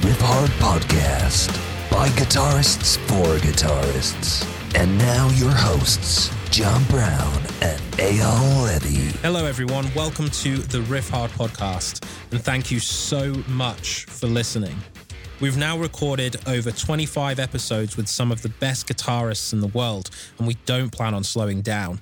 Riffhard Podcast by guitarists for guitarists. And now your hosts, John Browne and Eyal Levi. Hello, everyone. Welcome to the Riffhard podcast, and thank you so much for listening. We've now recorded over 25 episodes with some of the best guitarists in the world, and we don't plan on slowing down.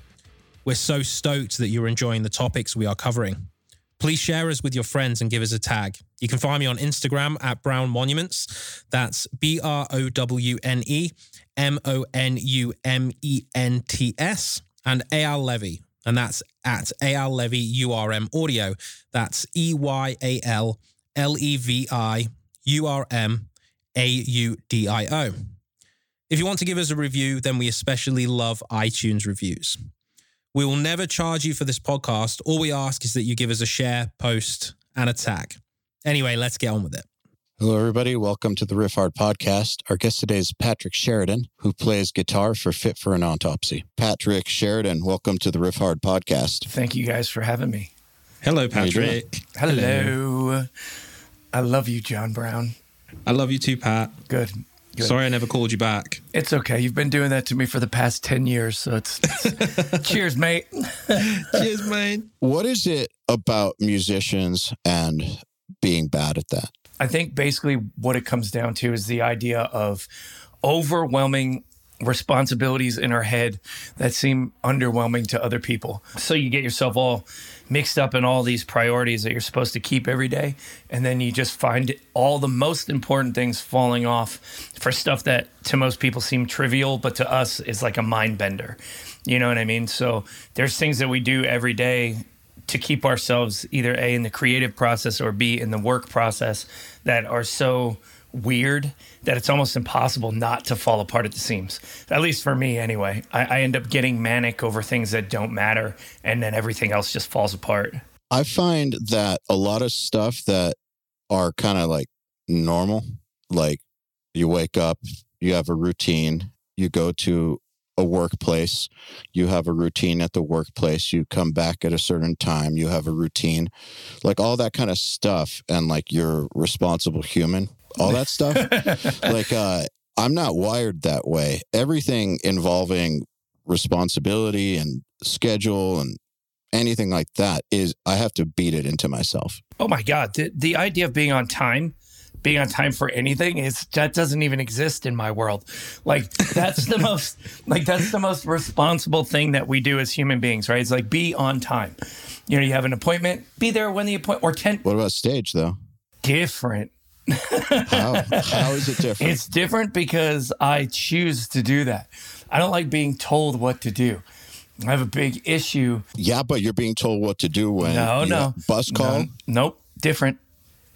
We're so stoked that you're enjoying the topics we are covering. Please share us with your friends and give us a tag. You can find me on Instagram at Browne Monuments. That's B R O W N E M O N U M E N T S and Eyal Levi. And that's at Eyal Levi URM Audio. That's E Y A L L E V I U R M A U D I O. If you want to give us a review, then we especially love iTunes reviews. We will never charge you for this podcast. All we ask is that you give us a share, post, and a tag. Anyway, let's get on with it. Hello, everybody. Welcome to the Riffhard podcast. Our guest today is Patrick Sheridan, who plays guitar for Fit for an Autopsy. Patrick Sheridan, welcome to the Riffhard podcast. Thank you guys for having me. Hello, How you doing? Patrick. Hello. I love you, John Browne. I love you too, Pat. Good. Good. Sorry I never called you back. It's okay. You've been doing that to me for the past 10 years. So it's, it's cheers, mate. Cheers, mate. What is it about musicians and being bad at that? I think basically what it comes down to is the idea of overwhelming responsibilities in our head that seem underwhelming to other people. So you get yourself all mixed up in all these priorities that you're supposed to keep every day. And then you just find all the most important things falling off for stuff that to most people seem trivial, but to us is like a mind bender. You know what I mean? So there's things that we do every day to keep ourselves either A in the creative process or B in the work process that are so weird that it's almost impossible not to fall apart at the seams. At least for me, anyway. I, I end up getting manic over things that don't matter, and then everything else just falls apart. I find that a lot of stuff that are kind of like normal, like you wake up, you have a routine, you go to a workplace, you have a routine at the workplace, you come back at a certain time, you have a routine, like all that kind of stuff, and like you're responsible human, all that stuff. like, uh, I'm not wired that way. Everything involving responsibility and schedule and anything like that is I have to beat it into myself. Oh my God. The, the idea of being on time, being on time for anything is that doesn't even exist in my world. Like that's the most like that's the most responsible thing that we do as human beings, right? It's like be on time. You know, you have an appointment, be there when the appointment or 10 What about stage though? different. How how is it different? It's different because I choose to do that. I don't like being told what to do. I have a big issue. yeah, but you're being told what to do when No, you uh, no. bus call. No, nope, different.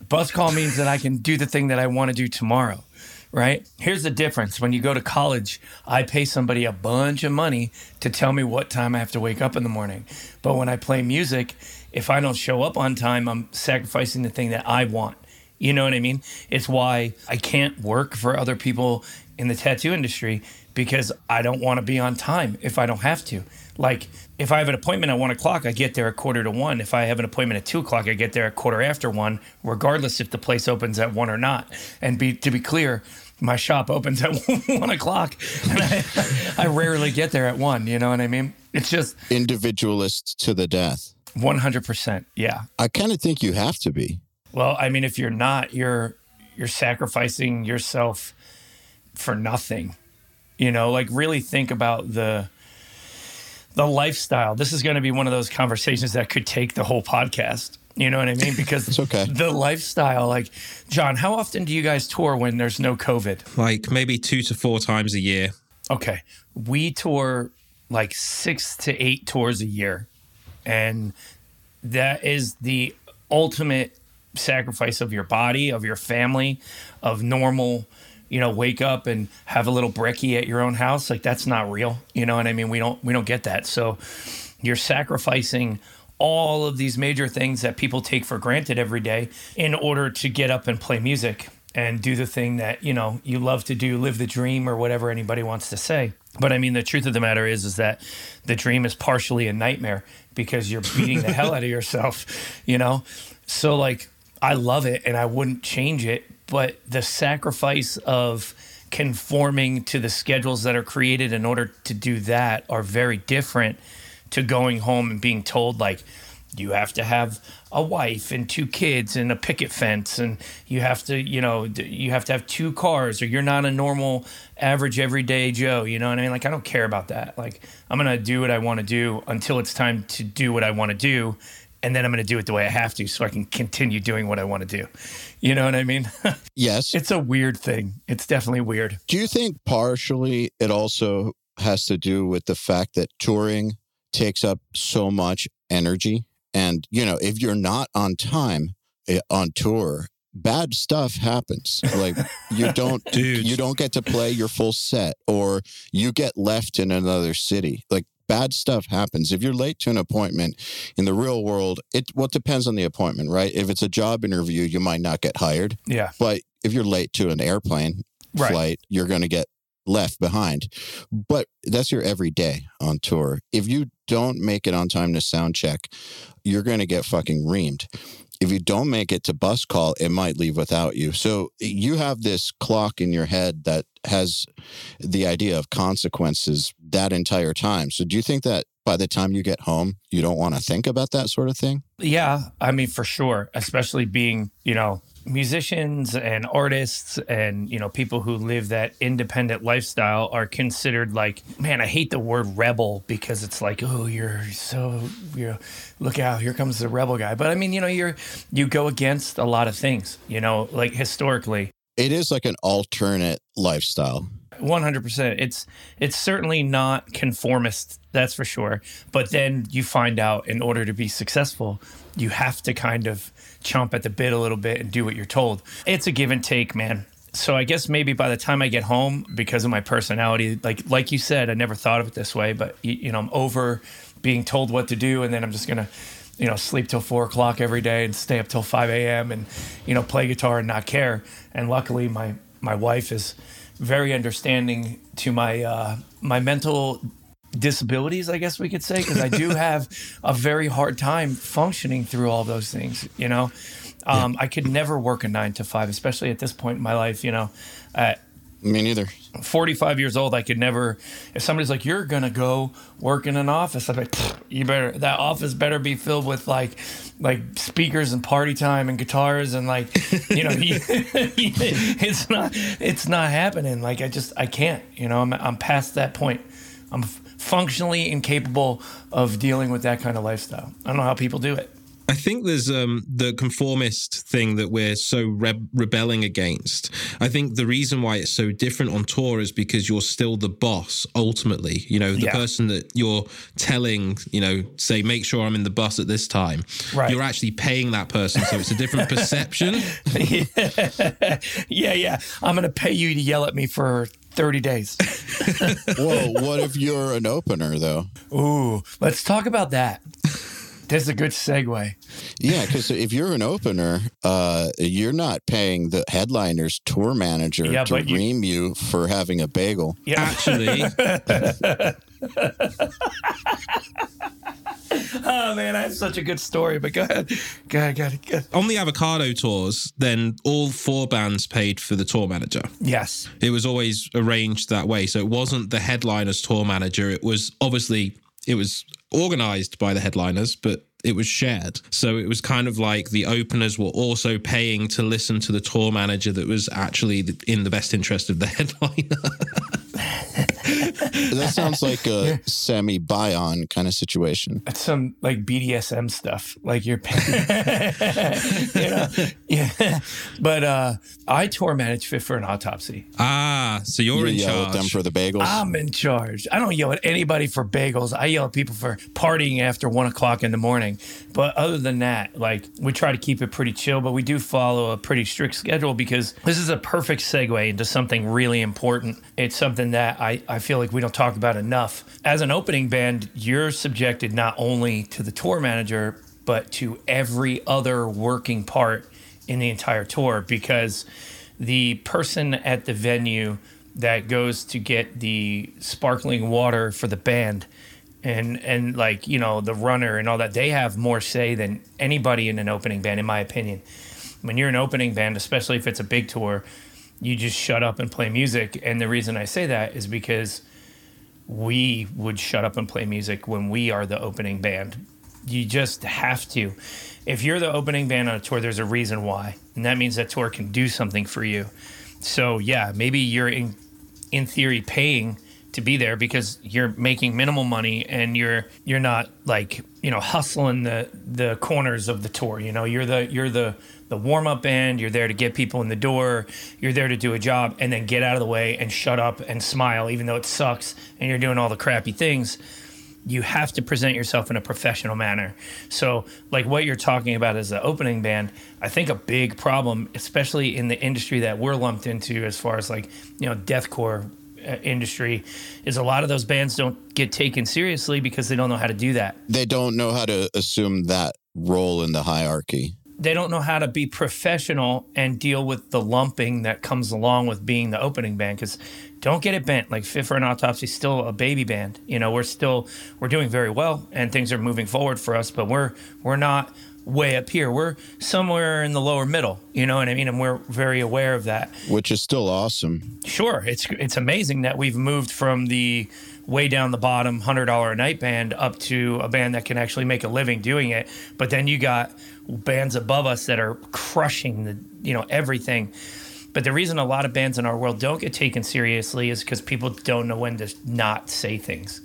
Bus call means that I can do the thing that I want to do tomorrow, right? Here's the difference. When you go to college, I pay somebody a bunch of money to tell me what time I have to wake up in the morning. But when I play music, if I don't show up on time, I'm sacrificing the thing that I want. You know what I mean? It's why I can't work for other people in the tattoo industry because I don't want to be on time if I don't have to. Like, if I have an appointment at one o'clock, I get there at quarter to one. If I have an appointment at two o'clock, I get there at quarter after one, regardless if the place opens at one or not. And be to be clear, my shop opens at one o'clock, and I, I rarely get there at one. You know what I mean? It's just Individualist to the death. one hundred percent. Yeah. I kind of think you have to be. Well, I mean, if you're not, you're you're sacrificing yourself for nothing. You know, like really think about the the lifestyle. This is going to be one of those conversations that could take the whole podcast. You know what I mean? Because It's okay. the lifestyle, like John, how often do you guys tour when there's no COVID? Like maybe two to four times a year. Okay. We tour like six to eight tours a year. And that is the ultimate sacrifice of your body, of your family, of normal, you know, wake up and have a little brekkie at your own house. Like that's not real. You know what I mean? We don't we don't get that. So you're sacrificing all of these major things that people take for granted every day in order to get up and play music and do the thing that you know you love to do live the dream or whatever anybody wants to say but i mean the truth of the matter is is that the dream is partially a nightmare because you're beating the hell out of yourself you know so like i love it and i wouldn't change it but the sacrifice of conforming to the schedules that are created in order to do that are very different to going home and being told like you have to have a wife and two kids and a picket fence and you have to you know you have to have two cars or you're not a normal average everyday joe you know what i mean? Like i don't care about that. Like i'm gonna do what i want to do until it's time to do what i want to do and then i'm gonna do it the way i have to so i can continue doing what i want to do you know what i mean Yes. it's a weird thing it's definitely weird Do you think partially it also has to do with the fact that touring takes up so much energy? And, you know, if you're not on time eh, on tour, bad stuff happens. Like you don't Dude. you don't get to play your full set or you get left in another city. Like bad stuff happens. If you're late to an appointment in the real world, it well it depends on the appointment, right? If it's a job interview, you might not get hired. yeah But if you're late to an airplane Right. flight, you're going to get left behind. But that's your everyday on tour. If you don't make it on time to sound check, you're going to get fucking reamed. If you don't make it to bus call, it might leave without you. So you have this clock in your head that has the idea of consequences that entire time. So do you think that by the time you get home, you don't want to think about that sort of thing? Yeah, I mean for sure, especially being, you know, musicians and artists and, you know, people who live that independent lifestyle are considered like, man, I hate the word rebel because it's like, oh, you're so, you know, look out, here comes the rebel guy. But I mean, you know, you're you go against a lot of things, you know, like historically. It is like an alternate lifestyle. One hundred percent. It's it's certainly not conformist, that's for sure. But then you find out in order to be successful, you have to kind of chomp at the bit a little bit and do what you're told. It's a give and take, man. So I guess maybe by the time I get home, because of my personality, like like you said, I never thought of it this way, but you, you know, I'm over being told what to do, and then I'm just gonna, you know, sleep till four o'clock every day and stay up till five a.m. and you know, play guitar and not care. And luckily, my my wife is very understanding to my uh, my mental disabilities, I guess we could say, because I do have a very hard time functioning through all those things. You know, um, I could never work a nine to five, especially at this point in my life. You know, at Me neither. 45 years old, I could never. If somebody's like, "You're gonna go work in an office," I'm like, "You better. That office better be filled with like, like speakers and party time and guitars and like, you know, it's not. It's not happening. Like I just, I can't. You know, I'm, I'm past that point. I'm functionally incapable of dealing with that kind of lifestyle. I don't know how people do it. I think there's um, the conformist thing that we're so re- rebelling against. I think the reason why it's so different on tour is because you're still the boss ultimately. You know, the Yeah. person that you're telling, you know, say, make sure I'm in the bus at this time. Right. You're actually paying that person. So it's a different perception. yeah, yeah. I'm gonna pay you to yell at me for 30 days. Whoa, what if you're an opener though? Ooh, let's talk about that. That's a good segue. Yeah, because if you're an opener, uh, you're not paying the headliner's tour manager Yeah, to but you- ream you for having a bagel. Yeah. Actually, Oh man, I have such a good story, but go ahead. Go ahead, go ahead. Go ahead. on the Avocado tours, then all four bands paid for the tour manager. Yes. It was always arranged that way. So it wasn't the headliner's tour manager. It was obviously it was organized by the headliners, but it was shared. So it was kind of like the openers were also paying to listen to the tour manager that was actually in the best interest of the headliner. That sounds like a semi buy-on kind of situation. It's some like BDSM stuff. Like you're paying. you know? Yeah. But uh I tour manage Fit for an autopsy. ah, so you're You in yell at them for the bagels. I'm in charge. I don't yell at anybody for bagels. I yell at people for partying after one o'clock in the morning. But other than that, like we try to keep it pretty chill, but we do follow a pretty strict schedule because this is a perfect segue into something really important. It's something that I, I feel like we don't talk about enough. As an opening band, you're subjected not only to the tour manager, but to every other working part in the entire tour because the person at the venue that goes to get the sparkling water for the band and and like you know the runner and all that they have more say than anybody in an opening band in my opinion when you're an opening band, especially if it's a big tour, you just shut up and play music. And the reason I say that is because we would shut up and play music when we are the opening band. You just have to. If you're the opening band on a tour, there's a reason why. And that means that tour can do something for you. So, yeah, maybe you're in, in theory paying to be there because you're making minimal money and you're you're not like you know hustling the the corners of the tour you know you're the you're the the warm up band you're there to get people in the door you're there to do a job and then get out of the way and shut up and smile even though it sucks and you're doing all the crappy things you have to present yourself in a professional manner. So, like what you're talking about as the opening band, I think a big problem, especially in the industry that we're lumped into, as far as like you know deathcore Uh, industry is a lot of those bands don't get taken seriously because they don't know how to do that. They don't know how to assume that role in the hierarchy. They don't know how to be professional and deal with the lumping that comes along with being the opening band. Because don't get it bent. Like Fit for an Autopsy is still a baby band. You know, we're still we're doing very well and things are moving forward for us, but we're we're not way up here. We're somewhere in the lower middle, you know what I mean? And we're very aware of that. Which is still awesome. Sure. It's it's amazing that we've moved from the way down the bottom $100 a night band up to a band that can actually make a living doing it. But then you got bands above us that are crushing the, you know, everything. But the reason a lot of bands in our world don't get taken seriously is because people don't know when to not say things.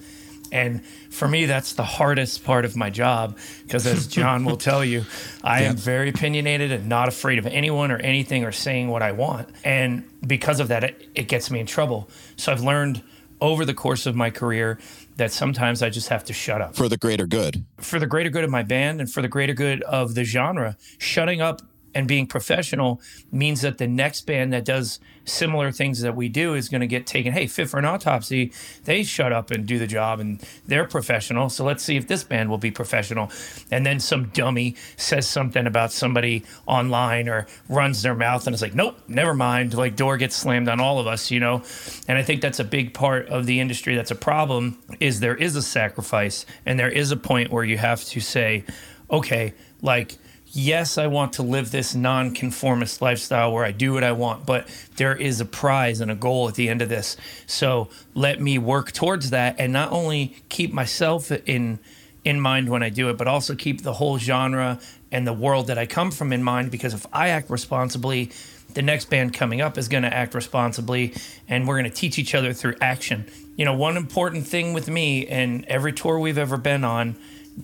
And for me, that's the hardest part of my job because, as John will tell you, I am very opinionated and not afraid of anyone or anything or saying what I want. And because of that, it, it gets me in trouble. So I've learned over the course of my career that sometimes I just have to shut up. For the greater good. For the greater good of my band and for the greater good of the genre, shutting up and being professional means that the next band that does similar things that we do is going to get taken. Hey, Fit for an Autopsy, they shut up and do the job and they're professional. So let's see if this band will be professional. And then some dummy says something about somebody online or runs their mouth and it's like, nope, never mind. Like door gets slammed on all of us, you know? And I think that's a big part of the industry that's a problem is there is a sacrifice and there is a point where you have to say, okay, like, yes, I want to live this non-conformist lifestyle where I do what I want, but there is a prize and a goal at the end of this. So let me work towards that and not only keep myself in in mind when I do it, but also keep the whole genre and the world that I come from in mind because if I act responsibly, the next band coming up is going to act responsibly and we're going to teach each other through action. You know, one important thing with me and every tour we've ever been on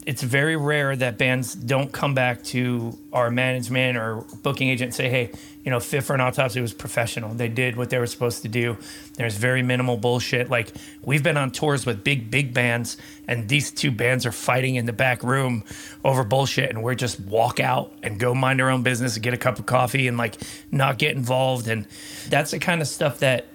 it's very rare that bands don't come back to our management or booking agent and say, hey, you know, Fit for an Autopsy was professional. They did what they were supposed to do. There's very minimal bullshit. Like, we've been on tours with big, big bands, and these two bands are fighting in the back room over bullshit, and we're just walk out and go mind our own business and get a cup of coffee and, like, not get involved. And that's the kind of stuff that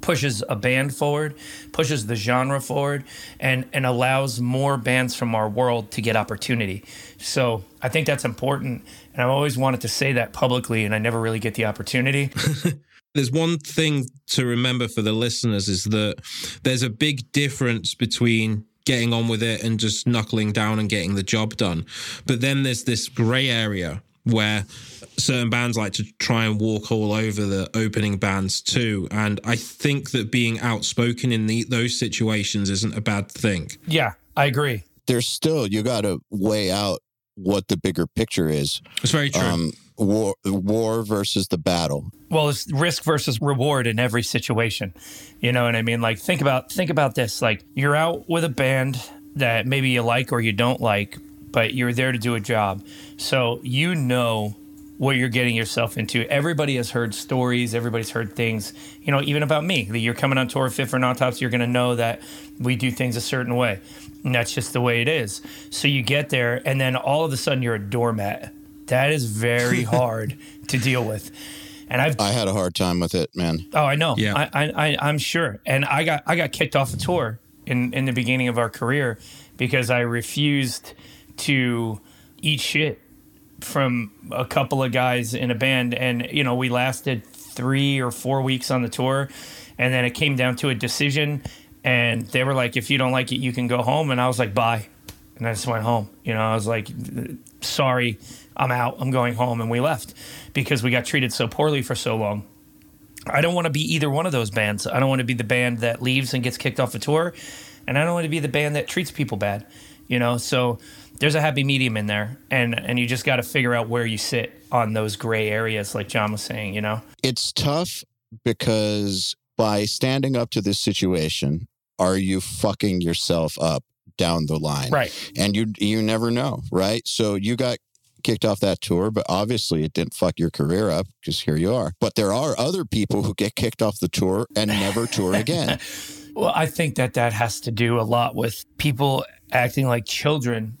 pushes a band forward, pushes the genre forward, and and allows more bands from our world to get opportunity. So I think that's important, and I've always wanted to say that publicly, and I never really get the opportunity. there's one thing to remember for the listeners is that there's a big difference between getting on with it and just knuckling down and getting the job done. But then there's this gray area where certain bands like to try and walk all over the opening bands too. And I think that being outspoken in the, those situations isn't a bad thing. Yeah, I agree. There's still, you got to weigh out what the bigger picture is. It's very true. Um, war, war versus the battle. Well, it's risk versus reward in every situation. You know what I mean? Like think about think about this. Like you're out with a band that maybe you like or you don't like, but you're there to do a job. So you know what you're getting yourself into. Everybody has heard stories, everybody's heard things, you know, even about me. That you're coming on tour fit for an autopsy, you're gonna know that we do things a certain way. And that's just the way it is. So you get there and then all of a sudden you're a doormat. That is very hard to deal with. And I've I had a hard time with it, man. Oh, I know. Yeah. I, I, I am sure. And I got I got kicked off a tour in, in the beginning of our career because I refused to eat shit from a couple of guys in a band, and you know we lasted three or four weeks on the tour, and then it came down to a decision, and they were like, "If you don't like it, you can go home," and I was like, "Bye." and I just went home. You know, I was like, sorry, I'm out. I'm going home. And we left because we got treated so poorly for so long. I don't want to be either one of those bands. I don't want to be the band that leaves and gets kicked off a tour, and I don't want to be the band that treats people bad. You know, so there's a happy medium in there, and and you just got to figure out where you sit on those gray areas, like John was saying. You know, It's tough because by standing up to this situation, are you fucking yourself up down the line? right? And you you never know, right? So you got kicked off that tour, but obviously it didn't fuck your career up because here you are. But there are other people who get kicked off the tour and never tour again. Well, I think that that has to do a lot with people acting like children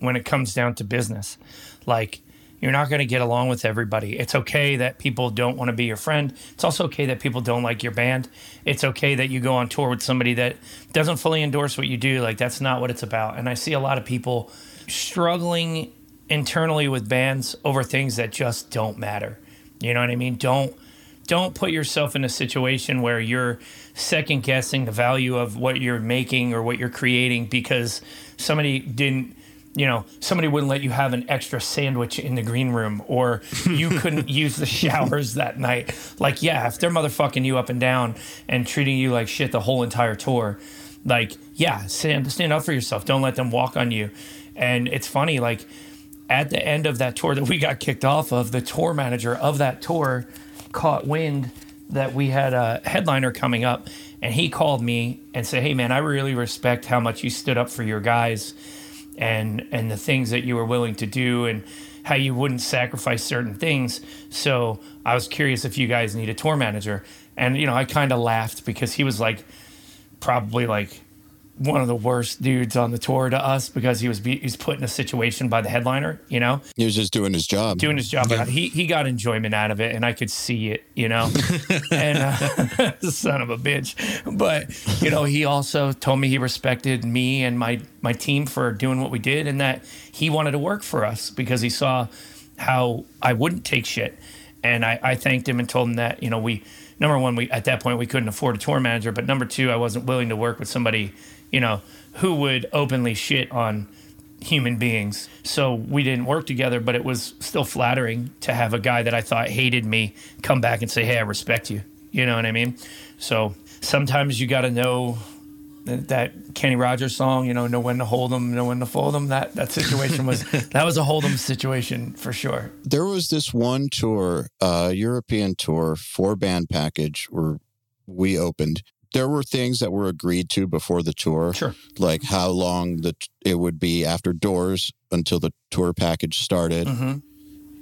when it comes down to business. Like, you're not going to get along with everybody. It's okay that people don't want to be your friend. It's also okay that people don't like your band. It's okay that you go on tour with somebody that doesn't fully endorse what you do. Like, that's not what it's about. And I see a lot of people struggling internally with bands over things that just don't matter. You know what I mean? Don't don't put yourself in a situation where you're second guessing the value of what you're making or what you're creating because somebody didn't you know somebody wouldn't let you have an extra sandwich in the green room or you couldn't use the showers that night. Like yeah if they're motherfucking you up and down and treating you like shit the whole entire tour like yeah stand stand up for yourself. Don't let them walk on you. And it's funny like at the end of that tour that we got kicked off of, the tour manager of that tour caught wind that we had a headliner coming up, and he called me and said, "Hey, man, I really respect how much you stood up for your guys, and and the things that you were willing to do, and how you wouldn't sacrifice certain things. So I was curious if you guys need a tour manager." And you know, I kind of laughed because he was like, probably like one of the worst dudes on the tour to us because he was be, he's put in a situation by the headliner, you know, He was just doing his job. doing his job. He he got enjoyment out of it, and I could see it, you know. and uh, son of a bitch, but you know, he also told me he respected me and my my team for doing what we did, and that he wanted to work for us because he saw how I wouldn't take shit. And I, I thanked him and told him that you know we number one we at that point we couldn't afford a tour manager, but number two I wasn't willing to work with somebody you know who would openly shit on human beings. So we didn't work together, but it was still flattering to have a guy that I thought hated me come back and say, "Hey, I respect you." You know what I mean? So sometimes you got to know that, Kenny Rogers song, you know, know when to hold them, know when to fold them. That that situation was that was a hold them situation for sure. there was this one tour, uh, European tour, four band package where we opened. There were things that were agreed to before the tour, Sure. like how long the it would be after doors until the tour package started, hmm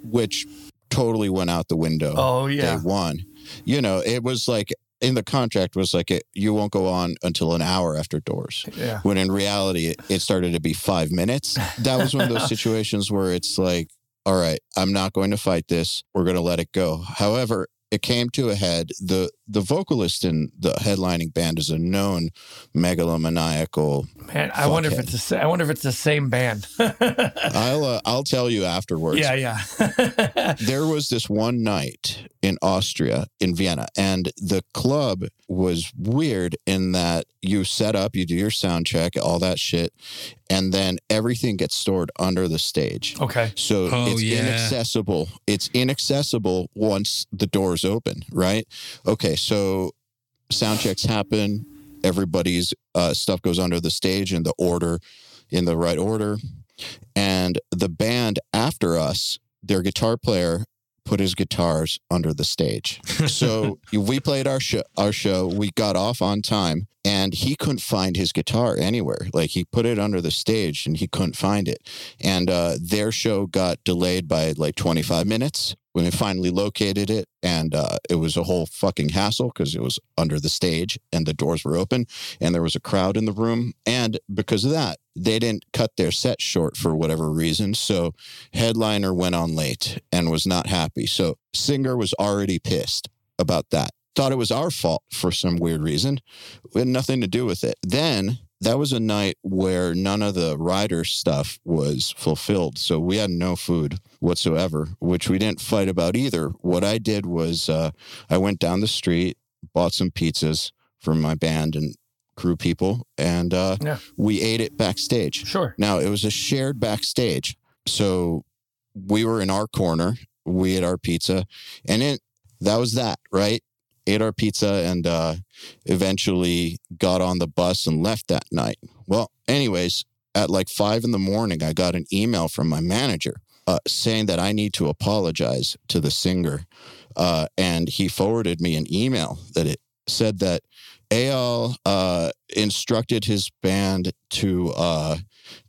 which totally went out the window. Oh yeah. day one. You know, it was like in the contract was like it, you won't go on until an hour after doors. Yeah. When in reality, it, it started to be five minutes. That was one of those situations where it's like, all right, I'm not going to fight this. We're going to let it go. However, it came to a head. The the vocalist in the headlining band is a known megalomaniacal. Man, I wonder if it's the I wonder if it's the same band. I'll uh, I'll tell you afterwards. yeah, yeah. there was this one night in Austria, in Vienna, and the club was weird in that you set up, you do your sound check, all that shit, and then everything gets stored under the stage. okay. So Oh, it's yeah. inaccessible. It's inaccessible once the doors open, right? Okay, so sound checks happen. Everybody's uh, stuff goes under the stage in the order, in the right order. And the band after us, their guitar player put his guitars under the stage. So we played our show, our show. We got off on time, and he couldn't find his guitar anywhere. Like he put it under the stage, and he couldn't find it. And uh, their show got delayed by like 25 minutes when they finally located it. And uh, it was a whole fucking hassle because it was under the stage and the doors were open, and there was a crowd in the room. And because of that, they didn't cut their set short for whatever reason. So headliner went on late and was not happy. So singer was already pissed about that. Thought it was our fault for some weird reason. We had nothing to do with it. Then that was a night where none of the rider stuff was fulfilled. So we had no food whatsoever, which we didn't fight about either. What I did was uh, I went down the street, bought some pizzas for my band, and crew people, and uh, Yeah. we ate it backstage. Sure. Now it was a shared backstage, so we were in our corner. We ate our pizza, and it that was that right. Ate our pizza and uh, eventually got on the bus and left that night. Well, anyways, at like five in the morning, I got an email from my manager uh, saying that I need to apologize to the singer, uh, and he forwarded me an email that it said that Al uh, instructed his band to uh,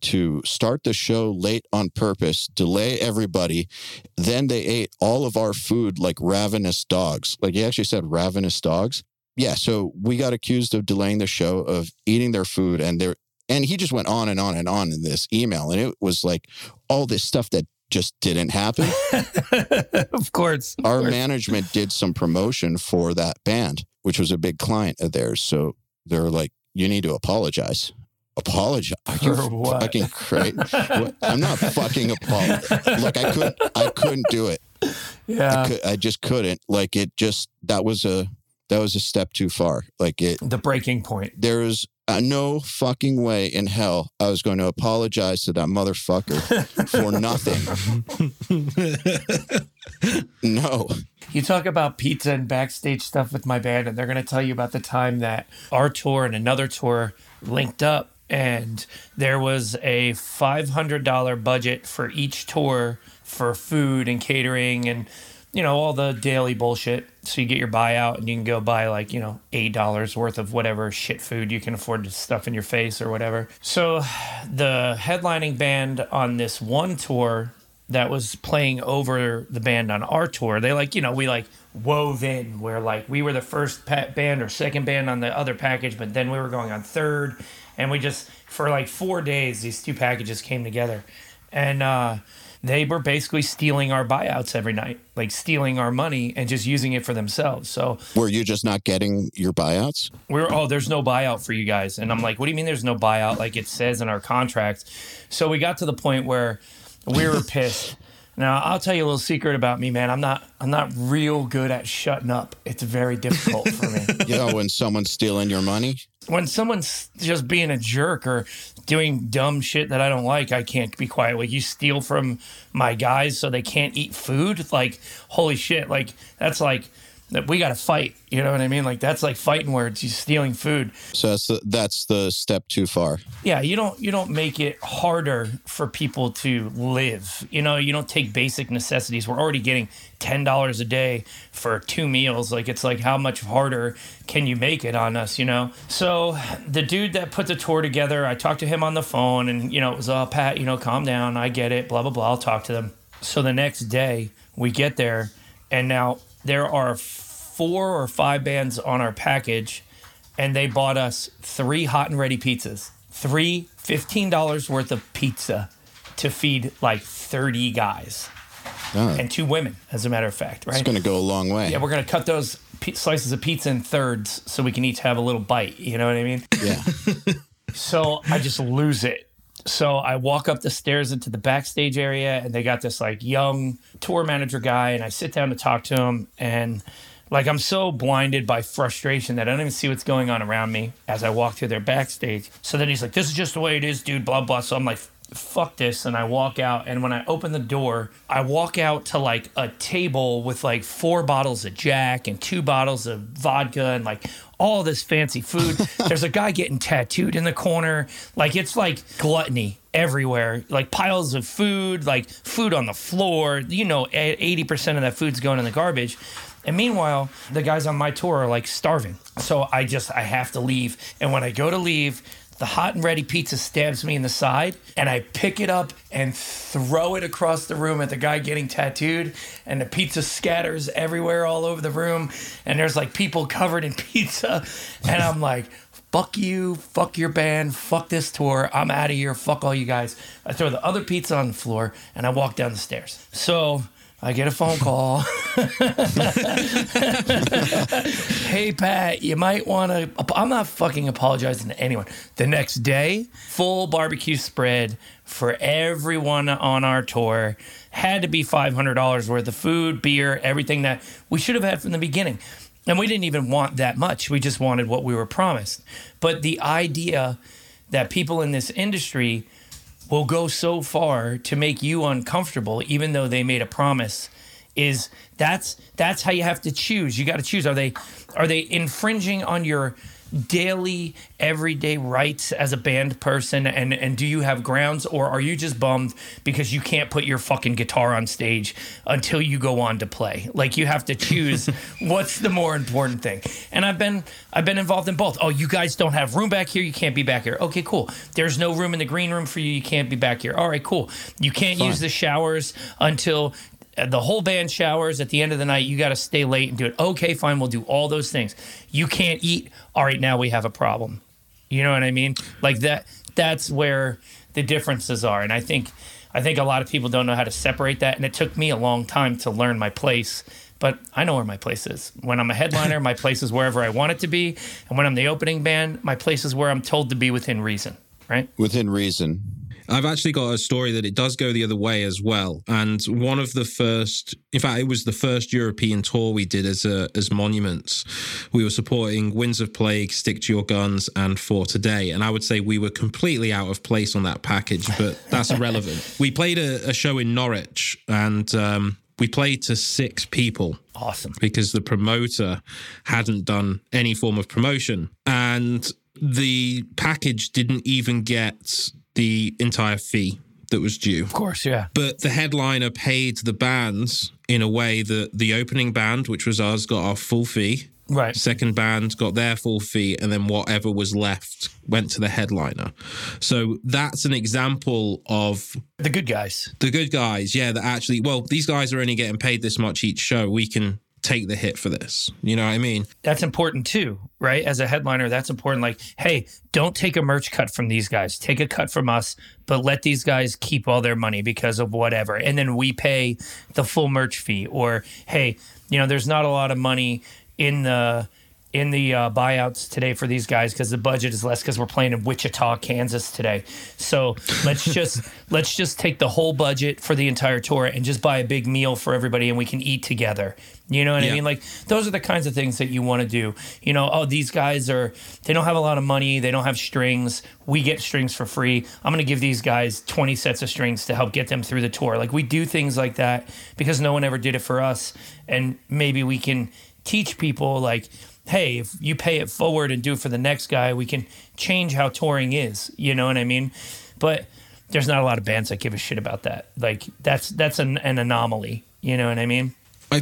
to start the show late on purpose, delay everybody. Then they ate all of our food like ravenous dogs. Like he actually said, ravenous dogs. Yeah, so we got accused of delaying the show, of eating their food, and there. And he just went on and on and on in this email, and it was like all this stuff that just didn't happen. of course. of Our course. management did some promotion for that band, which was a big client of theirs. So they're like, "You need to apologize." Apologize? Are you For what? fucking crazy? I'm not fucking apologizing. Look, I couldn't. I couldn't do it. Yeah, I, could, I just couldn't. Like it. Just that was a that was a step too far. Like it. The breaking point. There was uh, no fucking way in hell I was going to apologize to that motherfucker for nothing. No. You talk about pizza and backstage stuff with my band, and they're going to tell you about the time that our tour and another tour linked up, and there was a $500 budget for each tour for food and catering and, you know, all the daily bullshit. So you get your buyout and you can go buy like, you know, $8 worth of whatever shit food you can afford to stuff in your face or whatever. So the headlining band on this one tour that was playing over the band on our tour. They like, you know, we like wove in where like we were the first band or second band on the other package, but then we were going on third. And we just, for like four days, these two packages came together. And uh, they were basically stealing our buyouts every night, like stealing our money and just using it for themselves. So Were you just not getting your buyouts? We are oh, there's no buyout for you guys. And I'm like, what do you mean there's no buyout? Like it says in our contract. So we got to the point where we were pissed. Now I'll tell you a little secret about me, man. I'm not I'm not real good at shutting up. It's very difficult for me. You know, when someone's stealing your money? when someone's just being a jerk or doing dumb shit that I don't like, I can't be quiet. Like you steal from my guys so they can't eat food. Like holy shit! Like that's like that we got to fight. You know what I mean? Like that's like fighting words. He's stealing food. So that's the, that's the step too far. Yeah, you don't you don't make it harder for people to live. You know, you don't take basic necessities. We're already getting ten dollars a day for two meals. Like it's like how much harder can you make it on us? You know. So the dude that put the tour together, I talked to him on the phone, and you know it was, oh Pat, you know, calm down. I get it. Blah blah blah. I'll talk to them. So the next day we get there, and now there are four or five bands on our package and they bought us three hot and ready pizzas. Three $15 worth of pizza to feed like 30 guys Oh, and two women, as a matter of fact, it's right? going to go a long way. yeah, we're going to cut those pi- slices of pizza in thirds so we can each have a little bite. You know what I mean? yeah. So I just lose it. So I walk up the stairs into the backstage area, and they got this like young tour manager guy, and I sit down to talk to him, and like I'm so blinded by frustration that I don't even see what's going on around me as I walk through their backstage. So then he's like, "This is just the way it is, dude." Blah blah. So I'm like. Fuck this, and I walk out. And when I open the door, I walk out to like a table with like four bottles of Jack and two bottles of vodka and like all this fancy food. There's a guy getting tattooed in the corner. Like it's like gluttony everywhere. Like piles of food, like food on the floor. You know, eighty percent of that food's going in the garbage. And meanwhile, the guys on my tour are like starving. So I just I have to leave. And when I go to leave, the hot and ready pizza stabs me in the side, and I pick it up and throw it across the room at the guy getting tattooed, and the pizza scatters everywhere all over the room, and there's like people covered in pizza, and I'm like, fuck you, fuck your band, fuck this tour, I'm out of here, fuck all you guys. I throw the other pizza on the floor, and I walk down the stairs. So I get a phone call. hey Pat, you might want to. I'm not fucking apologizing to anyone. The next day, full barbecue spread for everyone on our tour. Had to be $500 worth of food, beer, everything that we should have had from the beginning. And we didn't even want that much. We just wanted what we were promised. But the idea that people in this industry will go so far to make you uncomfortable, even though they made a promise, is that's that's how you have to choose. You got to choose. Are they are they infringing on your daily everyday rights as a band person? And and do you have grounds or are you just bummed because you can't put your fucking guitar on stage until you go on to play? Like you have to choose what's the more important thing. And i've been i've been involved in both. Oh you guys don't have room back here? You can't be back here. Okay cool. There's no room in the green room for you? You can't be back here. All right cool. You can't Fine. use the showers until the whole band showers at the end of the night you got to stay late and do it okay fine we'll do all those things you can't eat all right now we have a problem you know what i mean like that that's where the differences are and i think i think a lot of people don't know how to separate that and it took me a long time to learn my place but I know where my place is. When I'm a headliner, my place is wherever I want it to be. And when I'm the opening band, my place is where I'm told to be within reason, right? Within reason. I've actually got a story that it does go the other way as well. And one of the first, in fact, it was the first European tour we did as a, as Monuments. We were supporting Winds of Plague, Stick to Your Guns, and For Today. And I would say we were completely out of place on that package, but that's irrelevant. We played a, a show in Norwich, and um, we played to six people Awesome. because the promoter hadn't done any form of promotion and the package didn't even get the entire fee that was due Of course, yeah. but the headliner paid the bands in a way that the opening band which was us got our full fee Right. second band got their full fee and then whatever was left went to the headliner so that's an example of The good guys. the good guys, yeah, that actually, well, these guys are only getting paid this much each show. We can take the hit for this. You know what I mean? That's important too, right? As a headliner, that's important. Like, hey, don't take a merch cut from these guys. Take a cut from us, but let these guys keep all their money because of whatever. And then we pay the full merch fee. Or, hey, you know, there's not a lot of money in the in the uh, buyouts today for these guys because the budget is less because we're playing in Wichita, Kansas today. So let's just let's just take the whole budget for the entire tour and just buy a big meal for everybody and we can eat together. You know what I mean? Like those are the kinds of things that you want to do. You know, oh these guys are they don't have a lot of money, they don't have strings. We get strings for free. I'm going to give these guys 20 sets of strings to help get them through the tour. Like we do things like that because no one ever did it for us and maybe we can teach people like hey, if you pay it forward and do it for the next guy, we can change how touring is. You know what I mean? But there's not a lot of bands that give a shit about that. Like that's that's an, an anomaly. You know what I mean? I,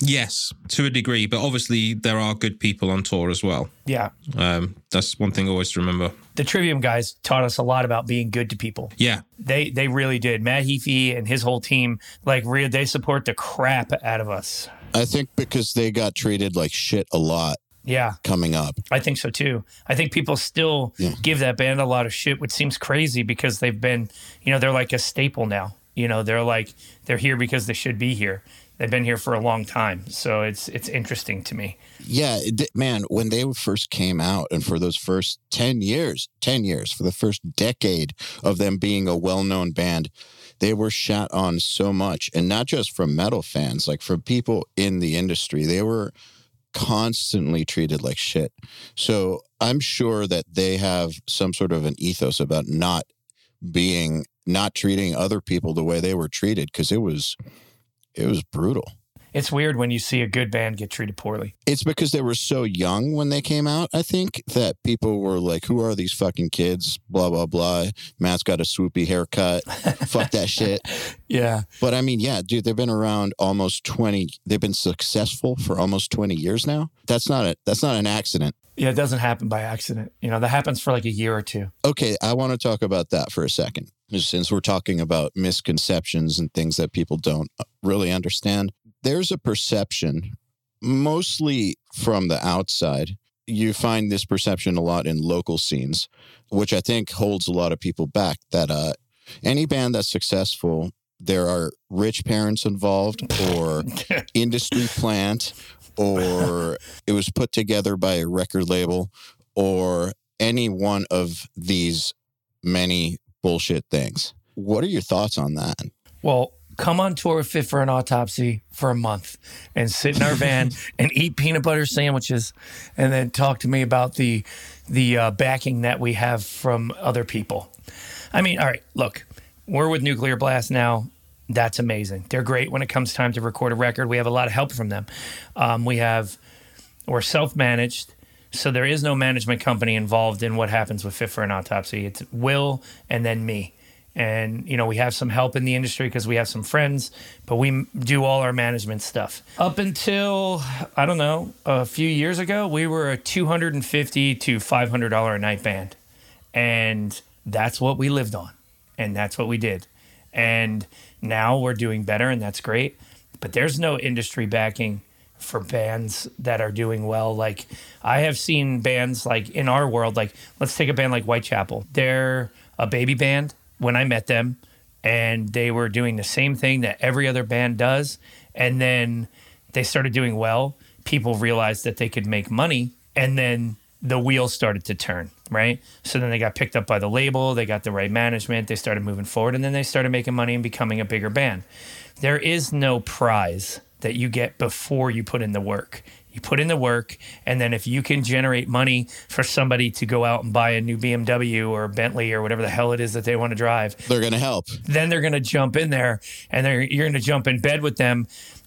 yes, to a degree, but obviously there are good people on tour as well. Yeah. Um, that's one thing always to remember. The Trivium guys taught us a lot about being good to people. Yeah, They they really did. Matt Heafy and his whole team, like, re- they support the crap out of us. I think because they got treated like shit a lot Yeah, coming up. I think so too. I think people still Yeah. give that band a lot of shit, which seems crazy because they've been, you know, they're like a staple now. You know, they're like they're here because they should be here. They've been here for a long time, so it's it's interesting to me. Yeah, it man, when they first came out and for those first 10 years, 10 years, for the first decade of them being a well known band, they were shot on so much. And not just from metal fans, like from people in the industry, they were constantly treated like shit. So I'm sure that they have some sort of an ethos about not being, not treating other people the way they were treated because it was, it was brutal. It's weird when you see a good band get treated poorly. It's because they were so young when they came out, I think, that people were like, who are these fucking kids? Blah, blah, blah. Matt's got a swoopy haircut. Fuck that shit. Yeah, But I mean, yeah, dude, they've been around almost 20, they've been successful for almost 20 years now. That's not a, that's not an accident. yeah, it doesn't happen by accident. You know, that happens for like a year or two. Okay, I want to talk about that for a second. Since we're talking about misconceptions and things that people don't uh, really understand, there's a perception, mostly from the outside. You find this perception a lot in local scenes, which I think holds a lot of people back. That uh, any band that's successful, there are rich parents involved, or industry plant, or it was put together by a record label, or any one of these many bullshit things. What are your thoughts on that? Well, come on tour with Fit for an Autopsy for a month and sit in our van and eat peanut butter sandwiches, and then talk to me about the the uh, backing that we have from other people. I mean, all right, look, we're with Nuclear Blast now. That's amazing. They're great when it comes time to record a record. We have a lot of help from them. Um, we have we're self managed. So there is no management company involved in what happens with Fit for an Autopsy. It's Will and then me. And, you know, we have some help in the industry because we have some friends, but we do all our management stuff. Up until, I don't know, a few years ago, we were a 250 to $500 a night band. And that's what we lived on. And that's what we did. And now we're doing better, and that's great. But there's no industry backing for bands that are doing well. Like I have seen bands like in our world, like let's take a band like Whitechapel. They're a baby band when I met them, and they were doing the same thing that every other band does. And then they started doing well. People realized that they could make money, and then the wheels started to turn, right? So then they got picked up by the label, they got the right management, they started moving forward, and then they started making money and becoming a bigger band. There is no prize that you get before you put in the work. You put in the work, and then if you can generate money for somebody to go out and buy a new BMW or Bentley or whatever the hell it is that they want to drive, They're going to help. then they're going to jump in there and they're, you're going to jump in bed with them.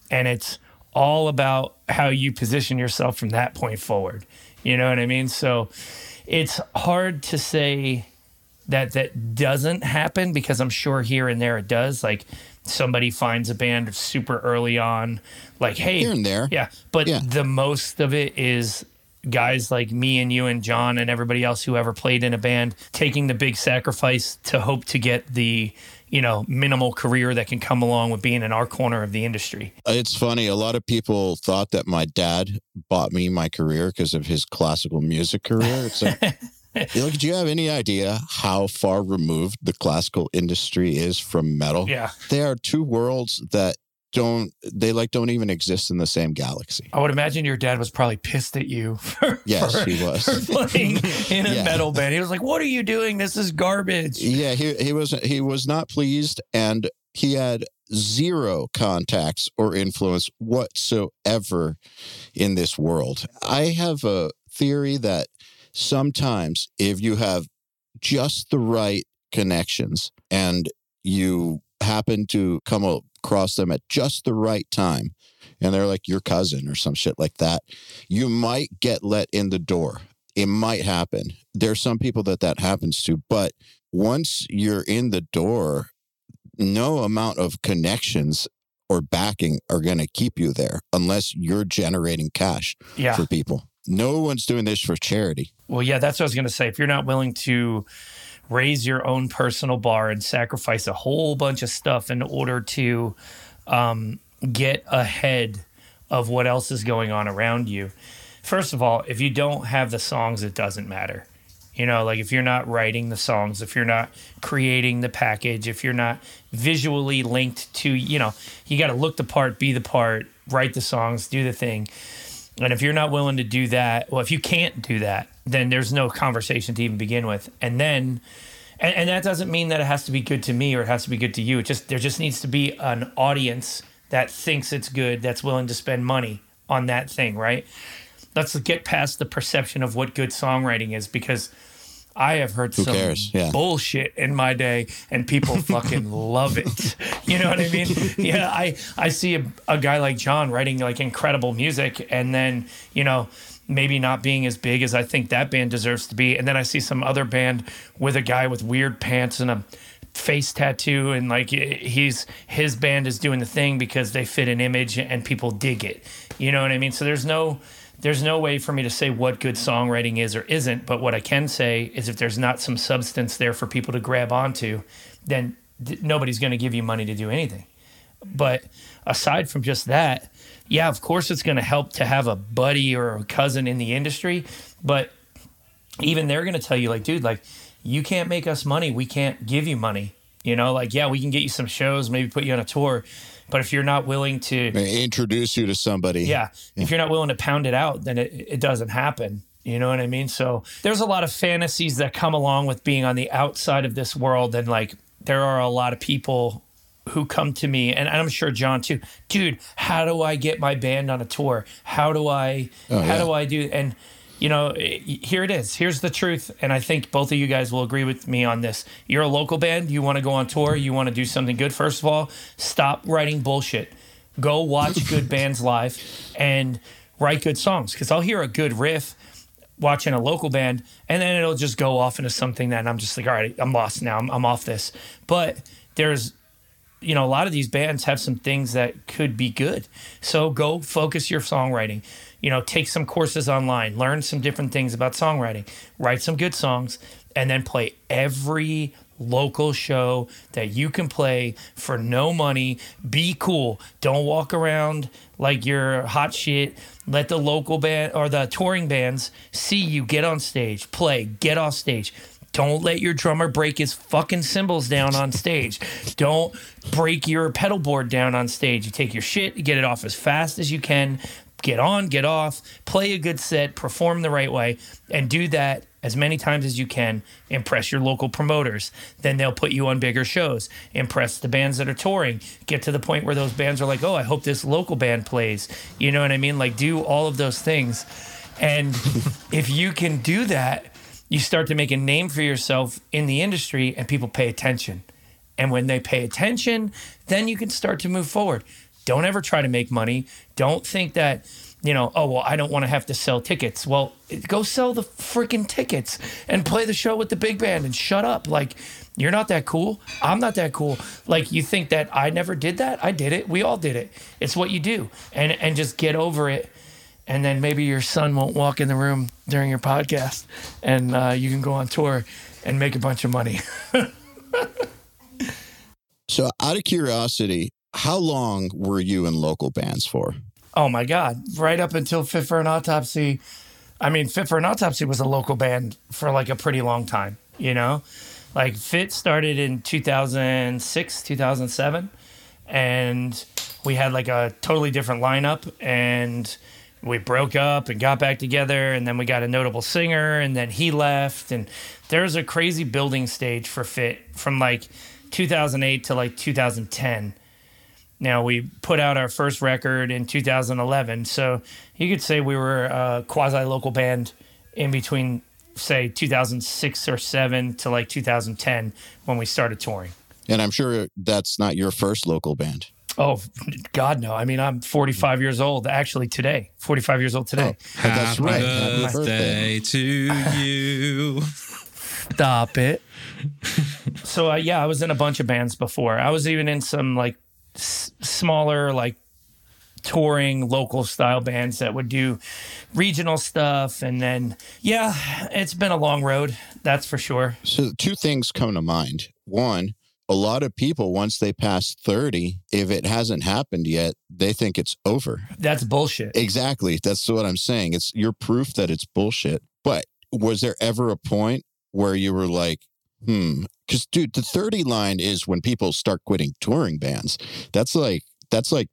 And it's all about how you position yourself from that point forward. You know what I mean? So it's hard to say that that doesn't happen because I'm sure here and there it does. Like somebody finds a band super early on, like, hey, Here and there. yeah. But Yeah. the most of it is guys like me and you and John and everybody else who ever played in a band taking the big sacrifice to hope to get the, you know, minimal career that can come along with being in our corner of the industry. It's funny. A lot of people thought that my dad bought me my career because of his classical music career. It's like, know, do you have any idea how far removed the classical industry is from metal? Yeah. They are two worlds that don't they like don't even exist in the same galaxy. I would imagine your dad was probably pissed at you for, Yes, for, he was. for playing in a Yeah. metal band. He was like, "What are you doing? This is garbage." Yeah, he he was he was not pleased and he had zero contacts or influence whatsoever in this world. I have a theory that sometimes if you have just the right connections and you happen to come across them at just the right time and they're like your cousin or some shit like that, you might get let in the door. It might happen. There's some people that that happens to, but once you're in the door, no amount of connections or backing are going to keep you there unless you're generating cash Yeah. for people. No one's doing this for charity. Well, yeah, that's what I was going to say. If you're not willing to raise your own personal bar and sacrifice a whole bunch of stuff in order to um, get ahead of what else is going on around you, first of all, if you don't have the songs, it doesn't matter. You know, like if you're not writing the songs, if you're not creating the package, if you're not visually linked to, you know, you got to look the part, be the part, write the songs, do the thing. And if you're not willing to do that, well, if you can't do that, then there's no conversation to even begin with. And then, and, and that doesn't mean that it has to be good to me or it has to be good to you. It just there just needs to be an audience that thinks it's good, that's willing to spend money on that thing, right? Let's get past the perception of what good songwriting is because I have heard some cares? Yeah. bullshit in my day and people fucking love it. You know what I mean? Yeah, I I see a, a guy like John writing like incredible music and then, you know, maybe not being as big as I think that band deserves to be. And then I see some other band with a guy with weird pants and a face tattoo and like he's his band is doing the thing because they fit an image and people dig it. You know what I mean? So there's no there's no way for me to say what good songwriting is or isn't, but what I can say is if there's not some substance there for people to grab onto, then th- nobody's going to give you money to do anything. But aside from just that, yeah, of course it's going to help to have a buddy or a cousin in the industry, but even they're going to tell you like, dude, like you can't make us money, we can't give you money. You know, like yeah, we can get you some shows, maybe put you on a tour, but if you're not willing to Introduce you to somebody. yeah. If you're not willing to pound it out, then it, it doesn't happen. You know what I mean? So there's a lot of fantasies that come along with being on the outside of this world. And like, there are a lot of people who come to me, and I'm sure John too. Dude, how do I get my band on a tour? How do I? Oh, how yeah. do I do? And you know, eh, here it is. Here's the truth, and I think both of you guys will agree with me on this. You're a local band. You want to go on tour. You want to do something good. First of all, stop writing bullshit. Go watch good bands live and write good songs. Because I'll hear a good riff watching a local band, and then it'll just go off into something that I'm just like, all right, I'm lost now. I'm, I'm off this. But there's you know, a lot of these bands have some things that could be good. So go focus your songwriting. You know, take some courses online, learn some different things about songwriting, write some good songs, and then play every local show that you can play for no money. Be cool. Don't walk around like you're hot shit. Let the local band or the touring bands see you get on stage, play, get off stage. Don't let your drummer break his fucking cymbals down on stage. Don't break your pedal board down on stage. You take your shit, you get it off as fast as you can, get on, get off, play a good set, perform the right way, and do that as many times as you can. Impress your local promoters. Then they'll put you on bigger shows. Impress the bands that are touring. Get to the point where those bands are like, oh, I hope this local band plays. You know what I mean? Like, do all of those things. And if you can do that, you start to make a name for yourself in the industry and people pay attention. And when they pay attention, then you can start to move forward. Don't ever try to make money. Don't think that, you know, oh, well, I don't want to have to sell tickets. Well, go sell the freaking tickets and play the show with the big band and shut up. Like, you're not that cool. I'm not that cool. Like, you think that I never did that? I did it. We all did it. It's what you do. And, and just get over it and then maybe your son won't walk in the room during your podcast and uh, you can go on tour and make a bunch of money So, out of curiosity, how long were you in local bands for? oh my god. Right up until fit for an autopsy. I mean fit for an autopsy was a local band for like a pretty long time you know? Like fit started in 2006 2007 and we had like a totally different lineup and we broke up and got back together and then we got a notable singer and then he left and there was a crazy building stage for fit from like 2008 to like 2010 now we put out our first record in 2011 so you could say we were a quasi local band in between say 2006 or 7 to like 2010 when we started touring And I'm sure that's not your first local band. Oh, God, no. I mean, I'm 45 years old actually today. 45 years old today. But that's Happy right. Happy birthday birthday. to you. Stop it. so, uh, yeah, I was in a bunch of bands before. I was even in some like s- smaller, like touring local style bands that would do regional stuff. And then, yeah, it's been a long road. That's for sure. So, two things come to mind. One, a lot of people, once they pass 30, if it hasn't happened yet, they think it's over. That's bullshit. Exactly. That's what I'm saying. It's you're proof that it's bullshit. But was there ever a point where you were like, hmm? Because, dude, the 30 line is when people start quitting touring bands. That's like, that's like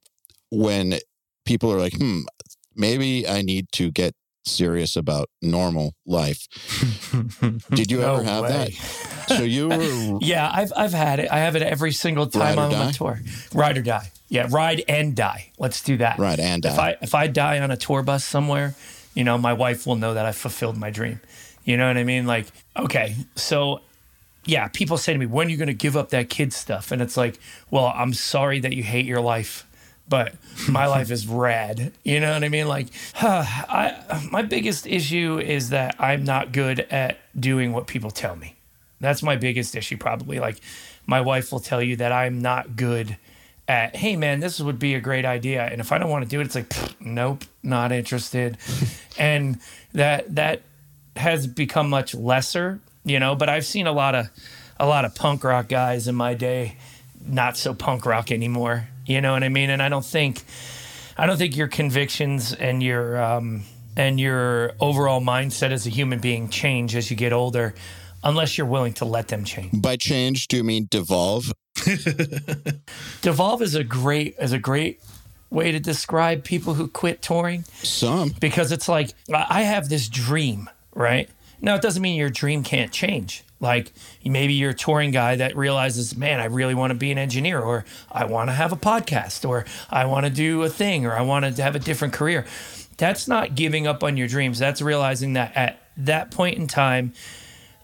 when people are like, hmm, maybe I need to get serious about normal life. Did you No ever have way. that? So you were Yeah, I've I've had it. I have it every single time I'm on die? tour. Ride or die. Yeah, ride and die. Let's do that. Ride and If. I if I die on a tour bus somewhere, you know, my wife will know that I fulfilled my dream. You know what I mean? Like, okay, so yeah, people say to me, "When are you going to give up that kid stuff?" And it's like, well, I'm sorry that you hate your life, but my life is rad. You know what I mean? Like, I my biggest issue is that I'm not good at doing what people tell me. That's my biggest issue, probably. Like, my wife will tell you that I'm not good at, hey, man, this would be a great idea. And if I don't want to do it, it's like, nope, not interested. and that, that has become much lesser, you know, but I've seen a lot of, a lot of punk rock guys in my day, not so punk rock anymore. You know what I mean? And I don't think, I don't think your convictions and your um, and your overall mindset as a human being change as you get older, unless you're willing to let them change. by change, do you mean devolve? Devolve is a great is a great way to describe people who quit touring Some. because it's like I I have this dream, right? Now, it doesn't mean your dream can't change. Like maybe you're a touring guy that realizes, man, I really want to be an engineer, or I want to have a podcast, or I want to do a thing, or I want to have a different career. That's not giving up on your dreams. That's realizing that at that point in time,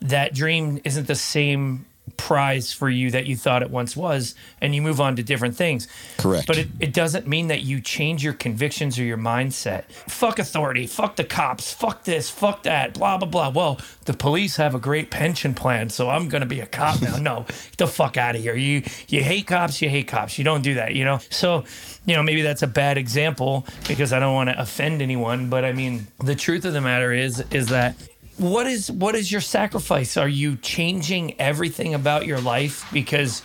that dream isn't the same prize for you that you thought it once was and you move on to different things. Correct. but it, it doesn't mean that you change your convictions or your mindset. Fuck authority. Fuck the cops. Fuck this. Fuck that. Blah blah blah. Well the police have a great pension plan so i'm gonna be a cop now. No get the fuck out of here. You you hate cops you hate cops. You don't do that you know? So you know maybe that's a bad example because i don't want to offend anyone but i mean the truth of the matter is is that what is what is your sacrifice? Are you changing everything about your life because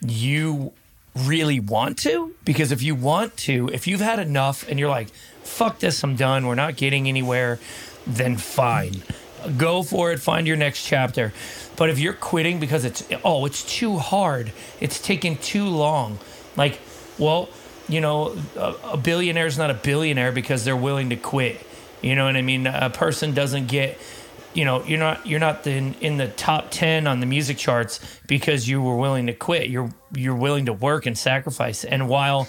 you really want to? Because if you want to, if you've had enough and you're like, fuck this, I'm done, we're not getting anywhere, then fine. Go for it, find your next chapter. But if you're quitting because it's oh, it's too hard, it's taking too long. Like, well, you know, a, a billionaire is not a billionaire because they're willing to quit. You know what I mean? A person doesn't get you know you're not you're not in, in the top 10 on the music charts because you were willing to quit. You're you're willing to work and sacrifice. And while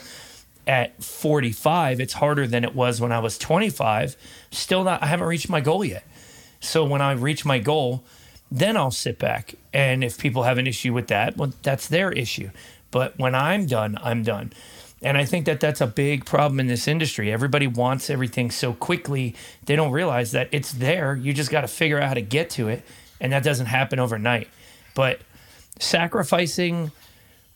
at 45 it's harder than it was when I was 25 still not I haven't reached my goal yet. So when I reach my goal then I'll sit back. And if people have an issue with that well that's their issue. But when I'm done I'm done and I think that that's a big problem in this industry. Everybody wants everything so quickly, they don't realize that it's there. You just got to figure out how to get to it. And that doesn't happen overnight. But sacrificing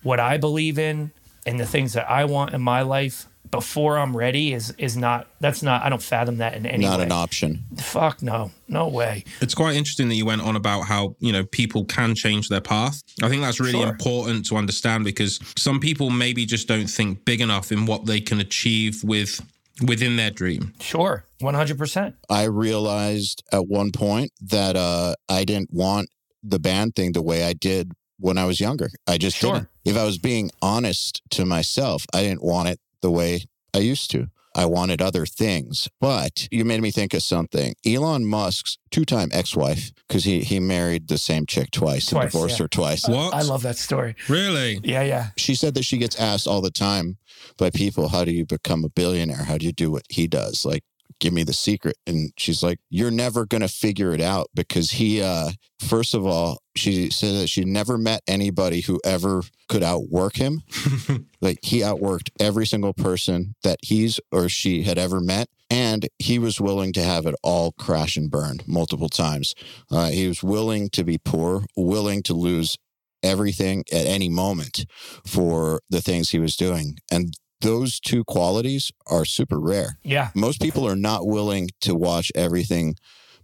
what I believe in and the things that I want in my life before I'm ready is is not that's not I don't fathom that in any way. Not way. an option. Fuck no. No way. It's quite interesting that you went on about how, you know, people can change their path. I think that's really Sure. important to understand because some people maybe just don't think big enough in what they can achieve with within their dream. Sure. 100%. I realized at one point that uh, I didn't want the band thing the way I did when I was younger. I just Sure. didn't. If I was being honest to myself, I didn't want it the way I used to. I wanted other things. But you made me think of something. Elon Musk's two time ex wife, because he, he married the same chick twice, and divorced yeah. her twice. What? I love that story. Really? Yeah, yeah. She said that she gets asked all the time by people, How do you become a billionaire? How do you do what he does? Like, give me the secret. And she's like, You're never going to figure it out because he, uh, first of all, she said that she never met anybody who ever could outwork him. like, he outworked every single person that he's or she had ever met. And he was willing to have it all crash and burn multiple times. Uh, he was willing to be poor, willing to lose everything at any moment for the things he was doing. And those two qualities are super rare. Yeah. Most people are not willing to watch everything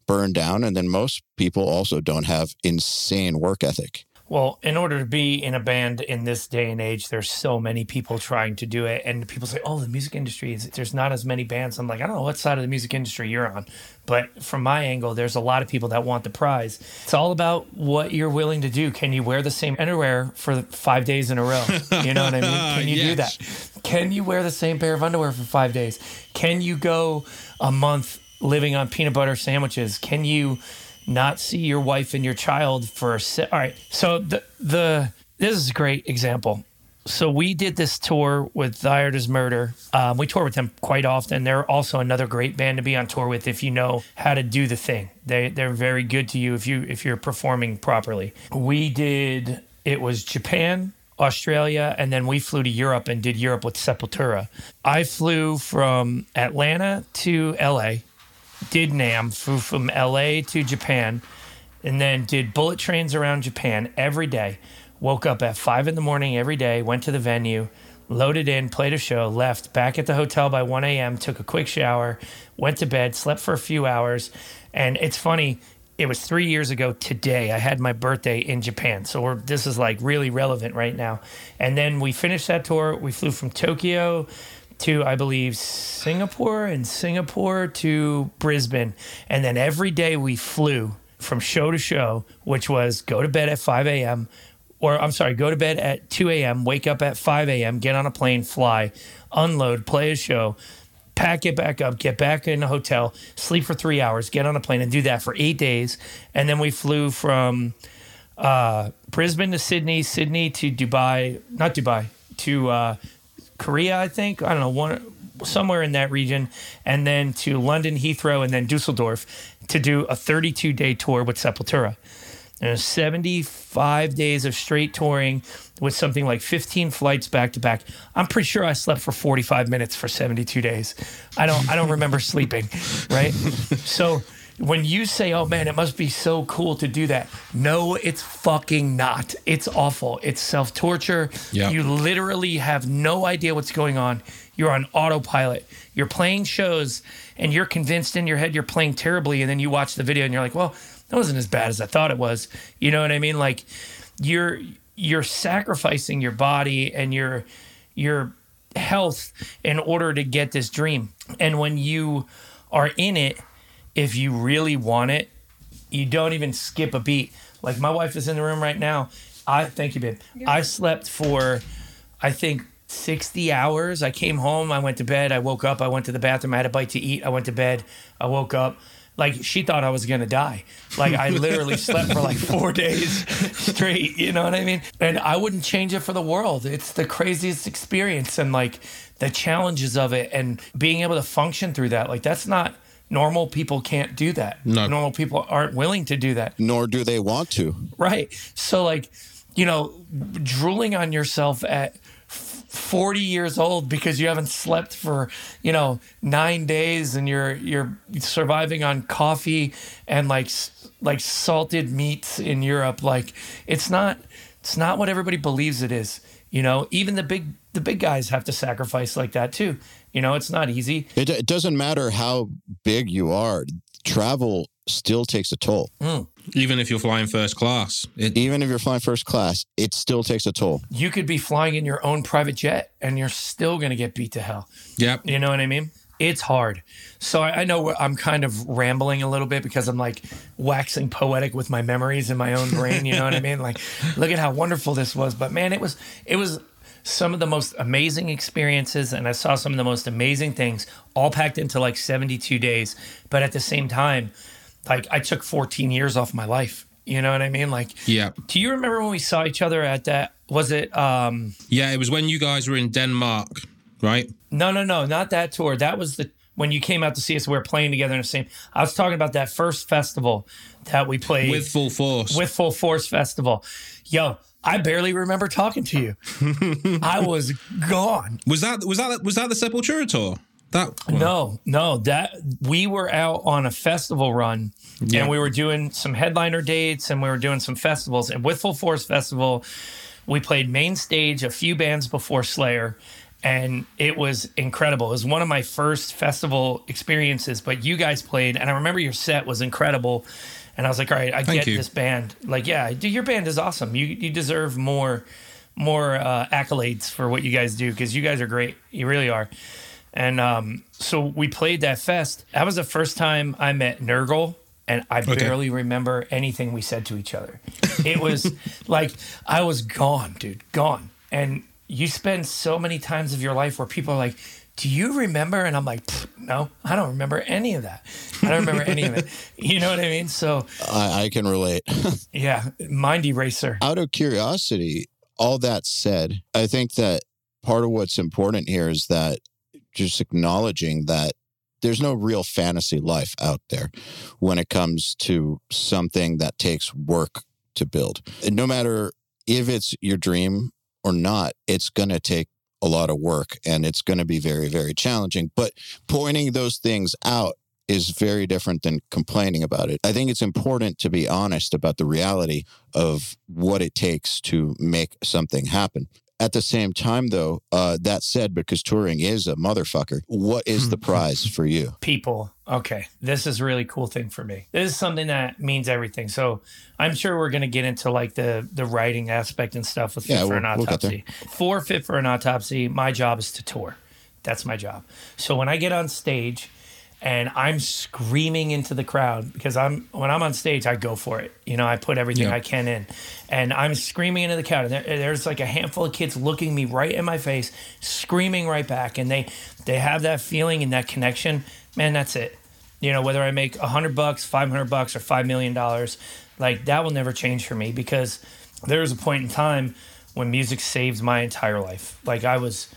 burn down. And then most people also don't have insane work ethic. Well, in order to be in a band in this day and age, there's so many people trying to do it. And people say, oh, the music industry is, there's not as many bands. I'm like, I don't know what side of the music industry you're on. But from my angle, there's a lot of people that want the prize. It's all about what you're willing to do. Can you wear the same underwear for five days in a row? You know what I mean? Can you do that? Can you wear the same pair of underwear for five days? Can you go a month living on peanut butter sandwiches? Can you not see your wife and your child for a se- all right so the the this is a great example so we did this tour with Art is Murder. Um, we tour with them quite often. They're also another great band to be on tour with if you know how to do the thing. They they're very good to you if you if you're performing properly. We did it was Japan, Australia, and then we flew to Europe and did Europe with Sepultura. I flew from Atlanta to LA did NAM, from LA to Japan, and then did bullet trains around Japan every day. Woke up at five in the morning every day, went to the venue, loaded in, played a show, left back at the hotel by 1 a.m., took a quick shower, went to bed, slept for a few hours. And it's funny, it was three years ago today. I had my birthday in Japan. So this is like really relevant right now. And then we finished that tour. We flew from Tokyo to I believe Singapore and Singapore to Brisbane. And then every day we flew from show to show, which was go to bed at 5 a.m. or I'm sorry, go to bed at 2 a.m., wake up at 5 a.m., get on a plane, fly, unload, play a show, pack it back up, get back in a hotel, sleep for three hours, get on a plane, and do that for eight days. And then we flew from uh, Brisbane to Sydney, Sydney to Dubai, not Dubai, to uh, Korea, I think. I don't know, one somewhere in that region, and then to London Heathrow, and then Dusseldorf to do a 32 day tour with Sepultura. And 75 days of straight touring with something like 15 flights back to back. I'm pretty sure I slept for 45 minutes for 72 days. I don't I don't remember sleeping, right? So when you say, "Oh man, it must be so cool to do that," no, it's fucking not. It's awful. It's self torture. Yeah. You literally have no idea what's going on. You're on autopilot. You're playing shows, and you're convinced in your head you're playing terribly, and then you watch the video and you're like, "Well, that wasn't as bad as I thought it was." You know what I mean? Like you're you're sacrificing your body and your your health in order to get this dream. And when you are in it, if you really want it, you don't even skip a beat. Like my wife is in the room right now. I thank you, babe. I slept for I think 60 hours. I came home, I went to bed, I woke up, I went to the bathroom, I had a bite to eat, I went to bed, I woke up. Like she thought I was gonna die. Like I literally slept for like four days straight. You know what I mean? And I wouldn't change it for the world. It's the craziest experience, and like the challenges of it, and being able to function through that. Like that's not normal. People can't do that. No. Normal people aren't willing to do that. Nor do they want to. Right. So like, you know, drooling on yourself at 40 years old because you haven't slept for, you know, 9 days and you're you're surviving on coffee and like like salted meats in Europe like it's not it's not what everybody believes it is. You know, even the big the big guys have to sacrifice like that too. You know, it's not easy. It, it doesn't matter how big you are. Travel still takes a toll. Hmm. Even if you're flying first class, it, Even if you're flying first class, it still takes a toll. You could be flying in your own private jet and you're still going to get beat to hell. yep. You know what I mean? It's hard. So I, I know I'm kind of rambling a little bit because I'm like waxing poetic with my memories in my own brain. You know what I mean? Like, look at how wonderful this was. But man, it was it was some of the most amazing experiences, and I saw some of the most amazing things, all packed into like 72 days. But at the same time, like I took 14 years off my life. You know what I mean? Like, Yeah. do you remember when we saw each other at that? Was it? um Yeah, it was when you guys were in Denmark, right? No, no, no, not that tour. That was the when you came out to see us. We were playing together in the same. I was talking about that first festival that we played With full force. with Full Force Festival. Yo, I barely remember talking to you. I was gone. was that was that was that the Sepultura tour? That No, no, that we were out on a festival run Yeah. and we were doing some headliner dates and we were doing some festivals. And with Full Force Festival, we played main stage a few bands before Slayer. And it was incredible. It was one of my first festival experiences, but you guys played, and I remember your set was incredible. And I was like, all right, I Thank get you. this band. Like, yeah, dude, your band is awesome. You you deserve more more uh, accolades for what you guys do because you guys are great. You really are. And um, so we played that fest. That was the first time I met Nurgle, and I barely remember anything we said to each other. It was like I was gone, dude, gone. And you spend so many times of your life where people are like, "Do you remember?" And I'm like, "Pfft, "No, I don't remember any of that. I don't remember any of it." You know what I mean? So I, I can relate. yeah, mind eraser. Out of curiosity, all that said, I think that part of what's important here is that just acknowledging that there's no real fantasy life out there when it comes to something that takes work to build. And no matter if it's your dream or not, it's going to take a lot of work and it's going to be very, very challenging. But pointing those things out is very different than complaining about it. I think it's important to be honest about the reality of what it takes to make something happen. At the same time, though, uh, that said, because touring is a motherfucker, what is the prize for you? people. Okay, this is a really cool thing for me. This is something that means everything. So I'm sure we're going to get into like the the writing aspect and stuff with Fit Yeah, for an we'll- we'll autopsy. For Fit for an autopsy, my job is to tour. That's my job. So when I get on stage and I'm screaming into the crowd because I'm when I'm on stage, I go for it. You know, I put everything Yeah. I can in, and I'm screaming into the crowd. And there, there's like a handful of kids looking me right in my face, screaming right back, and they they have that feeling and that connection. Man, that's it. You know, whether I make a hundred bucks, five hundred bucks, or five million dollars, like that will never change for me because there was a point in time when music saved my entire life. Like I was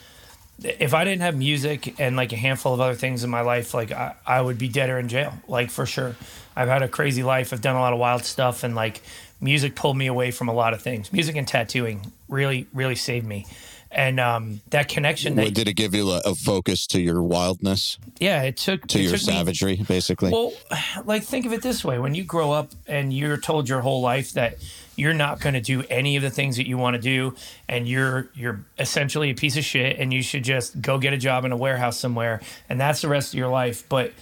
if I didn't have music and like a handful of other things in my life, like I, I would be dead or in jail, like for sure. I've had a crazy life. I've done a lot of wild stuff, and like music pulled me away from a lot of things. Music and tattooing really, really saved me. And um, that connection, that, did it give you a, a focus to your wildness, yeah, it took to it your took me- savagery, basically? well, like think of it this way: when you grow up and you're told your whole life that you're not going to do any of the things that you want to do, and you're you're essentially a piece of shit, and you should just go get a job in a warehouse somewhere, and that's the rest of your life. But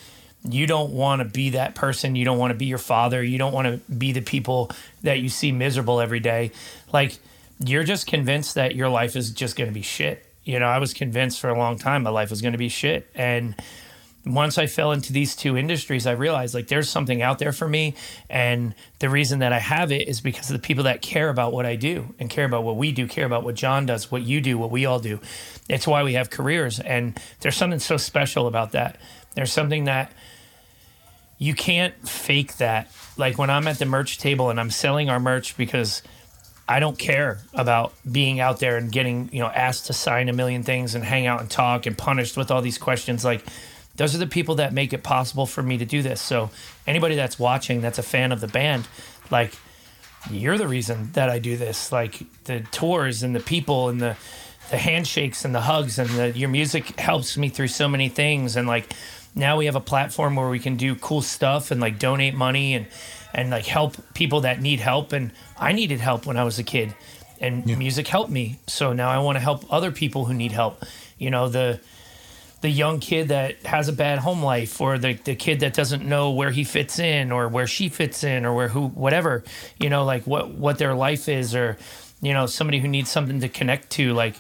you don't want to be that person. You don't want to be your father. You don't want to be the people that you see miserable every day. Like you're just convinced that your life is just going to be shit. You know, I was convinced for a long time my life was going to be shit, and once I fell into these two industries, I realized like there's something out there for me. And the reason that I have it is because of the people that care about what I do and care about what we do, care about what John does, what you do, what we all do. It's why we have careers. And there's something so special about that. There's something that you can't fake that. Like when I'm at the merch table and I'm selling our merch because I don't care about being out there and getting, you know, asked to sign a million things and hang out and talk and punished with all these questions. Like, those are the people that make it possible for me to do this. So, anybody that's watching that's a fan of the band, like, you're the reason that I do this. Like, the tours and the people and the, the handshakes and the hugs and the, your music helps me through so many things. And, like, now we have a platform where we can do cool stuff and, like, donate money and, and like help people that need help. And I needed help when I was a kid, and music helped me. So now I want to help other people who need help. You know, the the young kid that has a bad home life, or the the kid that doesn't know where he fits in, or where she fits in, or where who whatever. You know, like what what their life is, or you know, somebody who needs something to connect to. Like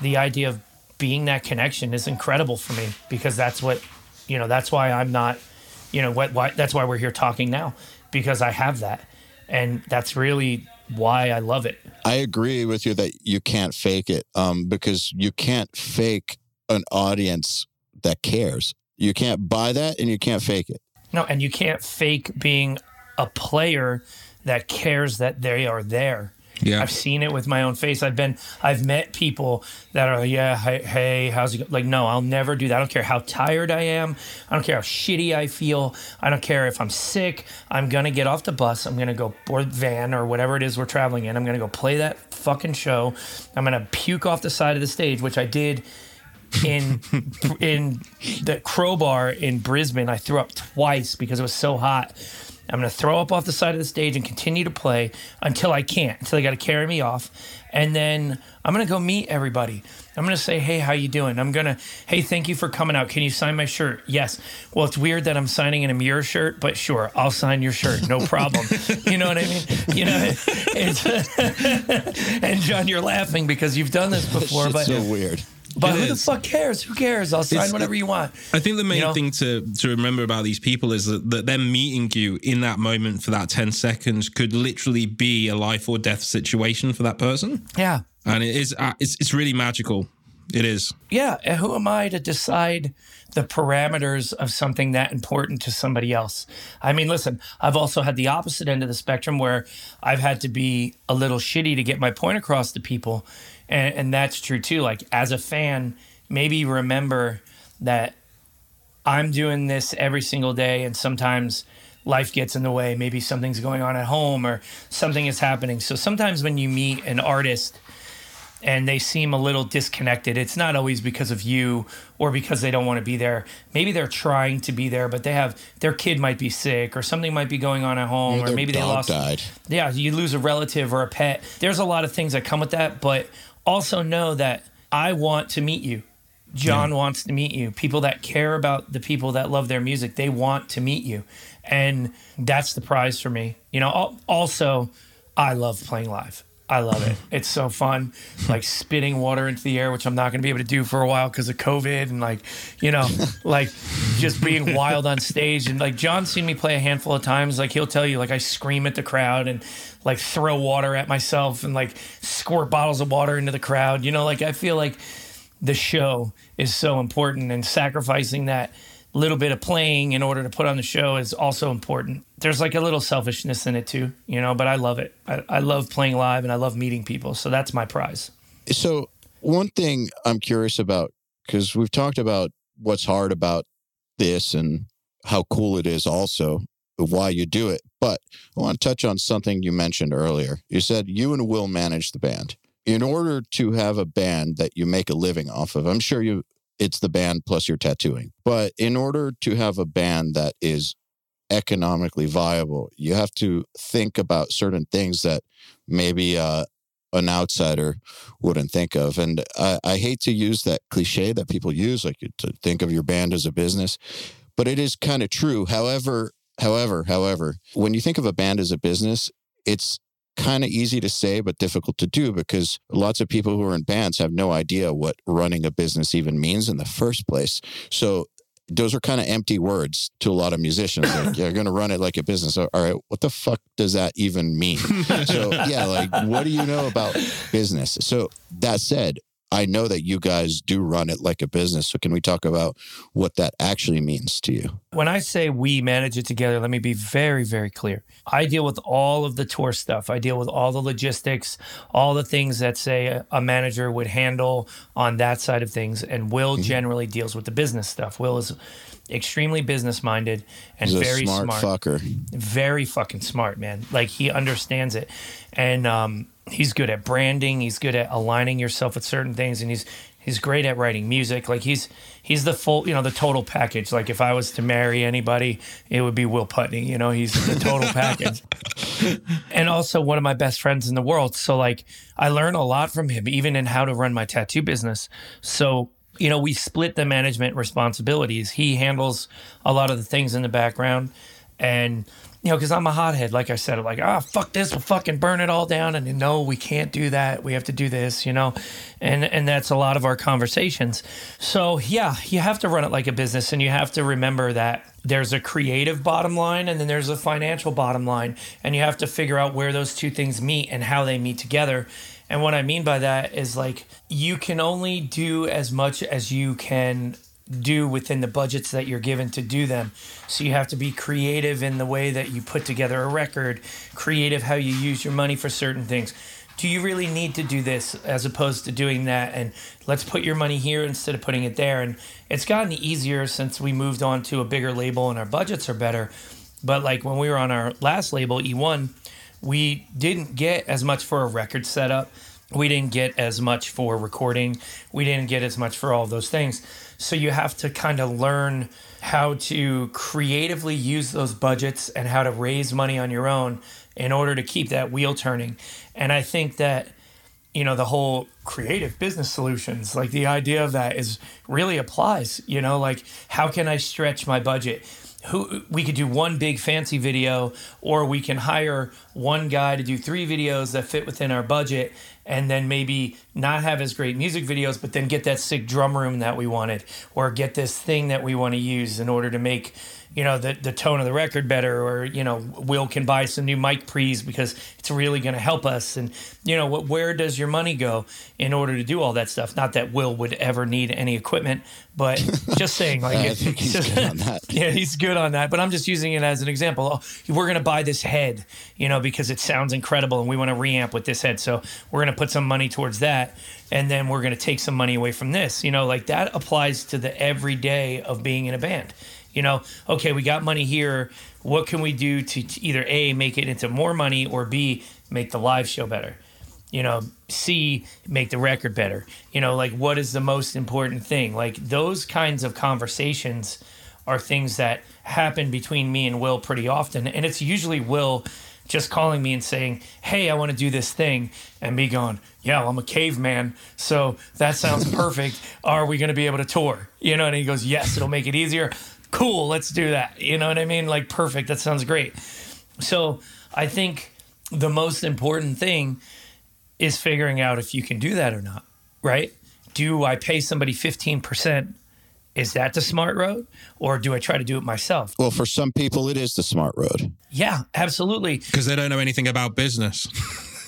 the idea of being that connection is incredible for me because that's what you know. That's why I'm not. You know what? Why that's why we're here talking now because I have that, and that's really why I love it. I agree with you that you can't fake it um, because you can't fake an audience that cares. You can't buy that and you can't fake it. No, and you can't fake being a player that cares that they are there. Yeah. I've seen it with my own face. I've been, I've met people that are, yeah, hey, hey how's it? Go? Like, no, I'll never do that. I don't care how tired I am. I don't care how shitty I feel. I don't care if I'm sick. I'm gonna get off the bus. I'm gonna go or van or whatever it is we're traveling in. I'm gonna go play that fucking show. I'm gonna puke off the side of the stage, which I did in in the crowbar in Brisbane. I threw up twice because it was so hot. I'm gonna throw up off the side of the stage and continue to play until I can't, until they got to carry me off, and then I'm gonna go meet everybody. I'm gonna say, hey, how you doing? I'm gonna, hey, thank you for coming out. Can you sign my shirt? Yes. Well, it's weird that I'm signing in a mirror shirt, but sure, I'll sign your shirt, no problem. you know what I mean? You know, it's, and John, you're laughing because you've done this before, It's but so weird. But It who the fuck cares? Who cares? I'll sign It's- whatever you want. I think the main You know? thing to, to remember about these people is that, that them meeting you in that moment for that 10 seconds could literally be a life or death situation for that person. Yeah. And it is, uh, it's, it's really magical. It is. Yeah. And who am I to decide the parameters of something that important to somebody else? I mean, listen, I've also had the opposite end of the spectrum where I've had to be a little shitty to get my point across to people. And, and that's true too. Like, as a fan, maybe remember that I'm doing this every single day, and sometimes life gets in the way. Maybe something's going on at home or something is happening. So sometimes when you meet an artist and they seem a little disconnected, it's not always because of you or because they don't want to be there. Maybe they're trying to be there, but they have their kid might be sick or something might be going on at home, or maybe they lost. died. Yeah, you lose a relative or a pet. There's a lot of things that come with that, but also know that I want to meet you. John wants to meet you. People that care about the people that love their music, they want to meet you. And that's the prize for me. You know, also, I love playing live. I love it. It's so fun, like spitting water into the air, which I'm not going to be able to do for a while because of COVID, and like, you know, like just being wild on stage. And like John's seen me play a handful of times. Like he'll tell you, like I scream at the crowd and like throw water at myself and like squirt bottles of water into the crowd. You know, like I feel like the show is so important, and sacrificing that little bit of playing in order to put on the show is also important. There's like a little selfishness in it too, you know, but I love it. I, I love playing live and I love meeting people. So that's my prize. So, one thing I'm curious about, because we've talked about what's hard about this and how cool it is, also why you do it. But I want to touch on something you mentioned earlier. You said you and Will manage the band. In order to have a band that you make a living off of, I'm sure you it's the band plus your tattooing. But in order to have a band that is economically viable, you have to think about certain things that maybe uh, an outsider wouldn't think of. And I, I hate to use that cliche that people use, like to think of your band as a business, but it is kind of true. However, however, however, when you think of a band as a business, it's kind of easy to say, but difficult to do because lots of people who are in bands have no idea what running a business even means in the first place. So those are kind of empty words to a lot of musicians. Like, you're going to run it like a business. All right, what the fuck does that even mean? so, yeah, like, what do you know about business? So, that said, I know that you guys do run it like a business. So, can we talk about what that actually means to you? When I say we manage it together, let me be very, very clear. I deal with all of the tour stuff. I deal with all the logistics, all the things that, say, a manager would handle on that side of things. And Will mm-hmm. generally deals with the business stuff. Will is extremely business minded and very smart, smart. Fucker. Very fucking smart, man. Like he understands it. And um, he's good at branding. He's good at aligning yourself with certain things, and he's he's great at writing music. Like he's he's the full, you know, the total package. Like if I was to marry anybody, it would be Will Putney. You know, he's the total package. and also one of my best friends in the world. So like I learn a lot from him, even in how to run my tattoo business. So you know, we split the management responsibilities. He handles a lot of the things in the background, and you know, because I'm a hothead, like I said, I'm like, ah, fuck this, we'll fucking burn it all down. And no, we can't do that. We have to do this, you know, and and that's a lot of our conversations. So yeah, you have to run it like a business, and you have to remember that there's a creative bottom line and then there's a financial bottom line, and you have to figure out where those two things meet and how they meet together. And what I mean by that is like you can only do as much as you can do within the budgets that you're given to do them. So you have to be creative in the way that you put together a record, creative how you use your money for certain things. Do you really need to do this as opposed to doing that? And let's put your money here instead of putting it there. And it's gotten easier since we moved on to a bigger label and our budgets are better. But like when we were on our last label, E1, we didn't get as much for a record setup. We didn't get as much for recording. We didn't get as much for all those things. So you have to kind of learn how to creatively use those budgets and how to raise money on your own in order to keep that wheel turning. And I think that you know the whole creative business solutions like the idea of that is really applies you know like how can i stretch my budget who we could do one big fancy video or we can hire one guy to do three videos that fit within our budget and then maybe not have as great music videos, but then get that sick drum room that we wanted, or get this thing that we want to use in order to make you know the the tone of the record better or you know Will can buy some new mic pre's because it's really going to help us. And you know what where does your money go in order to do all that stuff? Not that Will would ever need any equipment but just saying like I think he's good on that. Yeah he's good on that. But I'm just using it as an example. Oh, we're going to buy this head you know because it sounds incredible and we want to reamp with this head. So we're going to put some money towards that and then we're going to take some money away from this. You know like that applies to the everyday of being in a band you know, okay, we got money here. What can we do to, to either A, make it into more money or B, make the live show better? You know, C, make the record better. You know, like what is the most important thing? Like those kinds of conversations are things that happen between me and Will pretty often. And it's usually Will just calling me and saying, Hey, I want to do this thing. And me going, Yeah, I'm a caveman. So that sounds perfect. Are we going to be able to tour? You know, and he goes, Yes, it'll make it easier cool, let's do that. You know what I mean? Like, perfect. That sounds great. So I think the most important thing is figuring out if you can do that or not, right? Do I pay somebody 15%? Is that the smart road? Or do I try to do it myself? Well, for some people, it is the smart road. Yeah, absolutely. Because they don't know anything about business.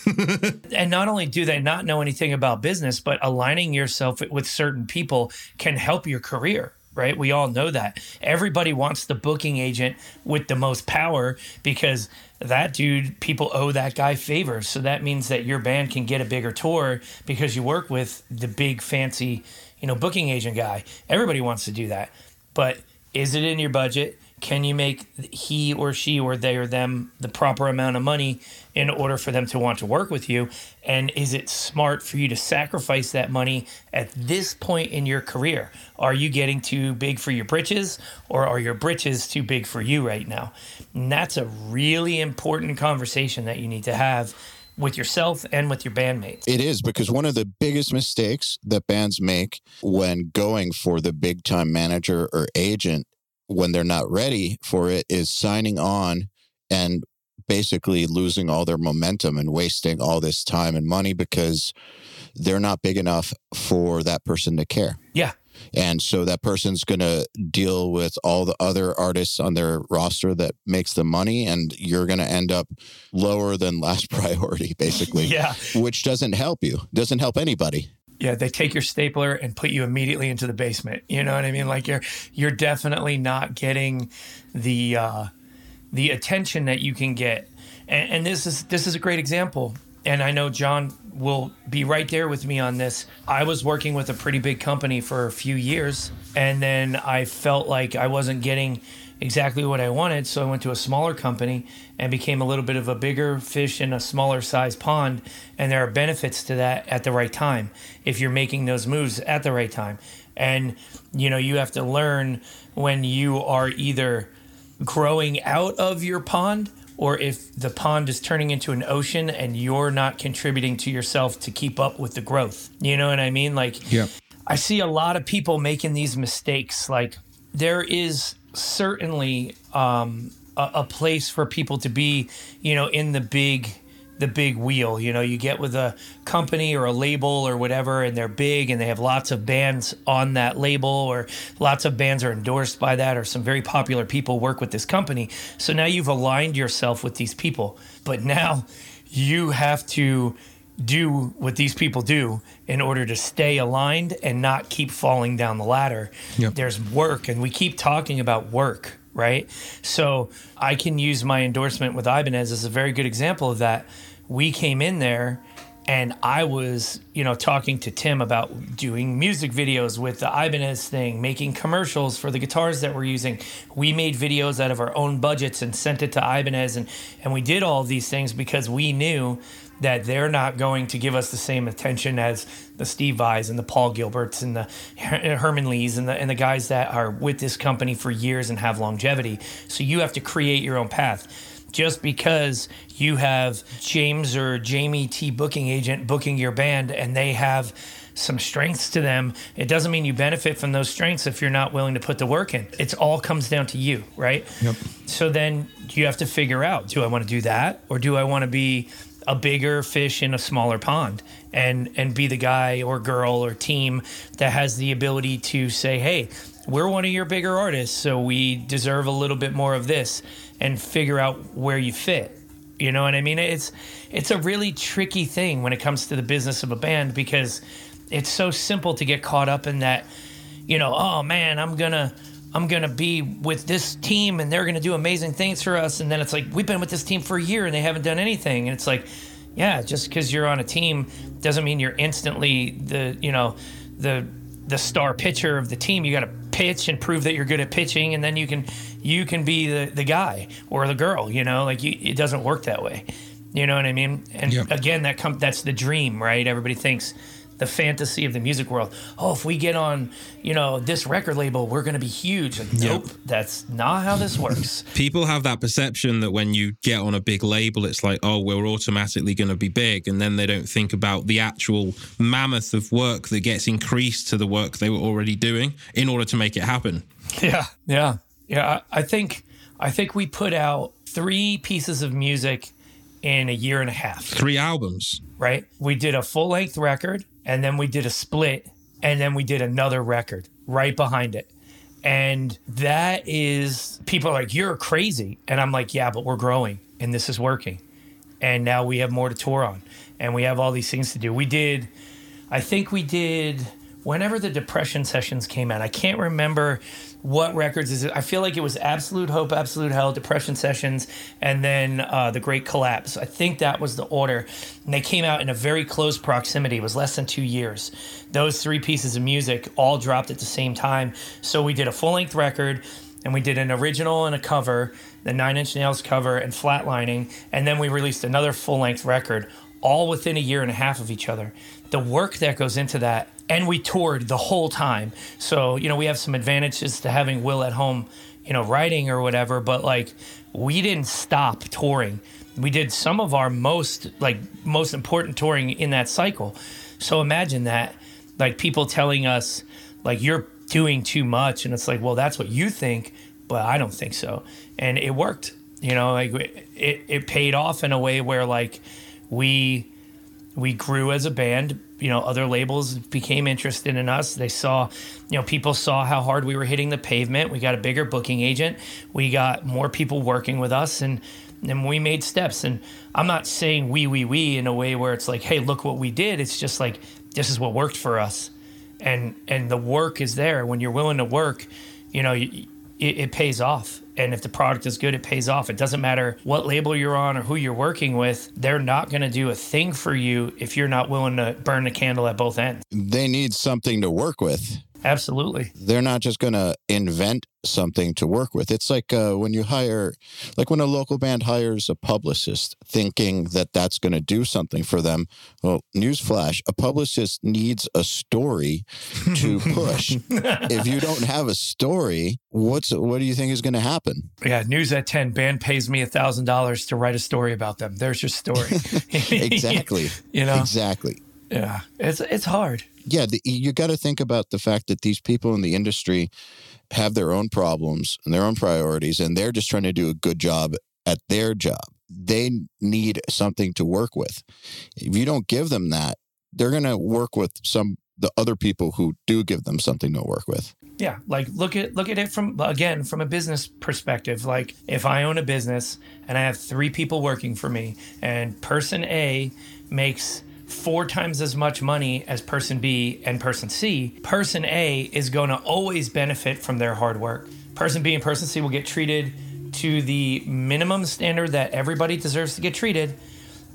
and not only do they not know anything about business, but aligning yourself with certain people can help your career right? We all know that. Everybody wants the booking agent with the most power because that dude, people owe that guy favors. So that means that your band can get a bigger tour because you work with the big fancy, you know, booking agent guy. Everybody wants to do that. But is it in your budget? Can you make he or she or they or them the proper amount of money in order for them to want to work with you? And is it smart for you to sacrifice that money at this point in your career? Are you getting too big for your britches or are your britches too big for you right now? And that's a really important conversation that you need to have with yourself and with your bandmates. It is because one of the biggest mistakes that bands make when going for the big time manager or agent when they're not ready for it is signing on and basically losing all their momentum and wasting all this time and money because they're not big enough for that person to care. Yeah. And so that person's going to deal with all the other artists on their roster that makes the money, and you're going to end up lower than last priority, basically. yeah. Which doesn't help you, doesn't help anybody yeah, they take your stapler and put you immediately into the basement. You know what I mean? Like you're you're definitely not getting the uh, the attention that you can get. And, and this is this is a great example. And I know John will be right there with me on this. I was working with a pretty big company for a few years, and then I felt like I wasn't getting exactly what I wanted. So I went to a smaller company and became a little bit of a bigger fish in a smaller size pond. And there are benefits to that at the right time if you're making those moves at the right time. And, you know, you have to learn when you are either growing out of your pond or if the pond is turning into an ocean and you're not contributing to yourself to keep up with the growth. You know what I mean? Like, yeah. I see a lot of people making these mistakes. Like, there is certainly um, a, a, place for people to be, you know, in the big the big wheel. You know, you get with a company or a label or whatever, and they're big and they have lots of bands on that label, or lots of bands are endorsed by that, or some very popular people work with this company. So now you've aligned yourself with these people, but now you have to do what these people do in order to stay aligned and not keep falling down the ladder. Yep. There's work, and we keep talking about work, right? So I can use my endorsement with Ibanez as a very good example of that. We came in there and I was, you know, talking to Tim about doing music videos with the Ibanez thing, making commercials for the guitars that we're using. We made videos out of our own budgets and sent it to Ibanez, and and we did all these things because we knew that they're not going to give us the same attention as the Steve Vai's and the Paul Gilberts and the Herman Li's and the and the guys that are with this company for years and have longevity. So you have to create your own path. Just because you have James or Jamie T booking agent booking your band and they have some strengths to them, it doesn't mean you benefit from those strengths if you're not willing to put the work in. It all comes down to you, right? Yep. So then you have to figure out do I want to do that or do I want to be a bigger fish in a smaller pond and and be the guy or girl or team that has the ability to say hey we're one of your bigger artists so we deserve a little bit more of this and figure out where you fit. You know what i mean? It's it's a really tricky thing when it comes to the business of a band because it's so simple to get caught up in that you know oh man i'm gonna I'm going to be with this team and they're going to do amazing things for us. And then it's like, we've been with this team for a year and they haven't done anything. And it's like, yeah, just because you're on a team doesn't mean you're instantly the, you know, the, the star pitcher of the team. You got to pitch and prove that you're good at pitching. And then you can, you can be the, the guy or the girl, you know, like you, it doesn't work that way. You know what I mean? And yep. again, that com- that's the dream, right? Everybody thinks, the fantasy of the music world. Oh, if we get on, you know, this record label, we're going to be huge. Like, nope, that's not how this works. People have that perception that when you get on a big label, it's like, oh, we're automatically going to be big. And then they don't think about the actual mammoth of work that gets increased to the work they were already doing in order to make it happen. Yeah. Yeah. Yeah. I think, I think we put out three pieces of music in a year and a half. Three albums. Right? We did a full length record and then we did a split and then we did another record right behind it. And that is, people are like, you're crazy. And I'm like, yeah, but we're growing and this is working. And now we have more to tour on and we have all these things to do. We did, I think we did, whenever the Depression sessions came out, I can't remember what records is it? I feel like it was Absolute Hope, Absolute Hell, Depression Sessions, and then uh, The Great Collapse. I think that was the order. And they came out in a very close proximity. It was less than two years. Those three pieces of music all dropped at the same time. So we did a full length record, and we did an original and a cover, the Nine Inch Nails cover, and Flatlining. And then we released another full length record, all within a year and a half of each other. The work that goes into that and we toured the whole time. So, you know, we have some advantages to having Will at home, you know, writing or whatever, but like we didn't stop touring. We did some of our most like most important touring in that cycle. So imagine that like people telling us like you're doing too much and it's like, well, that's what you think, but I don't think so. And it worked. You know, like it it paid off in a way where like we we grew as a band. You know other labels became interested in us. They saw you know people saw how hard we were hitting the pavement. We got a bigger booking agent. We got more people working with us and and we made steps. And i'm not saying we we we in a way where it's like hey look what we did. It's just like this is what worked for us. And and the work is there. When you're willing to work you know it, it pays off and if the product is good, it pays off. It doesn't matter what label you're on or who you're working with. They're not going to do a thing for you if you're not willing to burn the candle at both ends. They need something to work with. Absolutely. They're not just going to invent something to work with. It's like uh, when you hire, like when a local band hires a publicist thinking that that's going to do something for them. Well, newsflash, a publicist needs a story to push. if you don't have a story, what's what do you think is going to happen? Yeah, news at 10, band pays me a $1,000 to write a story about them. There's your story. exactly. you know? Exactly. Yeah. It's it's hard yeah, the, you got to think about the fact that these people in the industry have their own problems and their own priorities, and they're just trying to do a good job at their job. They need something to work with. If you don't give them that, they're going to work with some the other people who do give them something to work with. Yeah, like look at look at it from again from a business perspective. Like if I own a business and I have 3 people working for me and person A makes four times as much money as person B and person C, person A is going to always benefit from their hard work. Person B and person C will get treated to the minimum standard that everybody deserves to get treated.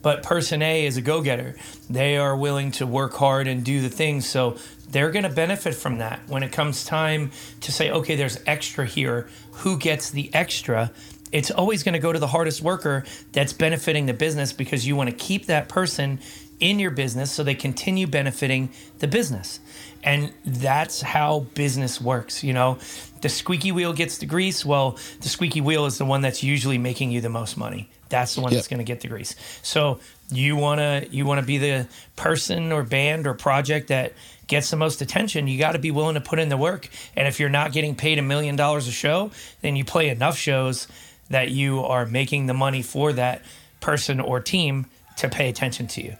But person A is a go getter. They are willing to work hard and do the things. So they're going to benefit from that. When it comes time to say, okay, there's extra here, who gets the extra? It's always going to go to the hardest worker that's benefiting the business because you want to keep that person in your business so they continue benefiting the business. And that's how business works. You know, the squeaky wheel gets the grease. Well, the squeaky wheel is the one that's usually making you the most money. That's the one yep. that's going to get the grease. So you want to you want to be the person or band or project that gets the most attention. You got to be willing to put in the work. And if you're not getting paid a million dollars a show, then you play enough shows that you are making the money for that person or team to pay attention to you.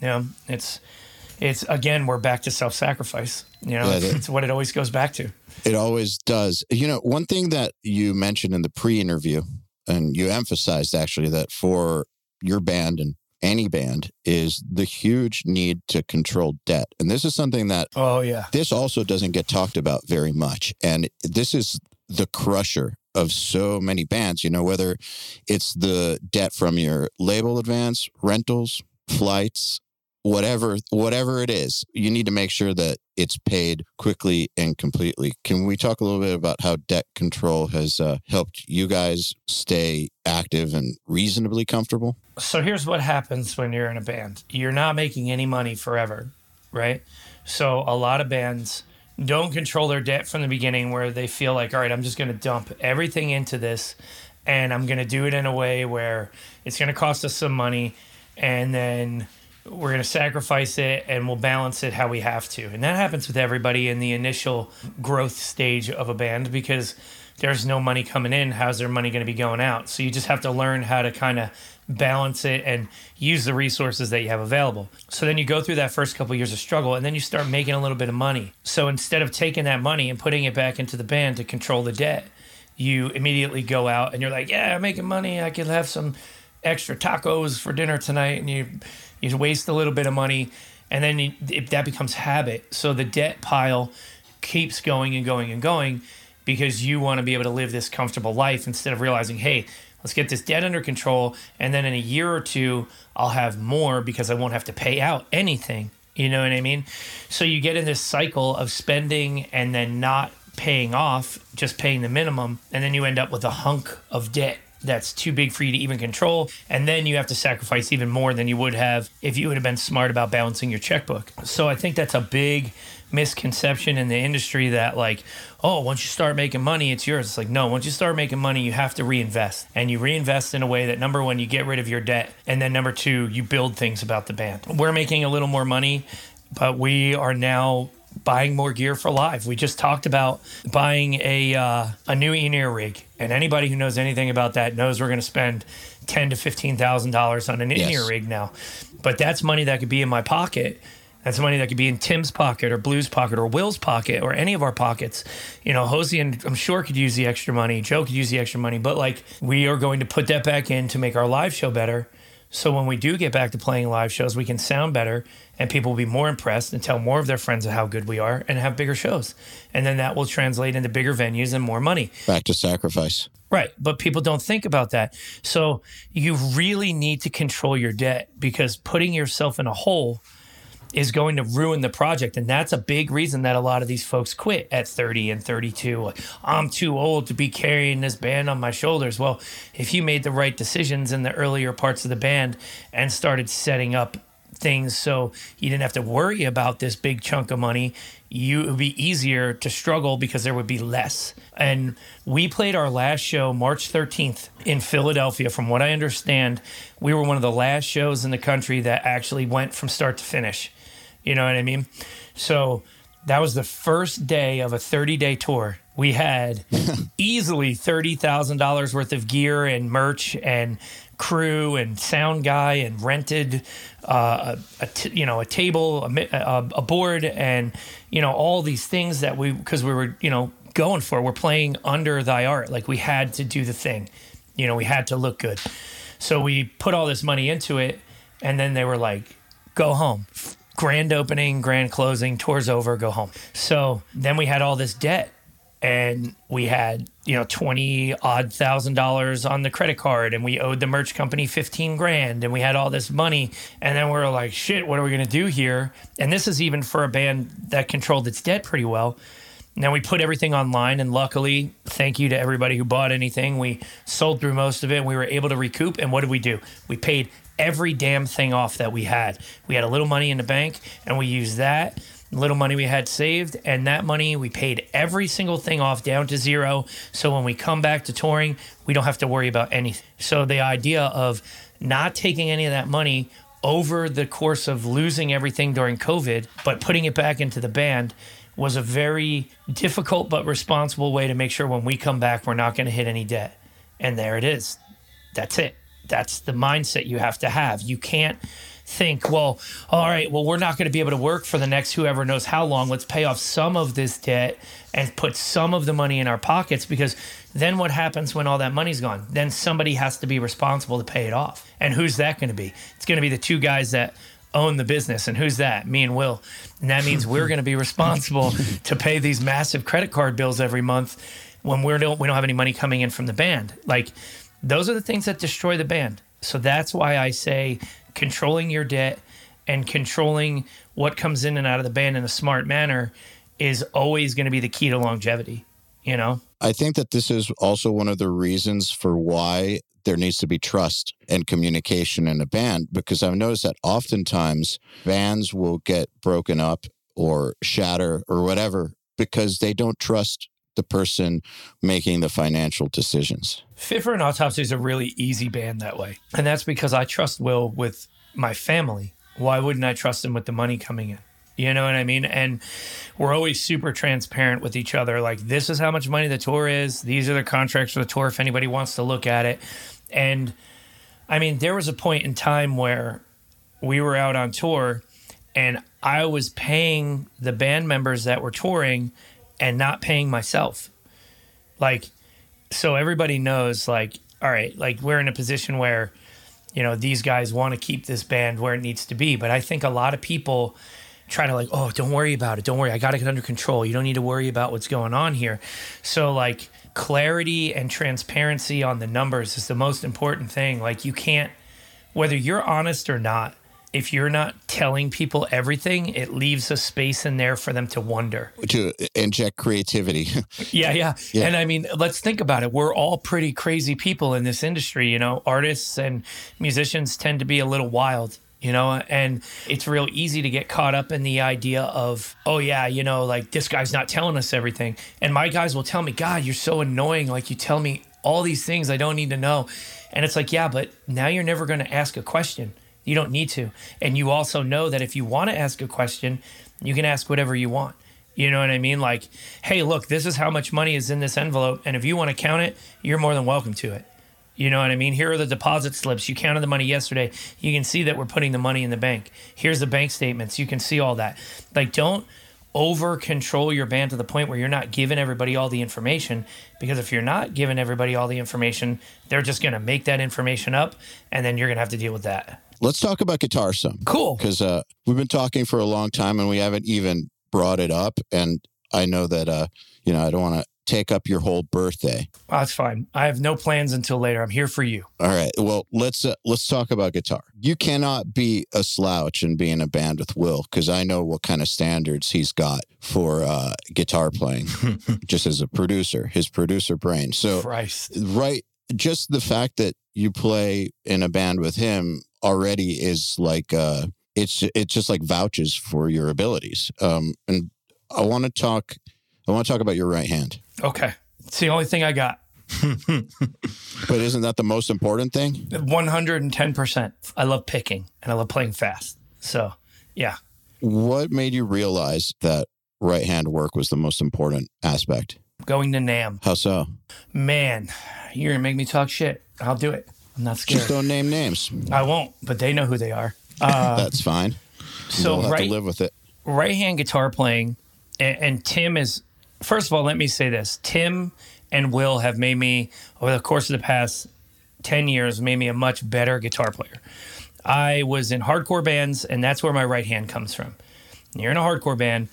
You know, it's it's again we're back to self-sacrifice. You know, yeah, it's, it's what it always goes back to. It always does. You know, one thing that you mentioned in the pre-interview, and you emphasized actually that for your band and any band is the huge need to control debt. And this is something that oh yeah. This also doesn't get talked about very much. And this is the crusher of so many bands, you know, whether it's the debt from your label advance, rentals, flights, whatever whatever it is you need to make sure that it's paid quickly and completely. Can we talk a little bit about how debt control has uh, helped you guys stay active and reasonably comfortable? So here's what happens when you're in a band. You're not making any money forever right? So a lot of bands don't control their debt from the beginning where they feel like all right i'm just going to dump everything into this and i'm going to do it in a way where it's going to cost us some money and then we're going to sacrifice it and we'll balance it how we have to. And that happens with everybody in the initial growth stage of a band because there's no money coming in. How's their money going to be going out? So you just have to learn how to kind of balance it and use the resources that you have available. So then you go through that first couple of years of struggle and then you start making a little bit of money. So instead of taking that money and putting it back into the band to control the debt, you immediately go out and you're like, yeah, I'm making money. I could have some extra tacos for dinner tonight. And you, you waste a little bit of money. And then that becomes habit. So the debt pile keeps going and going and going because you want to be able to live this comfortable life instead of realizing, hey, let's get this debt under control. And then in a year or two, I'll have more because I won't have to pay out anything. You know what I mean? So you get in this cycle of spending and then not paying off, just paying the minimum. And then you end up with a hunk of debt that's too big for you to even control. And then you have to sacrifice even more than you would have if you would have been smart about balancing your checkbook. So I think that's a big misconception in the industry that like oh once you start making money it's yours it's like no once you start making money you have to reinvest and you reinvest in a way that number one you get rid of your debt and then number two you build things about the band we're making a little more money but we are now buying more gear for live. We just talked about buying a uh, a new in-ear rig, and anybody who knows anything about that knows we're going to spend ten to fifteen thousand dollars on an in-ear Yes. rig now. But that's money that could be in my pocket. That's money that could be in Tim's pocket or Blue's pocket or Will's pocket or any of our pockets. You know, Hosey and I'm sure could use the extra money. Joe could use the extra money, but like we are going to put that back in to make our live show better. So when we do get back to playing live shows, we can sound better and people will be more impressed and tell more of their friends of how good we are and have bigger shows. And then that will translate into bigger venues and more money. Back to sacrifice. Right. But people don't think about that. So you really need to control your debt because putting yourself in a hole is going to ruin the project. And that's a big reason that a lot of these folks quit at 30 and 32. Like, I'm too old to be carrying this band on my shoulders. Well, if you made the right decisions in the earlier parts of the band and started setting up things so you didn't have to worry about this big chunk of money you it would be easier to struggle because there would be less and we played our last show march 13th in philadelphia from what i understand we were one of the last shows in the country that actually went from start to finish you know what i mean? So that was the first day of a 30 day tour. We had easily $30,000 worth of gear and merch and crew and sound guy and rented uh, a, a t- you know a table a, a, a board and you know all these things that we because we were you know going for we're playing under Thy Art. Like we had to do the thing. You know we had to look good. So we put all this money into it and then they were like go home grand opening grand closing tours over go home. So then we had all this debt and we had you know 20 odd thousand dollars on the credit card and we owed the merch company 15 grand and we had all this money. And then we are like shit what are we going to do here? And this is even for a band that controlled its debt pretty well. Now we put everything online and luckily thank you to everybody who bought anything we sold through most of it and we were able to recoup. And what did we do? We paid every damn thing off that we had. We had a little money in the bank and we used that little money we had saved and that money we paid every single thing off down to zero. So when we come back to touring we don't have to worry about anything. So the idea of not taking any of that money over the course of losing everything during covid but putting it back into the band was a very difficult but responsible way to make sure when we come back we're not going to hit any debt. And there it is. That's it that's the mindset you have to have you can't think, well, all right, well, we're not going to be able to work for the next whoever knows how long. Let's pay off some of this debt and put some of the money in our pockets because then what happens when all that money's gone? Then somebody has to be responsible to pay it off. And who's that going to be? It's going to be the two guys that own the business. And who's that? Me and Will. And that means we're going to be responsible to pay these massive credit card bills every month when we don't we don't have any money coming in from the band. Like those are the things that destroy the band. So that's why I say controlling your debt and controlling what comes in and out of the band in a smart manner is always going to be the key to longevity, you know? I think that this is also one of the reasons for why there needs to be trust and communication in a band because I've noticed that oftentimes bands will get broken up or shatter or whatever because they don't trust the person making the financial decisions. Fit for an Autopsy is a really easy band that way. And that's because I trust Will with my family. Why wouldn't I trust him with the money coming in? You know what I mean? And we're always super transparent with each other. Like, this is how much money the tour is. These are the contracts for the tour if anybody wants to look at it. And I mean, there was a point in time where we were out on tour and I was paying the band members that were touring and not paying myself. Like, so everybody knows, like, all right, like we're in a position where, you know, these guys want to keep this band where it needs to be. But I think a lot of people, try to like, oh, don't worry about it. Don't worry. I got to get under control. You don't need to worry about what's going on here. So, like, clarity and transparency on the numbers is the most important thing. Like, you can't, whether you're honest or not, if you're not telling people everything, it leaves a space in there for them to wonder. To inject creativity. yeah, yeah, yeah. And I mean, let's think about it. We're all pretty crazy people in this industry. You know, artists and musicians tend to be a little wild you know and it's real easy to get caught up in the idea of oh yeah you know like this guy's not telling us everything and my guys will tell me god you're so annoying like you tell me all these things i don't need to know and it's like yeah but now you're never going to ask a question you don't need to and you also know that if you want to ask a question you can ask whatever you want you know what I mean? Like, hey, look, this is how much money is in this envelope. And if you want to count it, you're more than welcome to it. You know what I mean? Here are the deposit slips. You counted the money yesterday. You can see that we're putting the money in the bank. Here's the bank statements. You can see all that. Like, don't over control your band to the point where you're not giving everybody all the information. Because if you're not giving everybody all the information, they're just going to make that information up and then you're going to have to deal with that. Let's talk about guitar some. Cool. Because uh, we've been talking for a long time and we haven't even brought it up. And I know that, uh, you know, I don't want to take up your whole birthday. Oh, that's fine. I have no plans until later. I'm here for you. All right. Well, let's uh, let's talk about guitar. You cannot be a slouch and be in a band with Will because I know what kind of standards he's got for uh, guitar playing, just as a producer, his producer brain. So, Christ. right, just the fact that you play in a band with him already is like uh, it's it's just like vouches for your abilities. Um, and I want to talk. I want to talk about your right hand. Okay. It's the only thing I got. but isn't that the most important thing? 110%. I love picking and I love playing fast. So, yeah. What made you realize that right hand work was the most important aspect? Going to NAMM. How so? Man, you're going to make me talk shit. I'll do it. I'm not scared. Just don't name names. I won't, but they know who they are. Uh, That's fine. So, They'll have right, to live with it. right hand guitar playing, and, and Tim is, first of all, let me say this Tim and Will have made me, over the course of the past 10 years, made me a much better guitar player. I was in hardcore bands, and that's where my right hand comes from. You're in a hardcore band,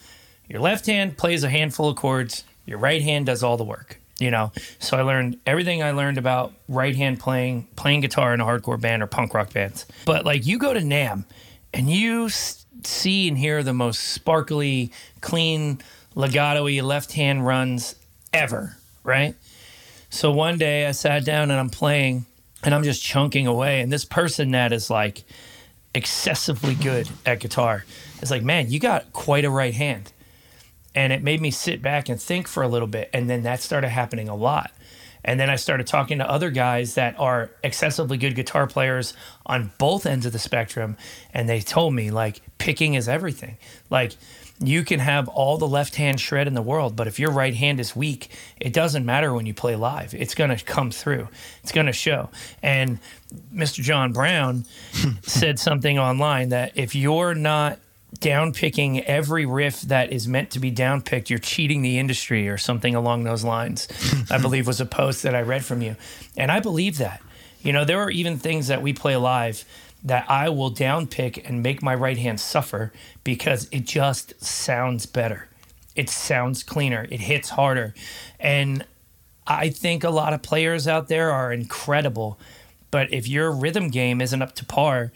your left hand plays a handful of chords, your right hand does all the work. You know, so I learned everything I learned about right hand playing, playing guitar in a hardcore band or punk rock bands. But like you go to NAMM and you see and hear the most sparkly, clean, legato-y left hand runs ever, right? So one day I sat down and I'm playing and I'm just chunking away. And this person that is like excessively good at guitar is like, man, you got quite a right hand. And it made me sit back and think for a little bit. And then that started happening a lot. And then I started talking to other guys that are excessively good guitar players on both ends of the spectrum. And they told me, like, picking is everything. Like, you can have all the left hand shred in the world, but if your right hand is weak, it doesn't matter when you play live. It's going to come through, it's going to show. And Mr. John Browne said something online that if you're not down picking every riff that is meant to be down picked, you're cheating the industry or something along those lines. I believe was a post that I read from you. And I believe that. You know, there are even things that we play live that I will down pick and make my right hand suffer because it just sounds better. It sounds cleaner. It hits harder. And I think a lot of players out there are incredible. But if your rhythm game isn't up to par,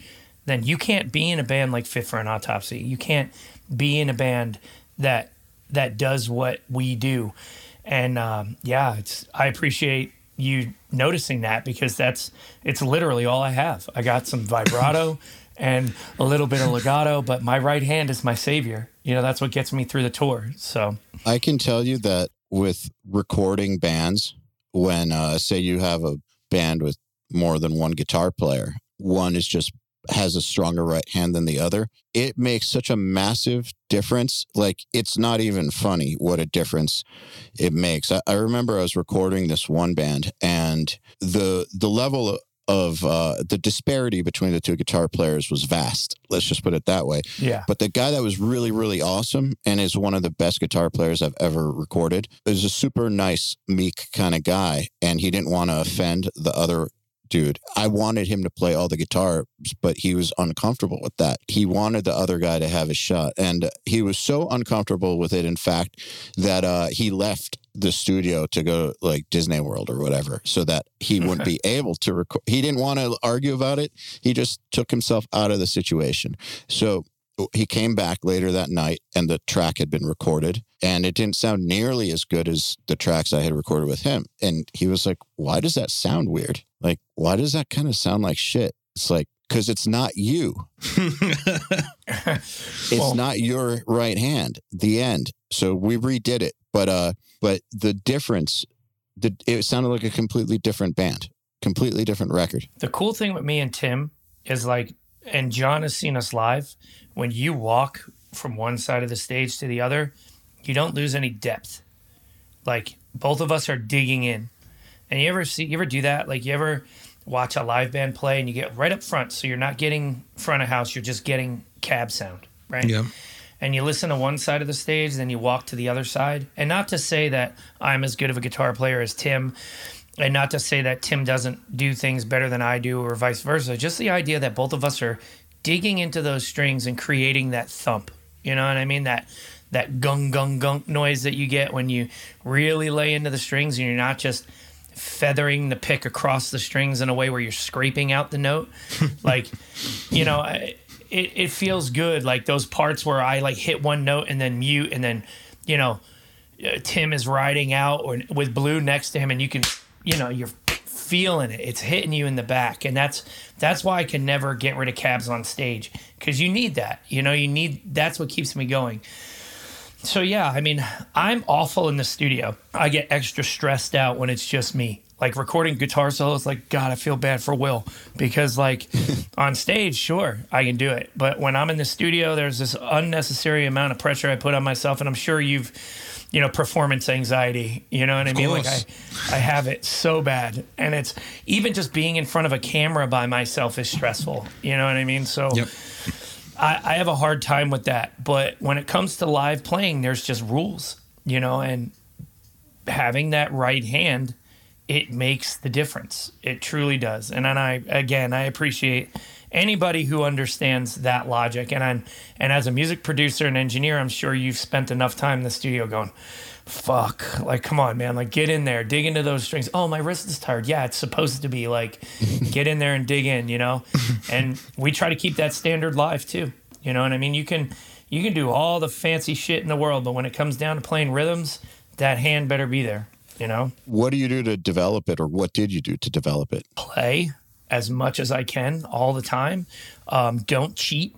then you can't be in a band like Fit for an Autopsy. You can't be in a band that that does what we do. And um, yeah, it's I appreciate you noticing that because that's it's literally all I have. I got some vibrato and a little bit of legato, but my right hand is my savior. You know, that's what gets me through the tour. So I can tell you that with recording bands, when uh, say you have a band with more than one guitar player, one is just has a stronger right hand than the other. It makes such a massive difference. Like it's not even funny what a difference it makes. I, I remember I was recording this one band and the the level of uh, the disparity between the two guitar players was vast. Let's just put it that way. Yeah. But the guy that was really, really awesome and is one of the best guitar players I've ever recorded is a super nice, meek kind of guy. And he didn't want to offend the other dude. I wanted him to play all the guitars, but he was uncomfortable with that. He wanted the other guy to have a shot. And he was so uncomfortable with it, in fact, that uh, he left the studio to go like Disney World or whatever so that he wouldn't be able to record. He didn't want to argue about it. He just took himself out of the situation. So he came back later that night and the track had been recorded and it didn't sound nearly as good as the tracks I had recorded with him. And he was like, Why does that sound weird? Like, why does that kind of sound like shit? It's like, because it's not you. it's Well- not your right hand. The end. So we redid it. But uh but the difference the it sounded like a completely different band. Completely different record. The cool thing with me and Tim is like, and John has seen us live. When you walk from one side of the stage to the other, you don't lose any depth. Like both of us are digging in. And you ever see, you ever do that? Like you ever watch a live band play and you get right up front, so you're not getting front of house, you're just getting cab sound, right? Yeah. and you listen to one side of the stage, then you walk to the other side. And not to say that I'm as good of a guitar player as Tim, and not to say that Tim doesn't do things better than I do, or vice versa. Just the idea that both of us are digging into those strings and creating that thump. You know what I mean? That that gung gung gunk noise that you get when you really lay into the strings and you're not just feathering the pick across the strings in a way where you're scraping out the note. like, you know, I- it, it feels good. Like those parts where I like hit one note and then mute and then, you know, uh, Tim is riding out or with Blue next to him and you can, you know, you're feeling it. It's hitting you in the back. And that's that's why I can never get rid of cabs on stage because you need that. You know, you need that's what keeps me going. So yeah, I mean, I'm awful in the studio. I get extra stressed out when it's just me. Like recording guitar solos, like God, I feel bad for Will because like on stage, sure, I can do it, but when I'm in the studio, there's this unnecessary amount of pressure I put on myself, and I'm sure you've, you know, performance anxiety. You know what I mean? Like I. I have it so bad, and it's even just being in front of a camera by myself is stressful. You know what I mean? So. Yep. I, I have a hard time with that. But when it comes to live playing, there's just rules, you know, and having that right hand, it makes the difference. It truly does. And then I, again, I appreciate anybody who understands that logic. And I'm, and as a music producer and engineer, I'm sure you've spent enough time in the studio going, fuck, like, come on, man, like, get in there, dig into those strings. Oh, my wrist is tired. Yeah, it's supposed to be like, get in there and dig in, you know? And we try to keep that standard live too. You know what I mean? You can, you can do all the fancy shit in the world, but when it comes down to playing rhythms, that hand better be there, you know? What do you do to develop it or what did you do to develop it? play as much as I can all the time. Um, don't cheat.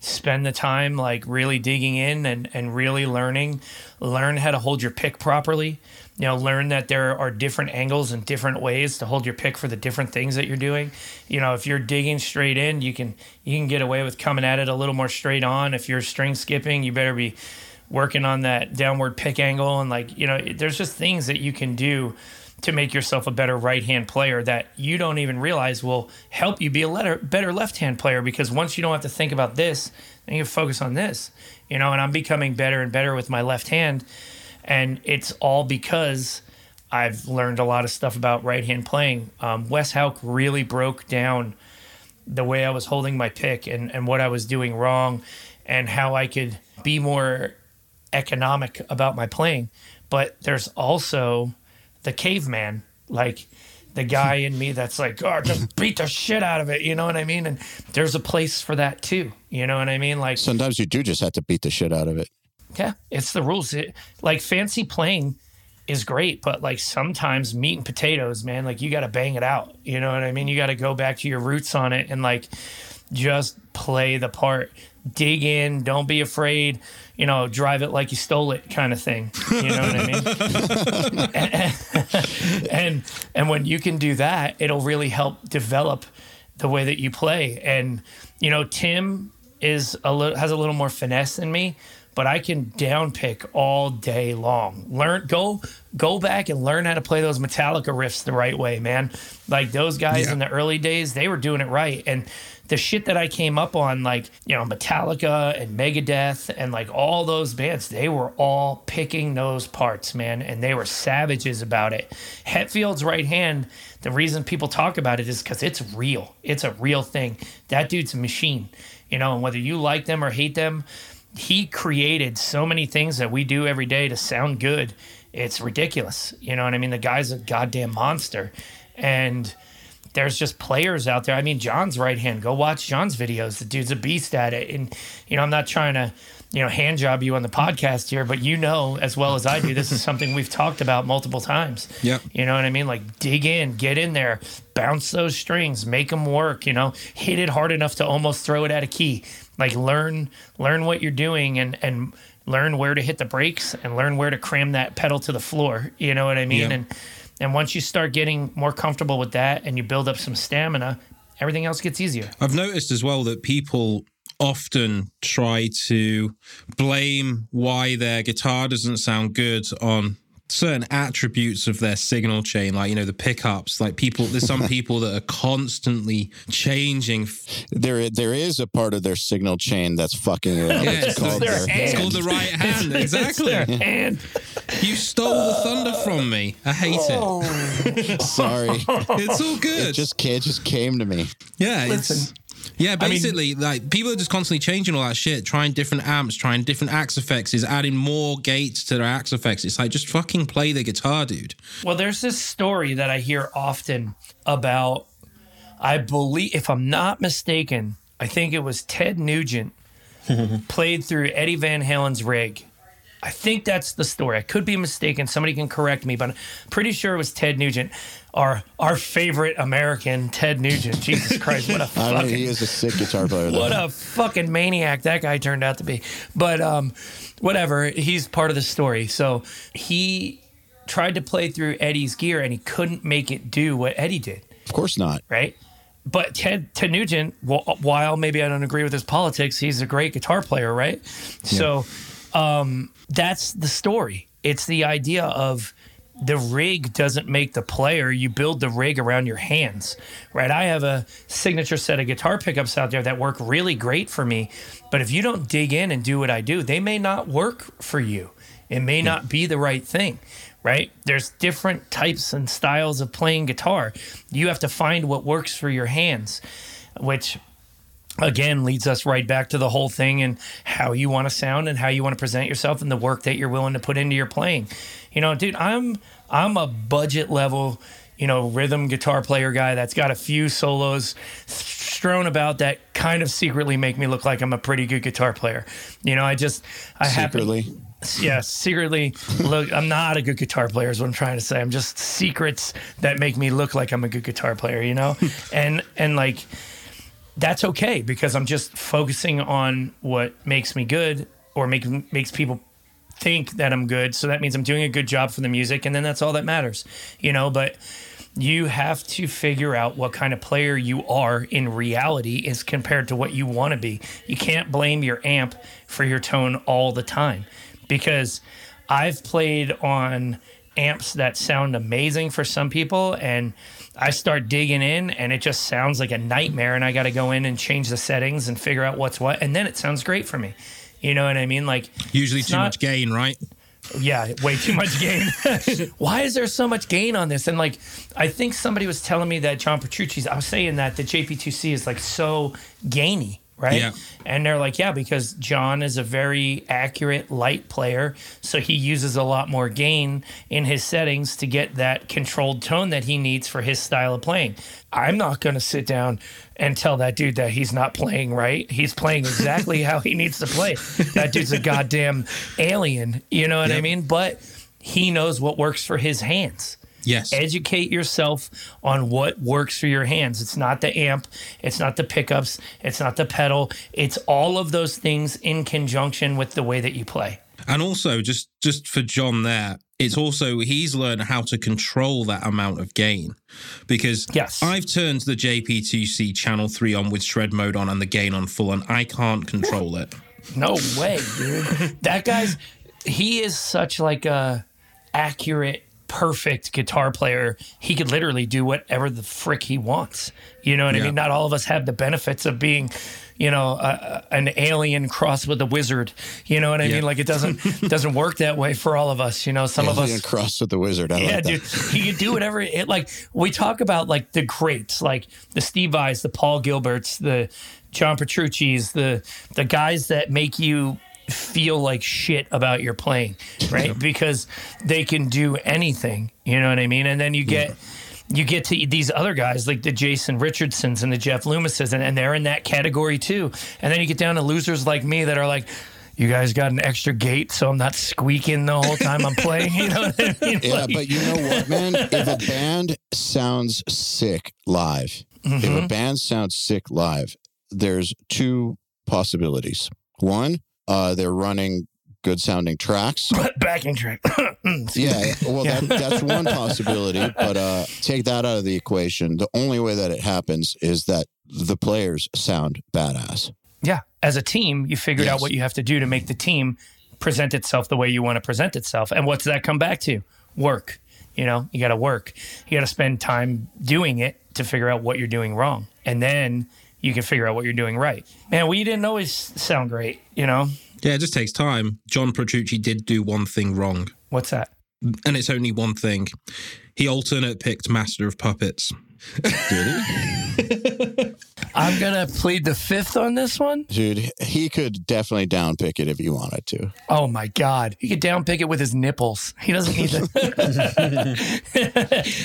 Spend the time like really digging in and, and really learning. Learn how to hold your pick properly. You know, learn that there are different angles and different ways to hold your pick for the different things that you're doing. You know, if you're digging straight in, you can you can get away with coming at it a little more straight on. If you're string skipping, you better be working on that downward pick angle and like you know there's just things that you can do to make yourself a better right hand player that you don't even realize will help you be a letter, better left hand player. Because once you don't have to think about this then you focus on this you know and i'm becoming better and better with my left hand. And it's all because i've learned a lot of stuff about right hand playing. Um, Wes Hauch really broke down the way I was holding my pick and, and what I was doing wrong and how I could be more economic about my playing. But there's also the caveman, like the guy in me that's like, oh, just beat the shit out of it. You know what I mean? And there's a place for that too. You know what I mean? Like, Sometimes you do just have to beat the shit out of it. yeah, it's the rules. It, like fancy playing is great, but like sometimes meat and potatoes, man, like you got to bang it out. You know what I mean? You got to go back to your roots on it and like just play the part. Dig in, don't be afraid, you know, drive it like you stole it kind of thing. You know what I mean? and and when you can do that, it'll really help develop the way that you play. And you know, Tim is a little has a little more finesse than me, but I can down pick all day long. Learn go go back and learn how to play those Metallica riffs the right way, man. Like those guys Yeah. in the early days, they were doing it right. And the shit that I came up on, like, you know, Metallica and Megadeth and like all those bands, they were all picking those parts, man. And they were savages about it. Hetfield's right hand, the reason people talk about it is because it's real. It's a real thing. That dude's a machine, you know, and whether you like them or hate them, he created so many things that we do every day to sound good. It's ridiculous. You know what I mean? The guy's a goddamn monster. And there's just players out there. I mean, John's right hand. Go watch John's videos. The dude's a beast at it. And, you know, I'm not trying to, you know, hand job you on the podcast here, but you know as well as I do, this is something we've talked about multiple times. Yep. You know what I mean? Like dig in, get in there, bounce those strings, make them work, you know, hit it hard enough to almost throw it at a key. Like learn learn what you're doing and and learn where to hit the brakes and learn where to cram that pedal to the floor. You know what I mean? Yeah. And and once you start getting more comfortable with that and you build up some stamina, everything else gets easier. I've noticed as well that people often try to blame why their guitar doesn't sound good on certain attributes of their signal chain like you know the pickups like people there's some people that are constantly changing There, there is a part of their signal chain that's fucking it up. Yeah, it's it's called their their hand. it's called the right hand It's exactly their hand. you stole the thunder from me i hate it oh. Sorry, it's all good it just it just came to me. Yeah, it's Listen. Yeah. mean- Basically, like people are just constantly changing all that shit, trying different amps, trying different Axe-Fx, is adding more gates to their Axe-Fx. It's like just fucking play the guitar, dude. Well, there's this story that I hear often about, I believe, if I'm not mistaken, I think it was Ted Nugent played through Eddie Van Halen's rig. I think that's the story. I could be mistaken. Somebody can correct me, but I'm pretty sure it was Ted Nugent, our our favorite American, Ted Nugent. Jesus Christ, what a I fucking mean, he is a sick guitar player. Though. what a fucking maniac that guy turned out to be. But um, whatever, he's part of the story. So he tried to play through Eddie's gear and he couldn't make it do what Eddie did, Of course not. right? But Ted, Ted Nugent, while maybe I don't agree with his politics, he's a great guitar player, right? So um, that's the story. It's the idea of the rig doesn't make the player. You build the rig around your hands, right? I have a signature set of guitar pickups out there that work really great for me. But if you don't dig in and do what I do, they may not work for you. It may not be the right thing, right? There's different types and styles of playing guitar. You have to find what works for your hands, which again leads us right back to the whole thing and how you want to sound and how you want to present yourself and the work that you're willing to put into your playing. You know, dude, I'm I'm a budget level, you know, rhythm guitar player guy that's got a few solos strewn about that kind of secretly make me look like I'm a pretty good guitar player. You know, I just I happen Secretly, yeah, secretly look. I'm not a good guitar player. Is what I'm trying to say. I'm just secrets that make me look like I'm a good guitar player. You know, and and like that's okay because I'm just focusing on what makes me good or make, makes people think that I'm good. So that means I'm doing a good job for the music, and then that's all that matters. You know, but you have to figure out what kind of player you are in reality as compared to what you want to be. You can't blame your amp for your tone all the time because I've played on amps that sound amazing for some people and I start digging in and it just sounds like a nightmare and I got to go in and change the settings and figure out what's what and then it sounds great for me. You know what I mean? Like Usually too not- much gain, right? yeah, way too much gain. Why is there so much gain on this? And like, I think somebody was telling me that John Petrucci's. I was saying that the JP2C is like so gainy, right? Yeah. And they're like, yeah, because John is a very accurate light player, so he uses a lot more gain in his settings to get that controlled tone that he needs for his style of playing. I'm not going to sit down and tell that dude that he's not playing right. He's playing exactly how he needs to play. That dude's a goddamn alien, you know what I mean? But he knows what works for his hands Yes. educate yourself on what works for your hands. It's not the amp, it's not the pickups, it's not the pedal. It's all of those things in conjunction with the way that you play. And also, just just for John, there, it's also he's learned how to control that amount of gain because Yes. I've turned the JP2C channel 3 on with shred mode on and the gain on full and I can't control it. No way, dude. that guy's he is such like a accurate, perfect guitar player. He could literally do whatever the frick he wants. You know what I mean? Not all of us have the benefits of being, you know, an alien crossed with a wizard. You know what I Yeah. mean? Like it doesn't doesn't work that way for all of us. You know, some of us crossed with the wizard. I yeah, like dude. He could do whatever. It, like we talk about, like the greats, like the Steve Vais, the Paul Gilberts, the John Petrucci's, the the guys that make you feel like shit about your playing, right? Because they can do anything. You know what I mean? And then you get. You get to these other guys like the Jason Richardsons and the Jeff Loomises, and, and they're in that category too. And then you get down to losers like me that are like, you guys got an extra gate, so I'm not squeaking the whole time I'm playing. You know what I mean? Yeah, Like- but you know what, man? If a band sounds sick live, if Mm-hmm. a band sounds sick live, there's two possibilities. One, uh, they're running good sounding tracks. backing track. Yeah, well, that, that's one possibility. But uh, take that out of the equation. The only way that it happens is that the players sound badass. yeah. As a team, you figured out what you have to do to make the team present itself the way you want to present itself. And what's that come back to? Work. You know, you got to work. You got to spend time doing it to figure out what you're doing wrong. And then you can figure out what you're doing right. Man, we didn't always sound great, you know? Yeah, it just takes time. John Petrucci did do one thing wrong, What's that? and it's only one thing. He alternate picked Master of Puppets. I'm going to plead the fifth on this one. Dude, he could definitely downpick it if he wanted to. Oh my God. He could downpick it with his nipples. He doesn't need to.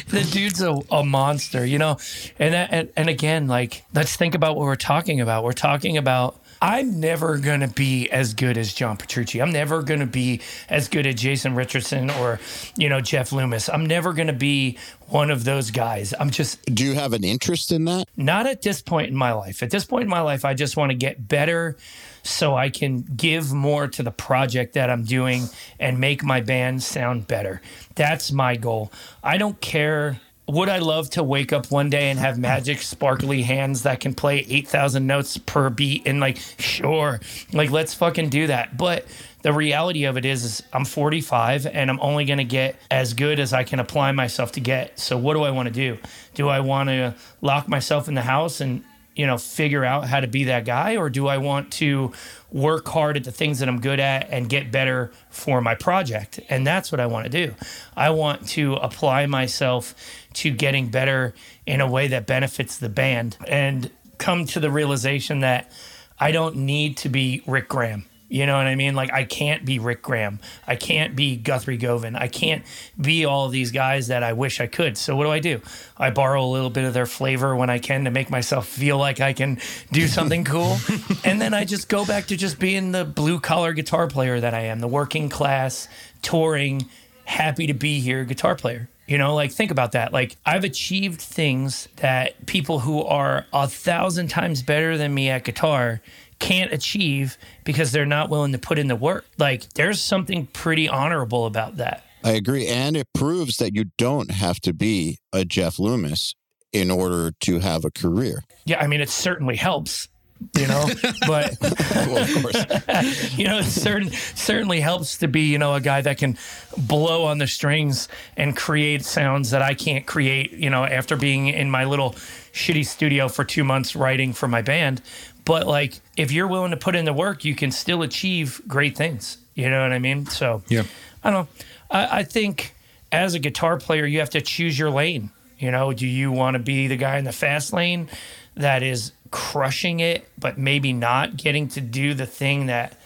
the dude's a, a monster, you know? And, and, and again, like, let's think about what we're talking about. We're talking about. I'm never going to be as good as John Petrucci. I'm never going to be as good as Jason Richardson or, you know, Jeff Loomis. I'm never going to be one of those guys. I'm just Do you have an interest in that? not at this point in my life. At this point in my life, I just want to get better so I can give more to the project that I'm doing and make my band sound better. That's my goal. I don't care. Would I love to wake up one day and have magic, sparkly hands that can play 8,000 notes per beat? And like, sure, like, let's fucking do that. But the reality of it is, is I'm 45 and I'm only going to get as good as I can apply myself to get. So what do I want to do? Do I want to lock myself in the house and you know figure out how to be that guy or do I want to work hard at the things that I'm good at and get better for my project? And that's what I want to do. I want to apply myself to getting better in a way that benefits the band and come to the realization that I don't need to be Rick Graham. You know what I mean? Like I can't be Rick Graham. I can't be Guthrie Govan. I can't be all of these guys that I wish I could. So what do I do? I borrow a little bit of their flavor when I can to make myself feel like I can do something cool. and then I just go back to just being the blue collar guitar player that I am, the working class, touring, happy to be here guitar player. You know, like think about that. Like I've achieved things that people who are a thousand times better than me at guitar can't achieve because they're not willing to put in the work. Like there's something pretty honorable about that. I agree. And it proves that you don't have to be a Jeff Loomis in order to have a career. Yeah, I mean it certainly helps, you know, but Well, of course. you know, it certain certainly helps to be, you know, a guy that can blow on the strings and create sounds that I can't create, you know, after being in my little shitty studio for two months writing for my band. But like, if you're willing to put in the work, you can still achieve great things. You know what I mean? So Yeah. I don't know. I, I think as a guitar player, you have to choose your lane. You know, do you want to be the guy in the fast lane that is crushing it, but maybe not getting to do the thing that,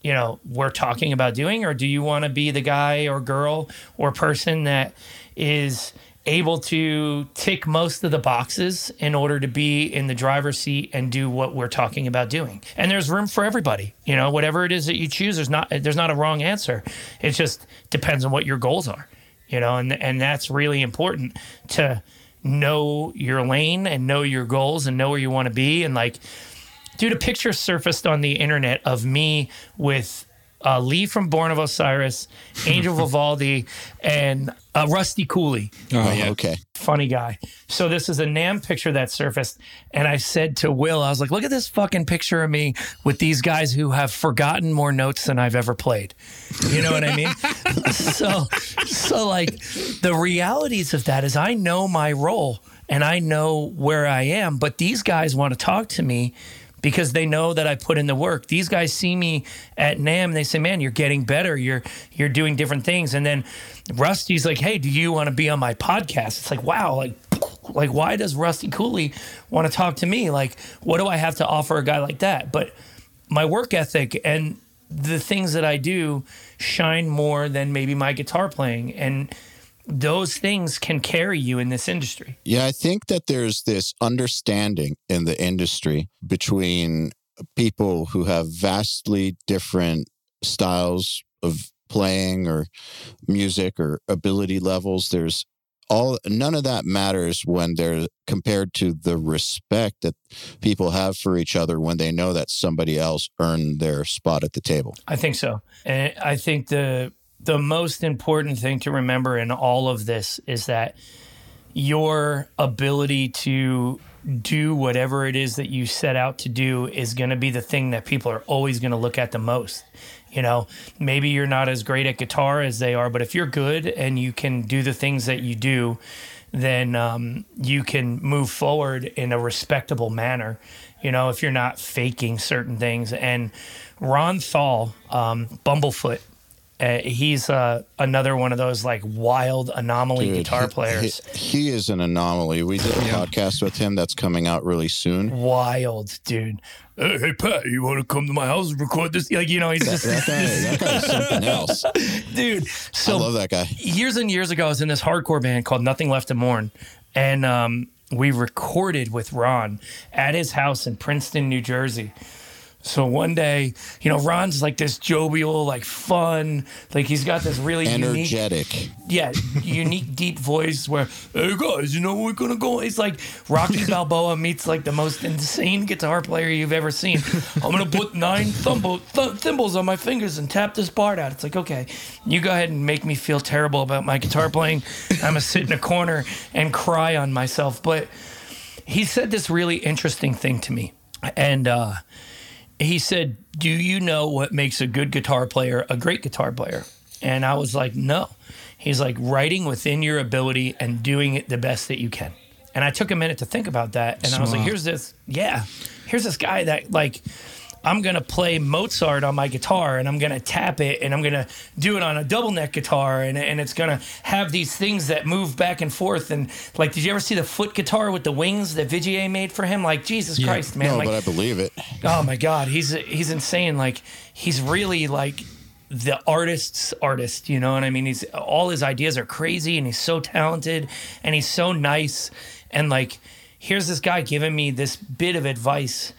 you know, we're talking about doing? Or do you want to be the guy or girl or person that is able to tick most of the boxes in order to be in the driver's seat and do what we're talking about doing. And there's room for everybody. You know, whatever it is that you choose, there's not there's not a wrong answer. It just depends on what your goals are. You know, and and that's really important to know your lane and know your goals and know where you want to be. And like dude a picture surfaced on the internet of me with uh, Lee from Born of Osiris, Angel Vivaldi, and uh, Rusty Cooley. Oh, yeah. Okay. Funny guy. So this is a NAMM picture that surfaced, and I said to Will, I was like, "Look at this fucking picture of me with these guys who have forgotten more notes than I've ever played." You know what I mean? so, so like the realities of that is, I know my role and I know where I am, but these guys want to talk to me because they know that I put in the work. These guys see me at NAMM, and they say, "Man, you're getting better. You're you're doing different things." And then Rusty's like, "Hey, do you want to be on my podcast?" It's like, "Wow, like like why does Rusty Cooley want to talk to me? Like what do I have to offer a guy like that?" But my work ethic and the things that I do shine more than maybe my guitar playing and those things can carry you in this industry. Yeah, I think that there's this understanding in the industry between people who have vastly different styles of playing or music or ability levels. There's all none of that matters when they're compared to the respect that people have for each other when they know that somebody else earned their spot at the table. I think so. And I think the the most important thing to remember in all of this is that your ability to do whatever it is that you set out to do is going to be the thing that people are always going to look at the most. You know, maybe you're not as great at guitar as they are, but if you're good and you can do the things that you do, then um, you can move forward in a respectable manner. You know, if you're not faking certain things. And Ron Thal, um, Bumblefoot, uh, he's uh, another one of those like wild anomaly Dude, guitar he- players. He, he is an anomaly. We did a podcast with him that's coming out really soon. wild, dude. Hey, hey, Pat, you want to come to my house and record this? Like, you know, he's just, That guy, that guy is something else. dude. I So love that guy. years and years ago, I was in this hardcore band called Nothing Left to Mourn, and um, we recorded with Ron at his house in Princeton, New Jersey. So one day, you know, Ron's like this jovial, like fun, like he's got this really unique, Energetic. yeah, unique deep voice where, hey guys, you know we're gonna go. It's like Rocky Balboa meets like the most insane guitar player you've ever seen. I'm gonna put nine thumbo, th- thimbles on my fingers and tap this part out. It's like okay, you go ahead and make me feel terrible about my guitar playing. I'm gonna sit in a corner and cry on myself. But he said this really interesting thing to me, and. uh he said, Do you know what makes a good guitar player a great guitar player? And I was like, No. He's like, writing within your ability and doing it the best that you can. And I took a minute to think about that. And I was like, Here's this, yeah, here's this guy that, like, I'm going to play Mozart on my guitar and I'm going to tap it and I'm going to do it on a double neck guitar and, and it's going to have these things that move back and forth. And like, did you ever see the foot guitar with the wings that Vigier made for him? Like, Jesus Yeah. Christ, man. no, like, but I believe it. Oh my God, he's he's insane. Like he's really like the artist's artist. You know what I mean? He's all his ideas are crazy, and he's so talented, and he's so nice. And like, here's this guy giving me this bit of advice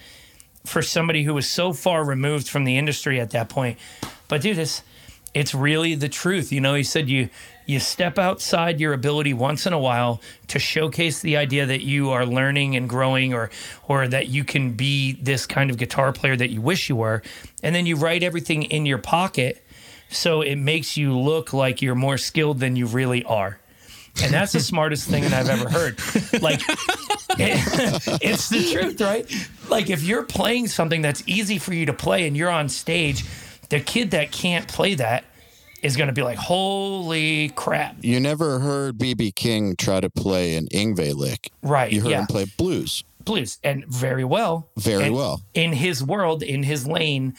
for somebody who was so far removed from the industry at that point. But dude, this it's really the truth. You know, he said you you step outside your ability once in a while to showcase the idea that you are learning and growing or or that you can be this kind of guitar player that you wish you were. And then you write everything in your pocket so it makes you look like you're more skilled than you really are. And that's the smartest thing that I've ever heard. Like, it- it's the truth, right? Like, if you're playing something that's easy for you to play and you're on stage, the kid that can't play that is going to be like, holy crap. You never heard BB King try to play an Yngwie lick. Right. You heard yeah. him play blues. blues and very well. Very And well. In his world, in his lane.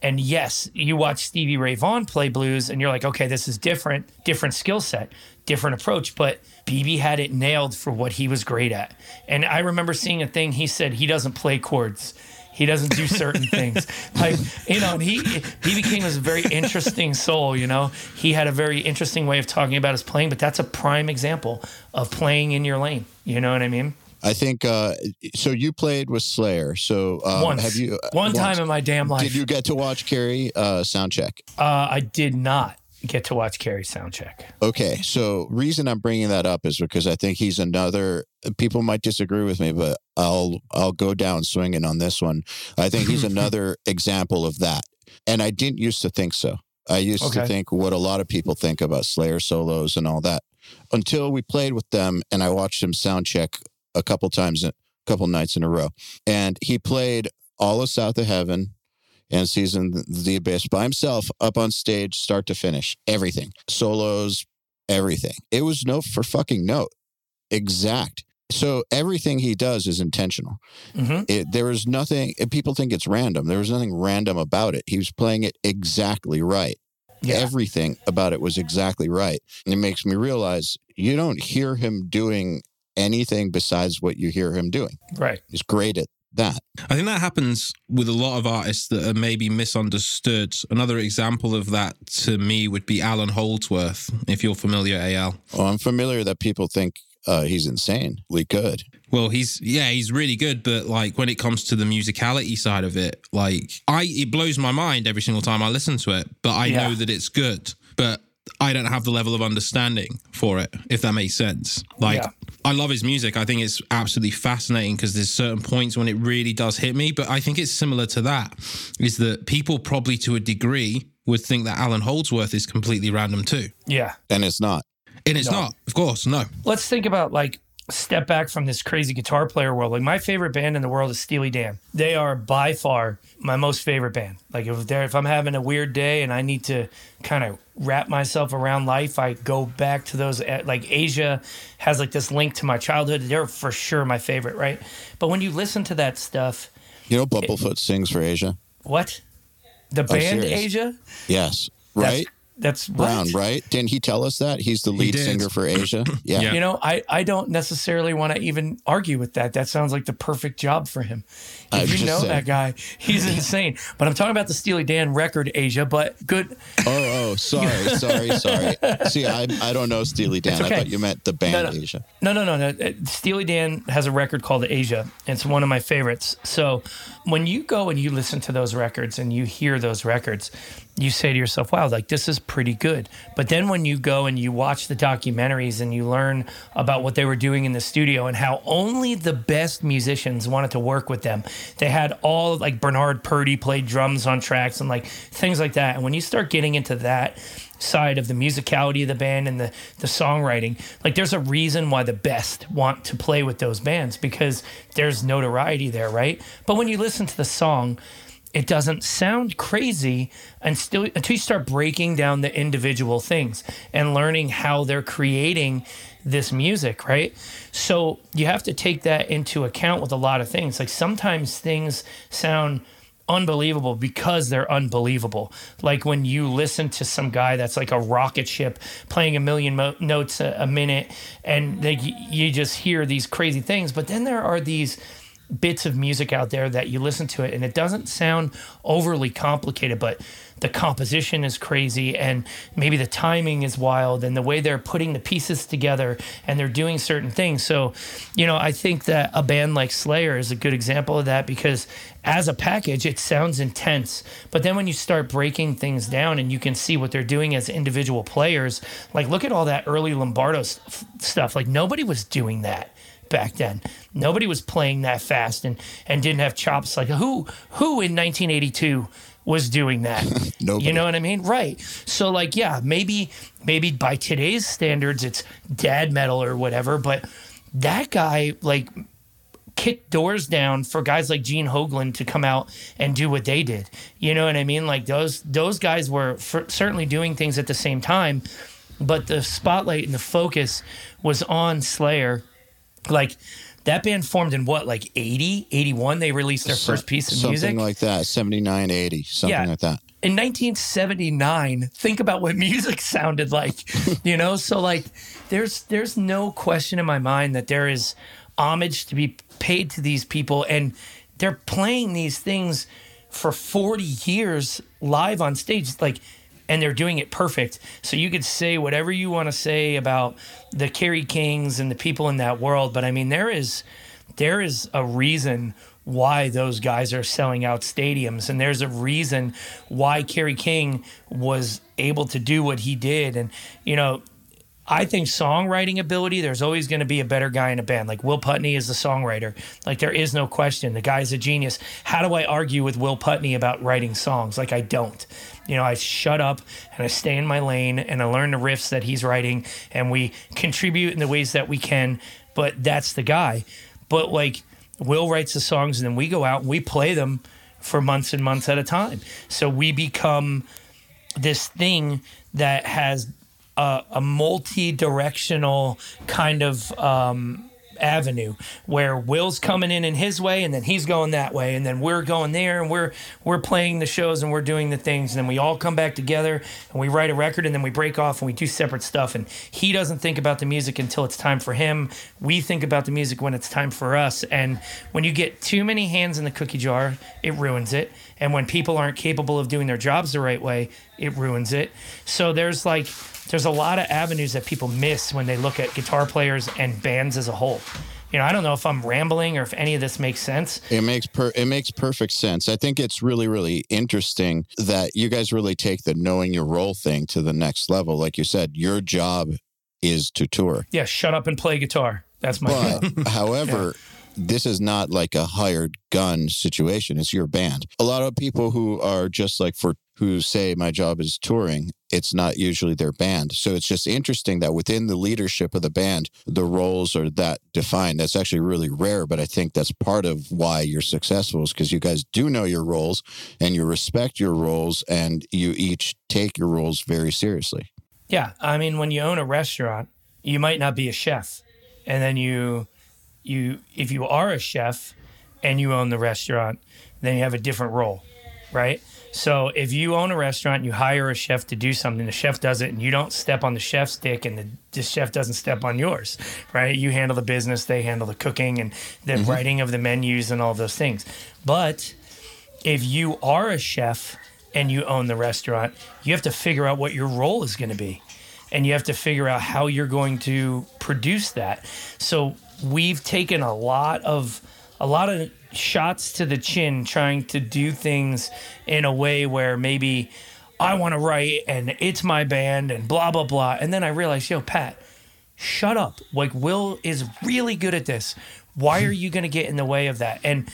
And yes, you watch Stevie Ray Vaughan play blues and you're like, okay, this is different, different skill set, different approach. But BB had it nailed for what he was great at. And I remember seeing a thing he said he doesn't play chords. He doesn't do certain things. Like, you know, and he BB King was a very interesting soul, you know. He had a very interesting way of talking about his playing, but that's a prime example of playing in your lane. You know what I mean? I think uh, so. You played with Slayer. So um, Once. have you uh, One once. time in my damn life. Did you get to watch Kerry uh, soundcheck? Uh, I did not get to watch Kerry soundcheck. Okay, so reason I'm bringing that up is because I think he's another. People might disagree with me, but I'll I'll go down swinging on this one. I think he's another example of that. And I didn't used to think so. I used to think what a lot of people think about Slayer solos and all that until we played with them and I watched him sound check a couple times, a couple nights in a row. And he played all of South of Heaven and Season the Abyss by himself up on stage, start to finish. Everything. Solos, everything. It was note for fucking note. Exact. So everything he does is intentional. hmm It, there was nothing, people think it's random. There was nothing random about it. He was playing it exactly right. Yeah. Everything about it was exactly right. And it makes me realize you don't hear him doing anything besides what you hear him doing. Right. He's great at that. I think that happens with a lot of artists that are maybe misunderstood. Another example of that to me would be Allan Holdsworth, if you're familiar, AL. Well, I'm familiar that people think uh, he's insanely good. Well, he's yeah, he's really good, but like when it comes to the musicality side of it, like I it blows my mind every single time I listen to it, but I Yeah. know that it's good. But I don't have the level of understanding for it, if that makes sense. Like Yeah. I love his music. I think it's absolutely fascinating because there's certain points when it really does hit me. But I think it's similar to that, is that people probably to a degree would think that Allan Holdsworth is completely random too. Yeah. And it's not. And it's No. not, of course, no. Let's think about like step back from this crazy guitar player world. Like my favorite band in the world is Steely Dan. They are by far my most favorite band. Like if they're if I'm having a weird day and I need to kind of wrap myself around life, I go back to those. eh, Like Aja has like this link to my childhood. They're for sure my favorite, right? But when you listen to that stuff, You know, Bumblefoot sings for Asia. what the band serious. Asia? Yes. Right? That's, Brown, what? right? Didn't he tell us that? He's the lead did. singer for Asia. Yeah. Yeah. You know, I, I don't necessarily want to even argue with that. That sounds like the perfect job for him. If I'm you know saying. that guy, he's insane. But I'm talking about the Steely Dan record, Aja. But good. Oh, oh, sorry, sorry, sorry. See, I I don't know Steely Dan. Okay. I thought you meant the band No, no. Asia. No, no, no, no. Uh, Steely Dan has a record called Aja. It's one of my favorites. So when you go and you listen to those records and you hear those records, you say to yourself, wow, like this is pretty good. But then when you go and you watch the documentaries and you learn about what they were doing in the studio and how only the best musicians wanted to work with them, they had all like Bernard Purdie played drums on tracks and like things like that. And when you start getting into that, side of the musicality of the band and the the songwriting like there's a reason why the best want to play with those bands because there's notoriety there right but when you listen to the song it doesn't sound crazy and still until you start breaking down the individual things and learning how they're creating this music right so you have to take that into account with a lot of things like sometimes things sound unbelievable because they're unbelievable. Like when you listen to some guy that's like a rocket ship playing a million mo- notes a, a minute, and you just hear these crazy things. But then there are these bits of music out there that you listen to it and it doesn't sound overly complicated, but the composition is crazy and maybe the timing is wild and the way they're putting the pieces together and they're doing certain things. So, you know, I think that a band like Slayer is a good example of that because as a package, it sounds intense. But then when you start breaking things down and you can see what they're doing as individual players, like look at all that early Lombardo stuff. Like nobody was doing that back then. Nobody was playing that fast and and didn't have chops like who who in 1982 was doing that. Nobody. You know what I mean? Right. So like yeah, maybe maybe by today's standards it's dad metal or whatever, but that guy like kicked doors down for guys like Gene Hoglan to come out and do what they did. You know what I mean? Like those those guys were for, certainly doing things at the same time, but the spotlight and the focus was on Slayer. Like that band formed in what like 80, 81 they released their first piece of music. something like that 79 80 something Yeah. like that in 1979 think about what music sounded like you know so like there's there's no question in my mind that there is homage to be paid to these people and they're playing these things for 40 years live on stage like and they're doing it perfect so you could say whatever you want to say about the Kerry Kings and the people in that world but i mean there is there is a reason why those guys are selling out stadiums and there's a reason why Kerry King was able to do what he did and you know I think songwriting ability, there's always going to be a better guy in a band. Like Will Putney is the songwriter. Like there is no question. The guy's a genius. How do I argue with Will Putney about writing songs? Like I don't. You know, I shut up and I stay in my lane and I learn the riffs that he's writing and we contribute in the ways that we can. But that's the guy. But like Will writes the songs and then we go out and we play them for months and months at a time. So we become this thing that has a, a multi-directional kind of um, avenue where Will's coming in in his way and then he's going that way. And then we're going there and we're we're playing the shows and we're doing the things. And then we all come back together and we write a record and then we break off and we do separate stuff. And he doesn't think about the music until it's time for him. We think about the music when it's time for us. And when you get too many hands in the cookie jar it ruins it. And when people aren't capable of doing their jobs the right way it ruins it. So there's like there's a lot of avenues that people miss when they look at guitar players and bands as a whole. You know, I don't know if I'm rambling or if any of this makes sense. It makes per it makes perfect sense. I think it's really really interesting that you guys really take the knowing your role thing to the next level. Like you said, your job is to tour. Yeah, shut up and play guitar. That's my But however, this is not like a hired gun situation. It's your band. A lot of people who are just like for who say my job is touring, it's not usually their band. So it's just interesting that within the leadership of the band, the roles are that defined. That's actually really rare, but I think that's part of why you're successful is because you guys do know your roles and you respect your roles and you each take your roles very seriously. Yeah, I mean, when you own a restaurant, you might not be a chef, and then you, you, if you are a chef, and you own the restaurant, then you have a different role, right? So if you own a restaurant, you hire a chef to do something, the chef does it, and you don't step on the chef's dick, and the, the chef doesn't step on yours, right? You handle the business, they handle the cooking and the mm-hmm. writing of the menus and all those things. But if you are a chef and you own the restaurant, you have to figure out what your role is going to be. And you have to figure out how you're going to produce that. So we've taken a lot of a lot of shots to the chin trying to do things in a way where maybe I want to write and it's my band and blah blah blah. And then I realized, yo, Pat, shut up. Like Will is really good at this. Why are you going to get in the way of that? And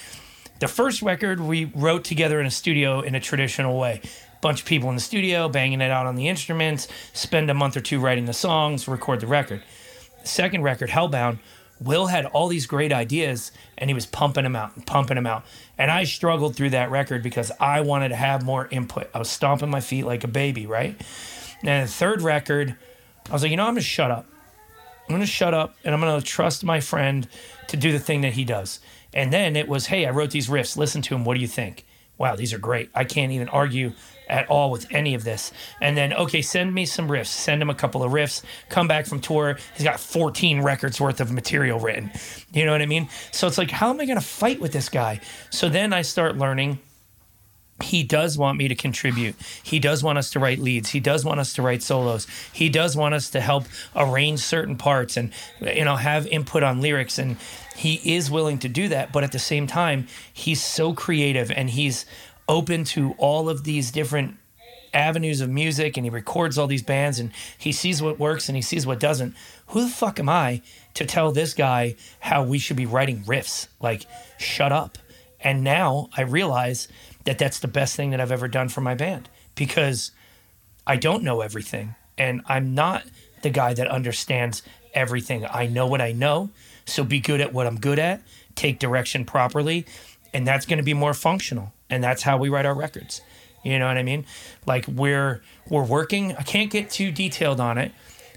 the first record we wrote together in a studio in a traditional way. Bunch of people in the studio banging it out on the instruments, spend a month or two writing the songs, record the record. Second record, Hellbound, Will had all these great ideas and he was pumping them out and pumping them out. And I struggled through that record because I wanted to have more input. I was stomping my feet like a baby, right? And the third record, I was like, you know, I'm gonna shut up. I'm gonna shut up and I'm gonna trust my friend to do the thing that he does. And then it was, hey, I wrote these riffs. Listen to them. What do you think? Wow, these are great. I can't even argue at all with any of this. And then, okay, send me some riffs. Send him a couple of riffs. Come back from tour. He's got 14 records worth of material written. You know what I mean? So it's like, how am I going to fight with this guy? So then I start learning he does want me to contribute. He does want us to write leads. He does want us to write solos. He does want us to help arrange certain parts and you know have input on lyrics and he is willing to do that, but at the same time, he's so creative and he's open to all of these different avenues of music and he records all these bands and he sees what works and he sees what doesn't. Who the fuck am I to tell this guy how we should be writing riffs? Like, shut up. And now I realize that that's the best thing that I've ever done for my band because I don't know everything and I'm not the guy that understands everything. I know what I know, so be good at what I'm good at, take direction properly, and that's going to be more functional. And that's how we write our records. You know what I mean? Like we're we're working, I can't get too detailed on it,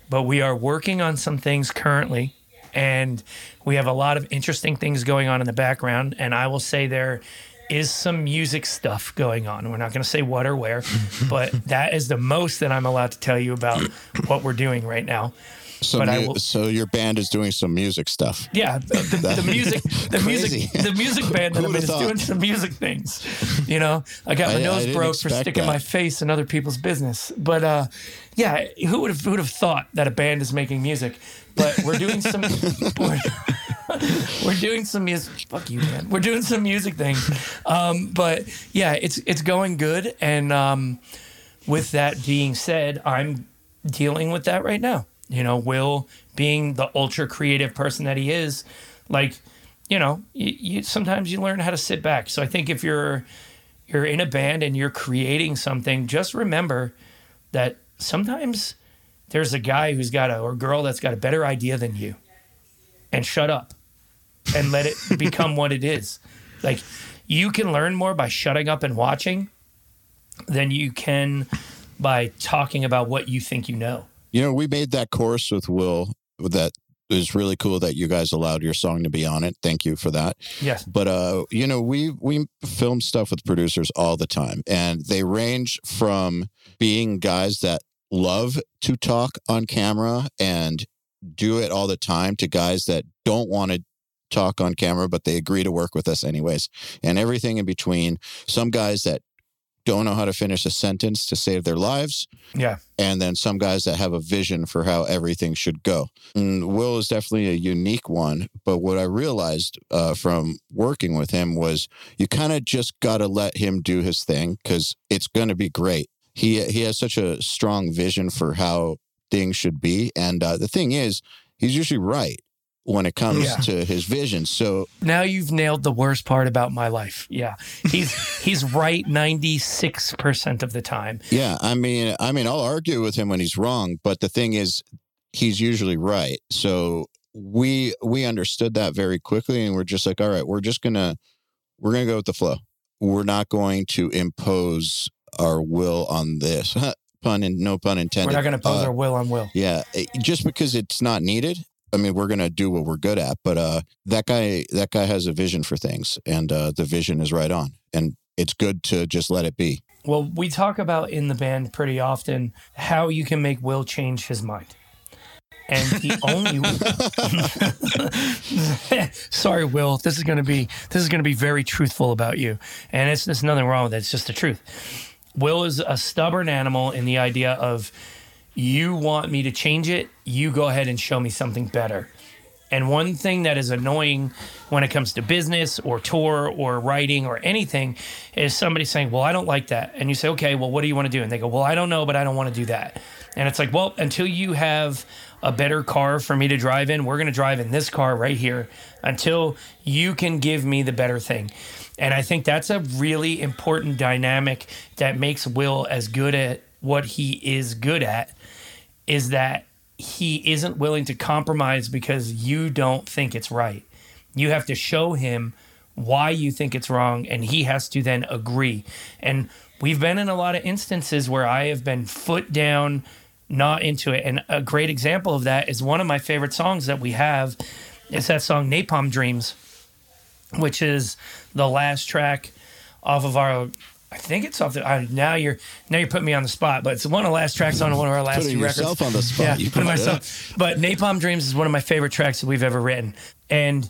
but we are working on some things currently and we have a lot of interesting things going on in the background and I will say there is some music stuff going on. We're not going to say what or where, but that is the most that I'm allowed to tell you about what we're doing right now. So, But I mu- will- so your band is doing some music stuff. Yeah, the, the, the music, the music, the music band that I'm is doing some music things. You know, I got my I- I nose didn't broke for sticking that. my face in other people's business. But uh, yeah, who would have who would have thought that a band is making music? But we're doing some. we're, we're doing some music. Fuck you, man. We're doing some music things. Um, but yeah, it's it's going good. And um, with that being said, I'm dealing with that right now. You know, Will being the ultra creative person that he is, like, you know, you, you sometimes you learn how to sit back. So I think if you're you're in a band and you're creating something, just remember that sometimes there's a guy who's got a or girl that's got a better idea than you. And shut up and let it become what it is. Like you can learn more by shutting up and watching than you can by talking about what you think you know. You know, we made that course with Will that is really cool that you guys allowed your song to be on it. Thank you for that. Yes. But uh, you know, we we film stuff with producers all the time and they range from being guys that love to talk on camera and do it all the time to guys that don't want to talk on camera but they agree to work with us anyways and everything in between some guys that don't know how to finish a sentence to save their lives Yeah. and then some guys that have a vision for how everything should go. And Will is definitely a unique one, but what I realized uh, from working with him was you kind of just got to let him do his thing because it's going to be great. He he has such a strong vision for how things should be, and uh, the thing is, he's usually right when it comes Yeah. to his vision. So Now you've nailed the worst part about my life. Yeah. He's he's right 96% of the time. Yeah, I mean, I mean, I'll argue with him when he's wrong, but the thing is, he's usually right. So we we understood that very quickly, and we're just like, all right, we're just gonna we're gonna go with the flow. We're not going to impose our will on this. pun and no pun intended. We're not going to impose Uh, our will on will. yeah, it- just because it's not needed. I mean, we're gonna do what we're good at, but uh, that guy, that guy has a vision for things, and uh, the vision is right on, and it's good to just let it be. Well, we talk about in the band pretty often how you can make Will change his mind. And the only Sorry, Will. This is gonna be this is gonna be very truthful about you. And it's there's nothing wrong with it. It's just the truth. Will is a stubborn animal in the idea of you want me to change it, you go ahead and show me something better. And one thing that is annoying when it comes to business or tour or writing or anything is somebody saying, Well, I don't like that. And you say, Okay, well, what do you want to do? And they go, Well, I don't know, but I don't want to do that. And it's like, Well, until you have a better car for me to drive in, we're going to drive in this car right here until you can give me the better thing. And I think that's a really important dynamic that makes Will as good at what he is good at is that he isn't willing to compromise because you don't think it's right. You have to show him why you think it's wrong, and he has to then agree. And we've been in a lot of instances where I have been foot down, not into it. And a great example of that is one of my favorite songs that we have. It's that song Napalm Dreams, which is the last track off of our. I think it's off the. I, now you're now you're putting me on the spot, but it's one of the last tracks on one of our last Putting two records. yourself on the spot. Yeah, You putting myself. But Napalm Dreams is one of my favorite tracks that we've ever written, and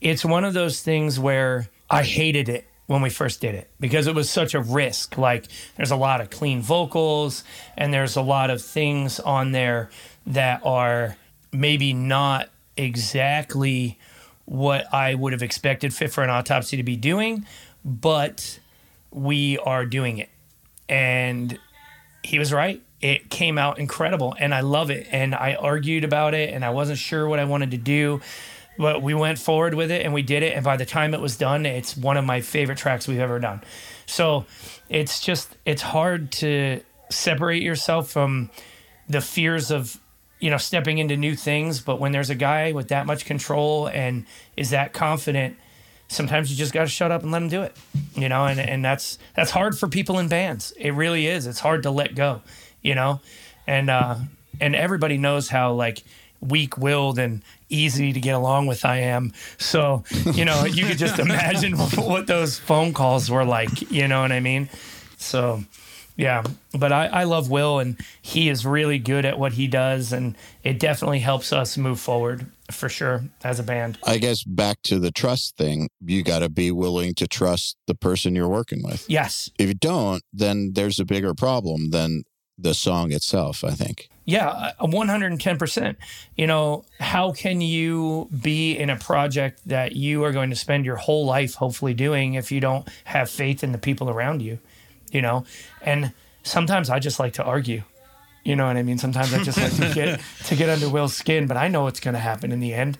it's one of those things where I hated it when we first did it because it was such a risk. Like there's a lot of clean vocals, and there's a lot of things on there that are maybe not exactly what I would have expected Fit for an Autopsy to be doing, but we are doing it. And he was right. It came out incredible and I love it. And I argued about it and I wasn't sure what I wanted to do, but we went forward with it and we did it. And by the time it was done, it's one of my favorite tracks we've ever done. So it's just, it's hard to separate yourself from the fears of you know stepping into new things but when there's a guy with that much control and is that confident sometimes you just got to shut up and let them do it you know and and that's that's hard for people in bands. It really is. It's hard to let go you know? And uh and everybody knows how like weak-willed and easy to get along with I am. So you know you could just imagine what those phone calls were like you know what I mean? So yeah, but I, I love Will, and he is really good at what he does, and it definitely helps us move forward for sure as a band. I guess back to the trust thing, you got to be willing to trust the person you're working with. Yes, If you don't, then there's a bigger problem than the song itself, I think. yeah, uh, one hundred and ten percent. You know, how can you be in a project that you are going to spend your whole life hopefully doing if you don't have faith in the people around you? You know, and sometimes I just like to argue. You know what I mean? Sometimes I just like to get to get under Will's skin, but I know what's going to happen in the end.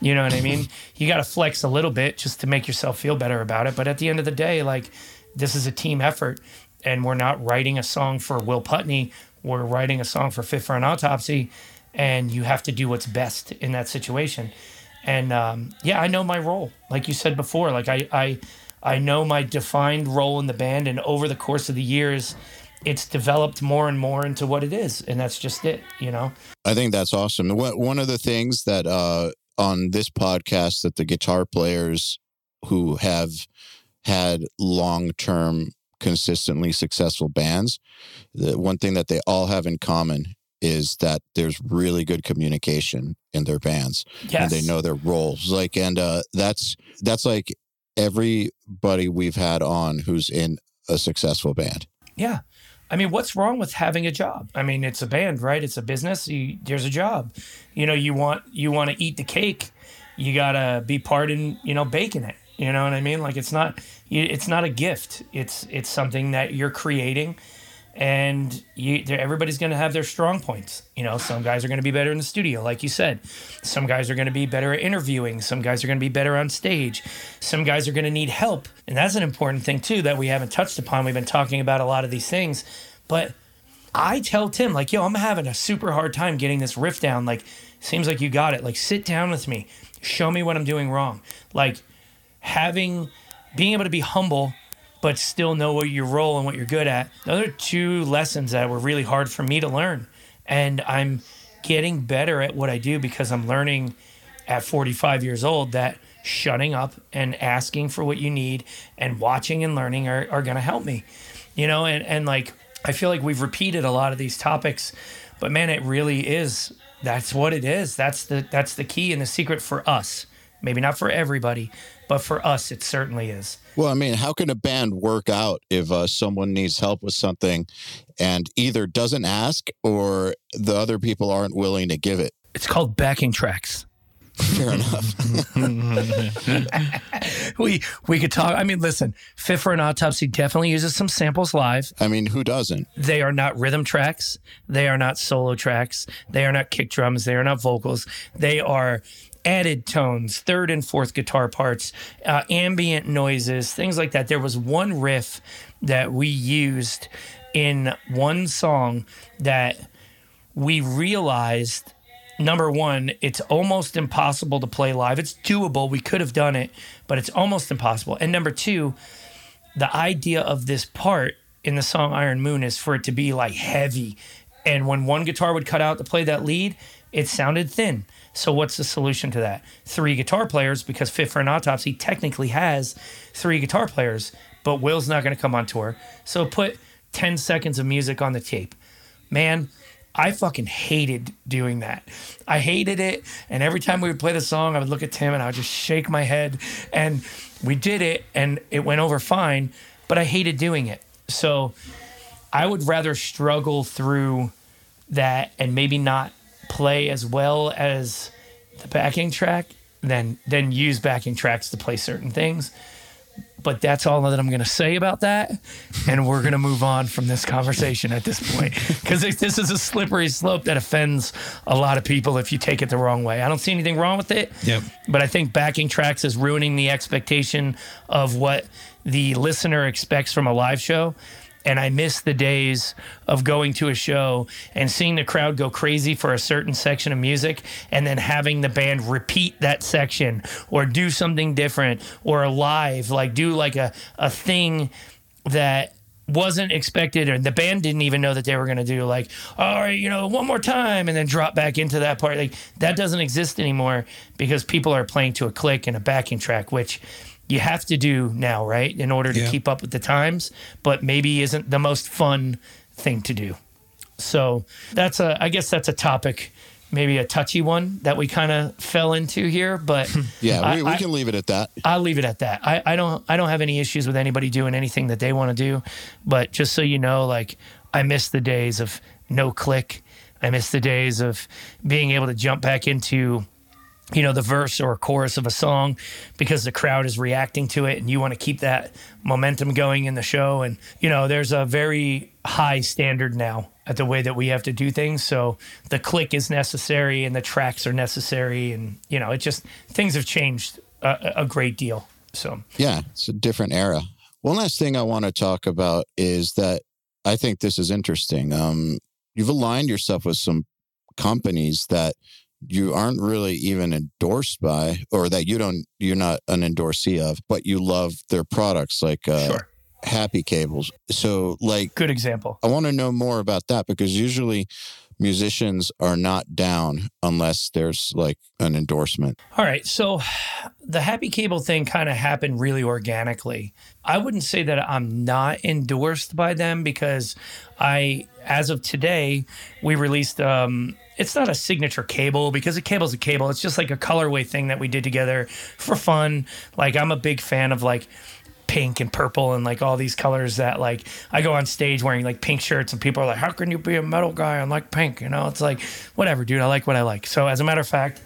You know what I mean? You got to flex a little bit just to make yourself feel better about it. But at the end of the day, like this is a team effort, and we're not writing a song for Will Putney. We're writing a song for Fit for an Autopsy, and you have to do what's best in that situation. And um, yeah, I know my role. Like you said before, like I, I, I know my defined role in the band, and over the course of the years, it's developed more and more into what it is, and that's just it. You know. I think that's awesome. One of the things that uh, on this podcast that the guitar players who have had long term, consistently successful bands, the one thing that they all have in common is that there's really good communication in their bands yes. and they know their roles like and uh that's that's like everybody we've had on who's in a successful band yeah I mean, what's wrong with having a job? I mean, it's a band, right? It's a business. You, there's a job. You know, you want you want to eat the cake. You gotta be part in you know baking it. You know what I mean? Like it's not it's not a gift. It's it's something that you're creating and you, everybody's going to have their strong points. You know, some guys are going to be better in the studio, like you said. Some guys are going to be better at interviewing. Some guys are going to be better on stage. Some guys are going to need help, and that's an important thing too that we haven't touched upon. We've been talking about a lot of these things, but I tell Tim like, "Yo, I'm having a super hard time getting this riff down. Like, seems like you got it. Like, sit down with me, show me what I'm doing wrong. Like, having, being able to be humble." But still know what your role and what you're good at. Those are two lessons that were really hard for me to learn. And I'm getting better at what I do because I'm learning at 45 years old that shutting up and asking for what you need and watching and learning are, are going to help me. You know, and, and like, I feel like we've repeated a lot of these topics, but man, it really is. That's what it is. That's the that's the key and the secret for us. Maybe not for everybody, but for us, it certainly is. Well, I mean, how can a band work out if uh, someone needs help with something and either doesn't ask or the other people aren't willing to give it? It's called backing tracks. Fair enough. we we could talk. I mean, listen, Fit for an Autopsy definitely uses some samples live. I mean, who doesn't? They are not rhythm tracks. They are not solo tracks. They are not kick drums. They are not vocals. They are added tones, third and fourth guitar parts, uh, ambient noises, things like that. There was one riff that we used in one song that we realized number one, it's almost impossible to play live. It's doable. We could have done it, but it's almost impossible. And number two, the idea of this part in the song Iron Moon is for it to be like heavy. And when one guitar would cut out to play that lead, it sounded thin. So what's the solution to that? Three guitar players, because Fit for an Autopsy technically has three guitar players, but Will's not going to come on tour. So put 10 seconds of music on the tape. Man, I fucking hated doing that. I hated it. And every time we would play the song, I would look at Tim and I would just shake my head. And we did it and it went over fine, but I hated doing it. So I would rather struggle through that and maybe not play as well as the backing track, then then use backing tracks to play certain things. But that's all that I'm going to say about that, and we're going to move on from this conversation at this point because this is a slippery slope that offends a lot of people if you take it the wrong way. I don't see anything wrong with it, yep. but I think backing tracks is ruining the expectation of what the listener expects from a live show and I miss the days of going to a show and seeing the crowd go crazy for a certain section of music and then having the band repeat that section or do something different or live, like do like a, a thing that wasn't expected or the band didn't even know that they were going to do like all right you know one more time and then drop back into that part. Like that doesn't exist anymore because people are playing to a click and a backing track which you have to do now, right, in order to yeah. keep up with the times, but maybe isn't the most fun thing to do. So that's a, I guess that's a topic, maybe a touchy one that we kind of fell into here, but yeah, I, we, we, can leave it at that. I'll leave it at that. I, I don't, I don't have any issues with anybody doing anything that they want to do, but just so you know, like I miss the days of no click. I miss the days of being able to jump back into you know the verse or chorus of a song because the crowd is reacting to it and you want to keep that momentum going in the show and you know there's a very high standard now at the way that we have to do things. So the click is necessary and the tracks are necessary. And, you know, it just, things have changed a, a great deal. So, Yeah, it's a different era. One last thing I want to talk about is that I think this is interesting. Um, you've aligned yourself with some companies that you aren't really even endorsed by, or that you don't, you're not an endorsee of, but you love their products, like uh, sure. Happy Cables. So, like, Good example. I want to know more about that because usually musicians are not down unless there's like an endorsement. All right. So the Happy Cable thing kind of happened really organically. I wouldn't say that I'm not endorsed by them because I, as of today, we released, um, it's not a signature cable because a cable's a cable. It's just like a colorway thing that we did together for fun. Like, I'm a big fan of like, pink and purple and like all these colors that like I go on stage wearing like pink shirts and people are like, How can you be a metal guy and like pink? You know, it's like whatever, dude. I like what I like. So as a matter of fact,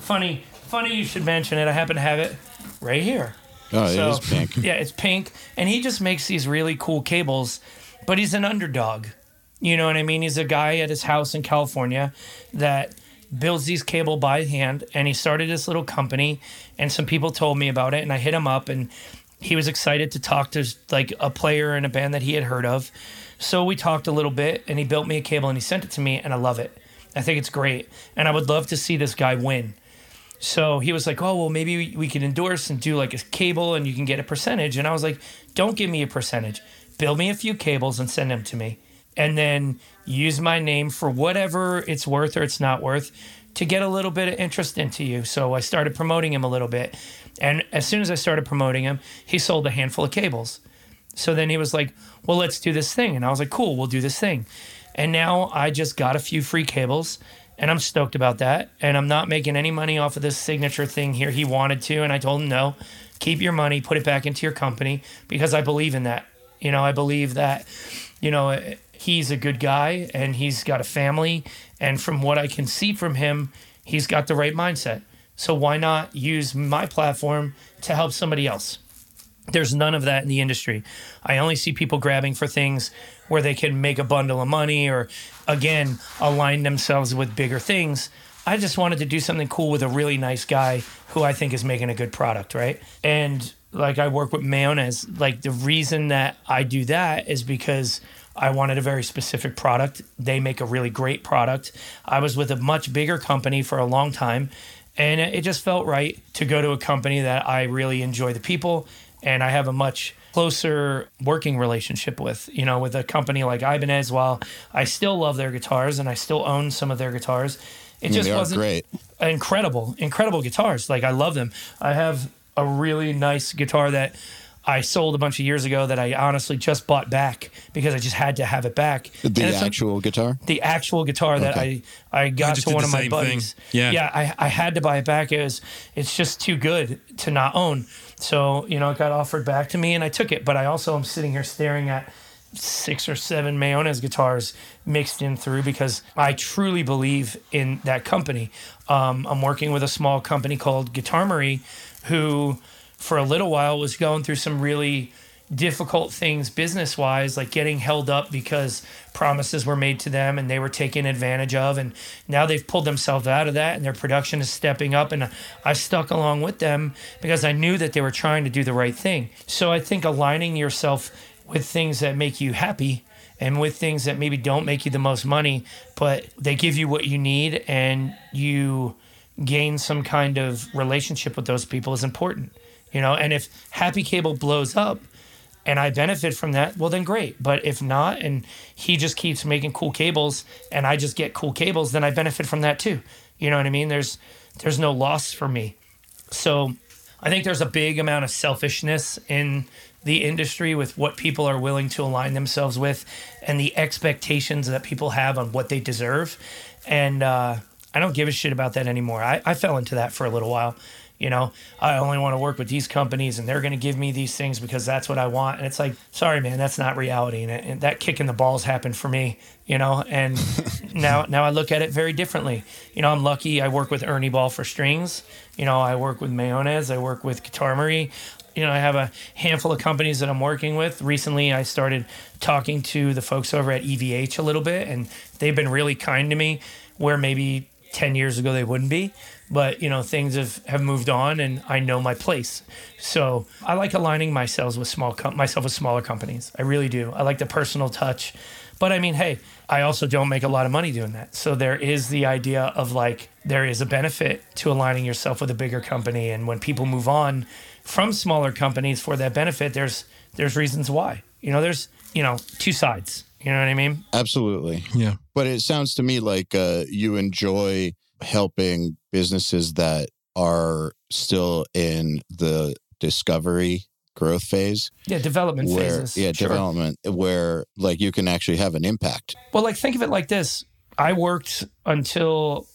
funny, funny you should mention it. I happen to have it right here. Oh, So, it is pink. Yeah, it's pink. And he just makes these really cool cables, but he's an underdog. You know what I mean? He's a guy at his house in California that builds these cable by hand and he started this little company and some people told me about it and I hit him up and he was excited to talk to like a player in a band that he had heard of. So we talked a little bit and he built me a cable and he sent it to me and I love it. I think it's great. And I would love to see this guy win. So he was like, "Oh, well, maybe we, we can endorse and do like a cable, and you can get a percentage." And I was like, "Don't give me a percentage. Build me a few cables and send them to me, and then use my name for whatever it's worth or it's not worth to get a little bit of interest into you." So I started promoting him a little bit, and as soon as I started promoting him, he sold a handful of cables. So then he was like, "Well, let's do this thing," and I was like, "Cool, we'll do this thing." And now I just got a few free cables and I'm stoked about that. And I'm not making any money off of this signature thing here. He wanted to, and I told him no. Keep your money, put it back into your company because I believe in that. You know, I believe that, you know, he's a good guy and he's got a family. And from what I can see from him, he's got the right mindset. So why not use my platform to help somebody else? There's none of that in the industry. I only see people grabbing for things where they can make a bundle of money or, again, align themselves with bigger things. I just wanted to do something cool with a really nice guy who I think is making a good product, right? And like I work with Mayones. Like the reason that I do that is because I wanted a very specific product. They make a really great product. I was with a much bigger company for a long time, and it just felt right to go to a company that I really enjoy the people and I have a much closer working relationship with. You know, with a company like Ibanez, while I still love their guitars and I still own some of their guitars, it mm, just they are wasn't great. incredible, incredible guitars. Like I love them. I have a really nice guitar that I sold a bunch of years ago that I honestly just bought back because I just had to have it back. The And it's a- actual guitar. the actual guitar that Okay. I I got just to one of my same thing. buddies. Yeah. yeah. I, I had to buy it back. It was it's just too good to not own. So you know, it got offered back to me, and I took it. But I also am sitting here staring at six or seven Mayones guitars mixed in through because I truly believe in that company. Um, I'm working with a small company called Guitar Marie, who for a little while was going through some really difficult things business wise, like getting held up because promises were made to them and they were taken advantage of. And now they've pulled themselves out of that and their production is stepping up. And I stuck along with them because I knew that they were trying to do the right thing. So I think aligning yourself with things that make you happy and with things that maybe don't make you the most money, but they give you what you need and you gain some kind of relationship with those people is important. You know, and if Happy Cable blows up, and I benefit from that, well, then great. But if not, and he just keeps making cool cables and I just get cool cables, then I benefit from that too. You know what I mean? There's there's no loss for me. So I think there's a big amount of selfishness in the industry with what people are willing to align themselves with and the expectations that people have on what they deserve. And uh, I don't give a shit about that anymore. I, I fell into that for a little while. You know, I only want to work with these companies and they're going to give me these things because that's what I want. And it's like, sorry, man, that's not reality. And, it, and that kick in the balls happened for me, you know, and now, now I look at it very differently. You know, I'm lucky I work with Ernie Ball for strings. You know, I work with Mayones. I work with Guitar Marie. You know, I have a handful of companies that I'm working with. Recently, I started talking to the folks over at EVH a little bit, and they've been really kind to me where maybe 10 years ago they wouldn't be but you know things have, have moved on and i know my place. So i like aligning myself with small com- myself with smaller companies. I really do. I like the personal touch. But i mean hey i also don't make a lot of money doing that. So there is the idea of like there is a benefit to aligning yourself with a bigger company. And when people move on from smaller companies for that benefit there's there's reasons why. You know there's you know two sides. You know what i mean? Absolutely. Yeah. But it sounds to me like uh, you enjoy helping businesses that are still in the discovery growth phase yeah development where phases yeah Sure. development where like you can actually have an impact Well, like think of it like this. I worked until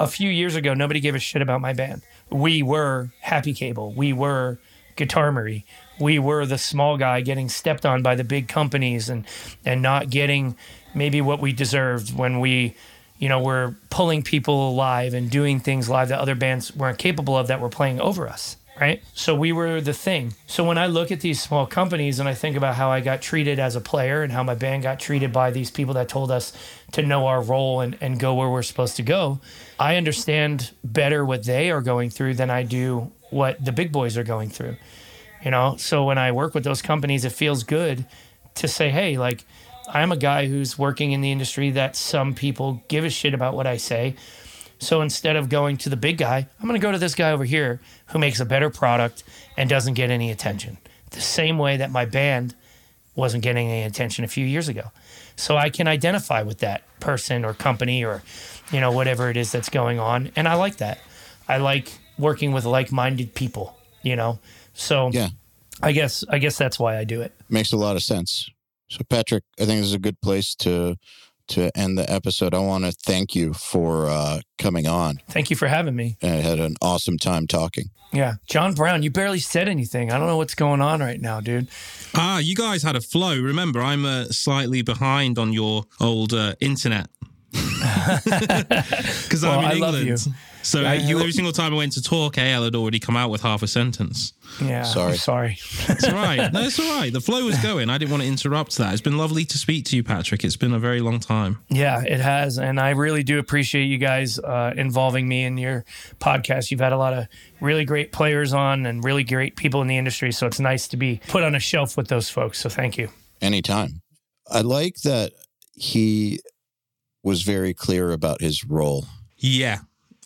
a few years ago. Nobody gave a shit about my band. We were Happy Cable. We were Guitar Marie. We were the small guy getting stepped on by the big companies and and not getting maybe what we deserved when we, you know, we're pulling people live and doing things live that other bands weren't capable of that were playing over us. Right. So we were the thing. So when I look at these small companies and I think about how I got treated as a player and how my band got treated by these people that told us to know our role and, and go where we're supposed to go, I understand better what they are going through than I do what the big boys are going through. You know, so when I work with those companies, it feels good to say, hey, like, I'm a guy who's working in the industry that some people give a shit about what I say. So instead of going to the big guy, I'm going to go to this guy over here who makes a better product and doesn't get any attention. The same way that my band wasn't getting any attention a few years ago. So I can identify with that person or company or, you know, whatever it is that's going on. And I like that. I like working with like minded people, you know? So yeah I guess I guess that's why I do it. makes a lot of sense so patrick i think this is a good place to to end the episode i want to thank you for uh coming on Thank you for having me. I had an awesome time talking Yeah. John Browne, you barely said anything. I don't know what's going on right now, dude. Ah, you guys had a flow. Remember, I'm uh, slightly behind on your old uh, internet. Because Well, I'm in I love England. You. So Yeah, you- every single time I went to talk, Eyal had already come out with half a sentence. Yeah. Sorry. I'm sorry. It's all right. No, it's all right. The flow was going. I didn't want to interrupt that. It's been lovely to speak to you, Patrick. It's been a very long time. Yeah, it has. And I really do appreciate you guys uh, involving me in your podcast. You've had a lot of really great players on and really great people in the industry. So it's nice to be put on a shelf with those folks. So thank you. anytime i like that he was very clear about his role Yeah.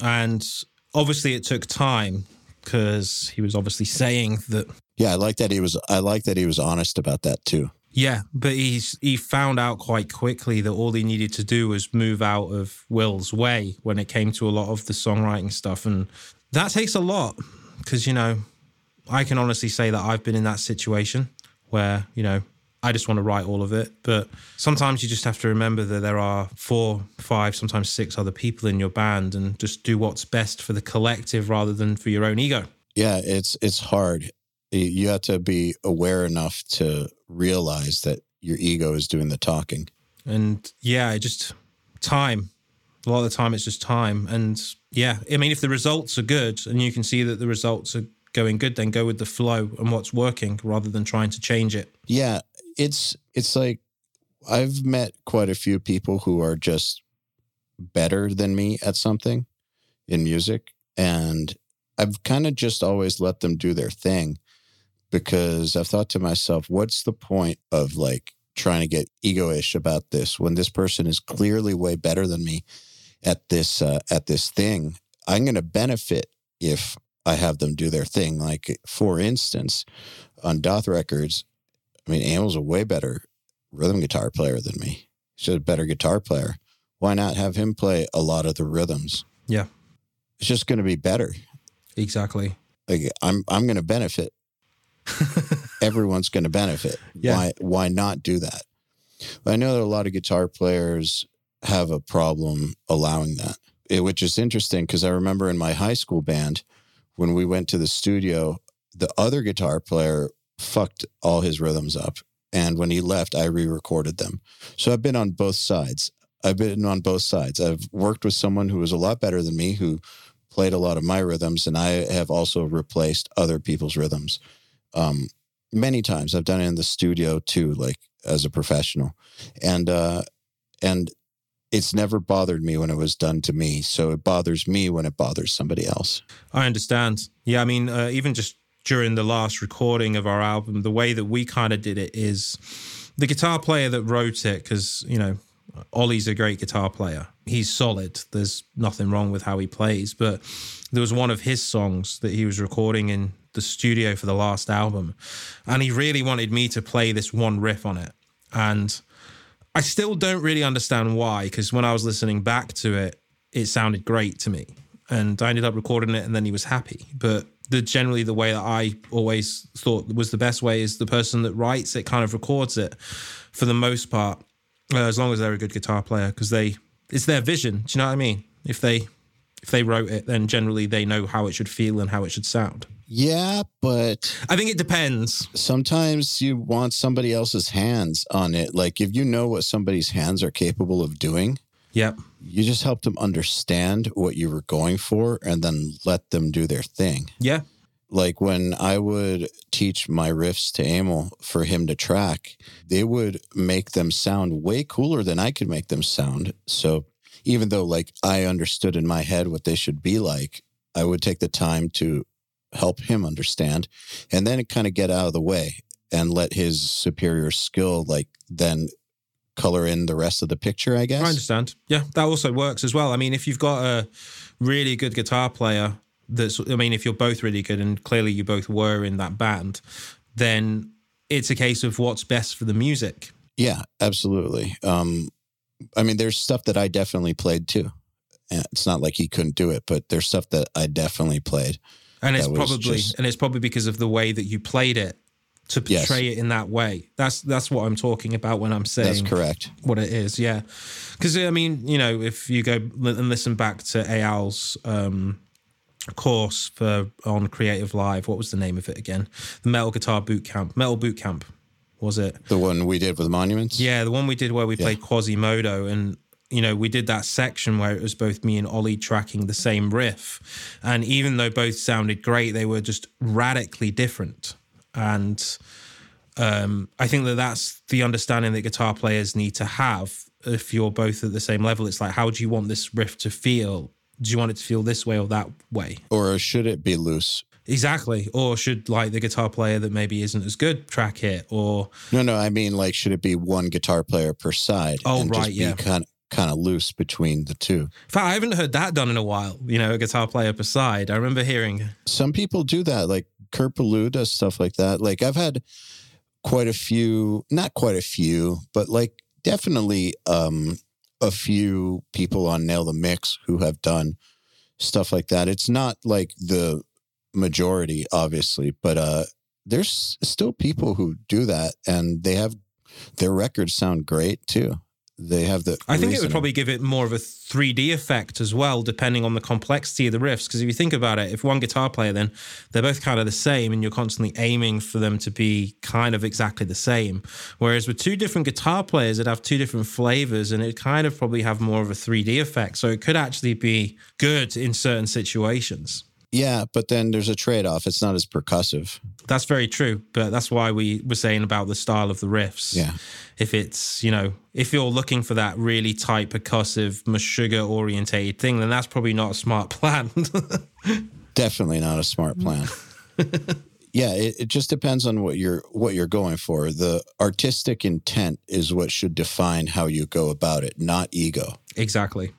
And obviously it took time because he was obviously saying that Yeah, I like that he was. I like that he was honest about that too. Yeah, but he's he found out quite quickly that all he needed to do was move out of Will's way when it came to a lot of the songwriting stuff, and that takes a lot because you know I can honestly say that I've been in that situation where you know I just want to write all of it, but sometimes you just have to remember that there are four, five, sometimes six other people in your band, and just do what's best for the collective rather than for your own ego. Yeah, it's it's hard. You- You have to be aware enough to realize that your ego is doing the talking. And yeah, just time. A lot of the time, it's just time. And yeah, I mean, if the results are good and you can see that the results are going good, then go with the flow and what's working rather than trying to change it. Yeah, it's it's like I've met quite a few people who are just better than me at something in music and I've kind of just always let them do their thing because I've thought to myself what's the point of like trying to get egoish about this when this person is clearly way better than me at this uh, at this thing? I'm going to benefit if I have them do their thing. Like for instance on Daath Records I mean, Emil's a way better rhythm guitar player than me. He's a better guitar player. Why not have him play a lot of the rhythms? Yeah. It's just going to be better. Exactly. Like I'm, I'm going to benefit. Everyone's going to benefit. Yeah. Why, why not do that? I know that a lot of guitar players have a problem allowing that, It- which is interesting because I remember in my high school band when we went to the studio, the other guitar player fucked all his rhythms up. And when he left, I re recorded them. So I've been on both sides. I've been on both sides. I've worked with someone who was a lot better than me, who played a lot of my rhythms, and I have also replaced other people's rhythms. um, many times. I've done it in the studio too, like as a professional, and uh, and it's never bothered me when it was done to me. So it bothers me when it bothers somebody else. I understand. Yeah, I mean, uh, even just during the last recording of our album, the way that we kind of did it is the guitar player that wrote it, because, you know, Ollie's a great guitar player. He's solid. There's nothing wrong with how he plays. But there was one of his songs that he was recording in the studio for the last album. And he really wanted me to play this one riff on it. And I still don't really understand why, because when I was listening back to it, it sounded great to me. And I ended up recording it and then he was happy. But the generally the way that I always thought was the best way is the person that writes it kind of records it for the most part, uh, as long as they're a good guitar player, because they it's their vision. Do you know what I mean? If they if they wrote it, then generally they know how it should feel and how it should sound. Yeah, but I think it depends. sometimes you want somebody else's hands on it. Like if you know what somebody's hands are capable of doing, Yep. you just help them understand what you were going for and then let them do their thing. Yeah. Like when I would teach my riffs to Emil for him to track, they would make them sound way cooler than I could make them sound. So even though like I understood in my head what they should be like, I would take the time to help him understand and then kind of get out of the way and let his superior skill like then color in the rest of the picture, I guess. I understand. Yeah, that also works as well. I mean, if you've got a really good guitar player that's, I mean, if you're both really good and clearly you both were in that band, then it's a case of what's best for the music. Yeah, absolutely. Um, I mean, there's stuff that I definitely played too. It's not like he couldn't do it, but there's stuff that I definitely played. And it's probably just- and it's probably because of the way that you played it to Yes. portray it in that way. That's that's what I'm talking about when I'm saying That's correct. what it is. Yeah, because I mean, you know, if you go and listen back to Eyal's um, course for on Creative Live, what was the name of it again? The Metal Guitar Boot Camp. Metal Boot Camp was it? The one we did with monuments. Yeah, the one we did where we played Quasimodo and you know, we did that section where it was both me and Ollie tracking the same riff. And even though both sounded great, they were just radically different. And um, I think that that's the understanding that guitar players need to have if you're both at the same level. It's like, how do you want this riff to feel? Do you want it to feel this way or that way? Or should it be loose? Exactly. Or should like the guitar player that maybe isn't as good track it? Or No, no. I mean, like, should it be one guitar player per side? Oh, and right, Just yeah. Be kind kind of loose between the two. in fact, I haven't heard that done in a while. You know, a guitar player per side. I remember hearing. Some people do that. Like Kurt Ballou does stuff like that. Like I've had quite a few, not quite a few, but like definitely um, a few people on Nail the Mix who have done stuff like that. It's not like the majority, obviously, but uh, there's still people who do that, and they have their records sound great too. They have the. I think it would probably give it more of a 3D effect as well, depending on the complexity of the riffs. Because if you think about it, if one guitar player, then they're both kind of the same, and you're constantly aiming for them to be kind of exactly the same. Whereas with two different guitar players, it'd have two different flavors, and it kind of probably have more of a 3D effect. So it could actually be good in certain situations. Yeah, but then there's a trade off. It's not as percussive. That's very true, but that's why we were saying about the style of the riffs. Yeah. If it's, you know, if you're looking for that really tight percussive, Meshuggah orientated thing, then that's probably not a smart plan. Definitely not a smart plan. yeah, it, it just depends on what you're what you're going for. The artistic intent is what should define how you go about it, not ego. exactly.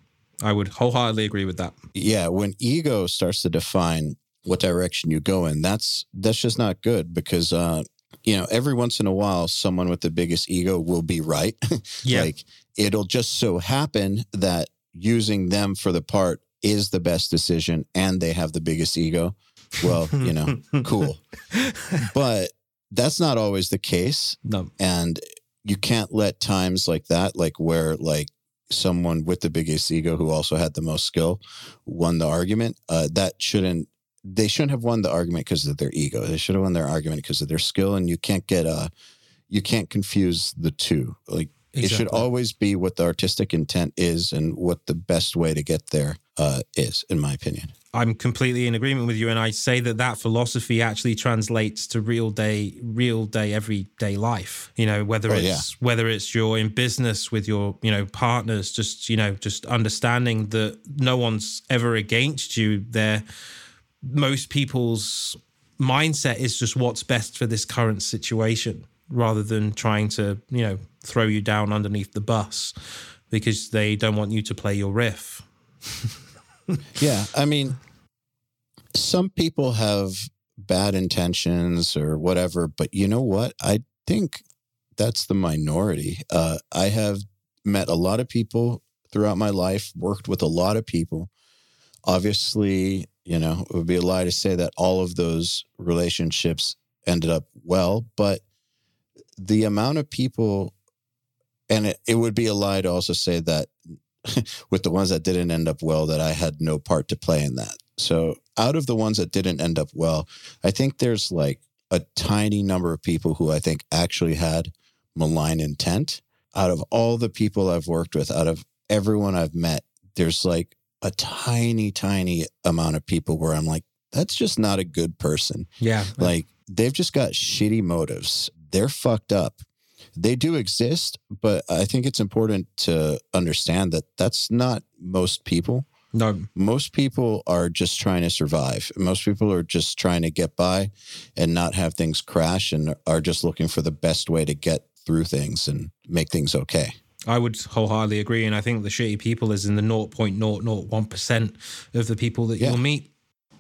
I would wholeheartedly agree with that. Yeah, when ego starts to define what direction you go in, that's that's just not good because uh you know, every once in a while someone with the biggest ego will be right. Yeah. like it'll just so happen that using them for the part is the best decision and they have the biggest ego. Well, you know, cool. But that's not always the case. No. And you can't let times like that, like where like someone with the biggest ego who also had the most skill won the argument. Uh, that shouldn't, they shouldn't have won the argument because of their ego. They should have won their argument because of their skill. And you can't get, uh, you can't confuse the two. Like it should always be what the artistic intent is and what the best way to get there uh, is, in my opinion. I'm completely in agreement with you, and I say that that philosophy actually translates to real day, real day, everyday life. You know, whether Oh, it's yeah. whether it's you're in business with your you know partners, just you know, just understanding that no one's ever against you. There, most people's mindset is just what's best for this current situation, rather than trying to you know throw you down underneath the bus because they don't want you to play your riff. Yeah, I mean, some people have bad intentions or whatever, but you know what? I think that's the minority. Uh, I have met a lot of people throughout my life, worked with a lot of people. Obviously, you know, it would be a lie to say that all of those relationships ended up well, but the amount of people, and it, it would be a lie to also say that with the ones that didn't end up well that I had no part to play in that. So out of the ones that didn't end up well, I think there's like a tiny number of people who I think actually had malign intent. Out of all the people I've worked with, out of everyone I've met, there's like a tiny, tiny amount of people where I'm like, that's just not a good person. Yeah, Like they've just got shitty motives. They're fucked up. They do exist, but I think it's important to understand that that's not most people. no, Most people are just trying to survive. Most people are just trying to get by and not have things crash and are just looking for the best way to get through things and make things okay. I would wholeheartedly agree, and I think the shitty people is in the 0.001 percent of the people that Yeah. you'll meet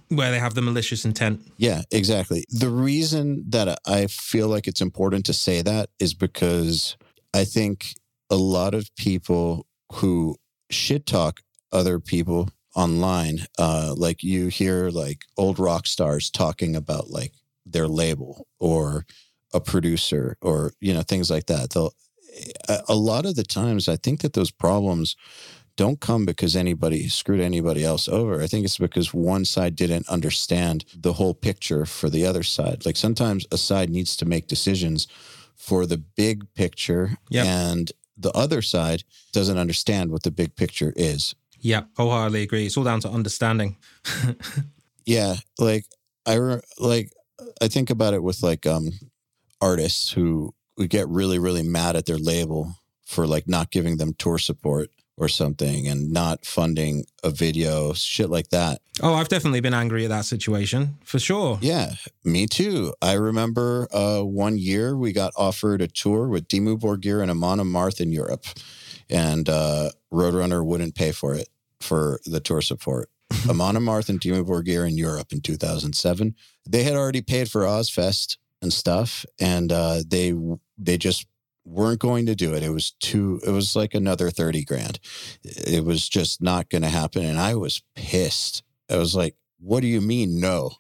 where they have the malicious intent. Yeah, exactly. The reason that I feel like it's important to say that is because I think a lot of people who shit talk other people online, uh, like you hear like old rock stars talking about like their label or a producer or you know things like that. They'll a, a lot of the times I think that those problems don't come because anybody screwed anybody else over. I think it's because one side didn't understand the whole picture for the other side. Like sometimes a side needs to make decisions for the big picture Yep. and the other side doesn't understand what the big picture is. Yeah, wholeheartedly agree. It's all down to understanding. Yeah, like I re- like I think about it with like um artists who would get really really mad at their label for like not giving them tour support or something and not funding a video, shit like that. Oh, I've definitely been angry at that situation for sure. Yeah, me too. I remember uh, one year we got offered a tour with Dimmu Borgir and Amon Amarth in Europe, and uh, Roadrunner wouldn't pay for it for the tour support. Amon Amarth and Dimmu Borgir in Europe in 2007. They had already paid for Ozzfest and stuff, and uh, they they just weren't going to do it. It was too. It was like another thirty grand. It was just not going to happen, and I was pissed. I was like, "What do you mean no?"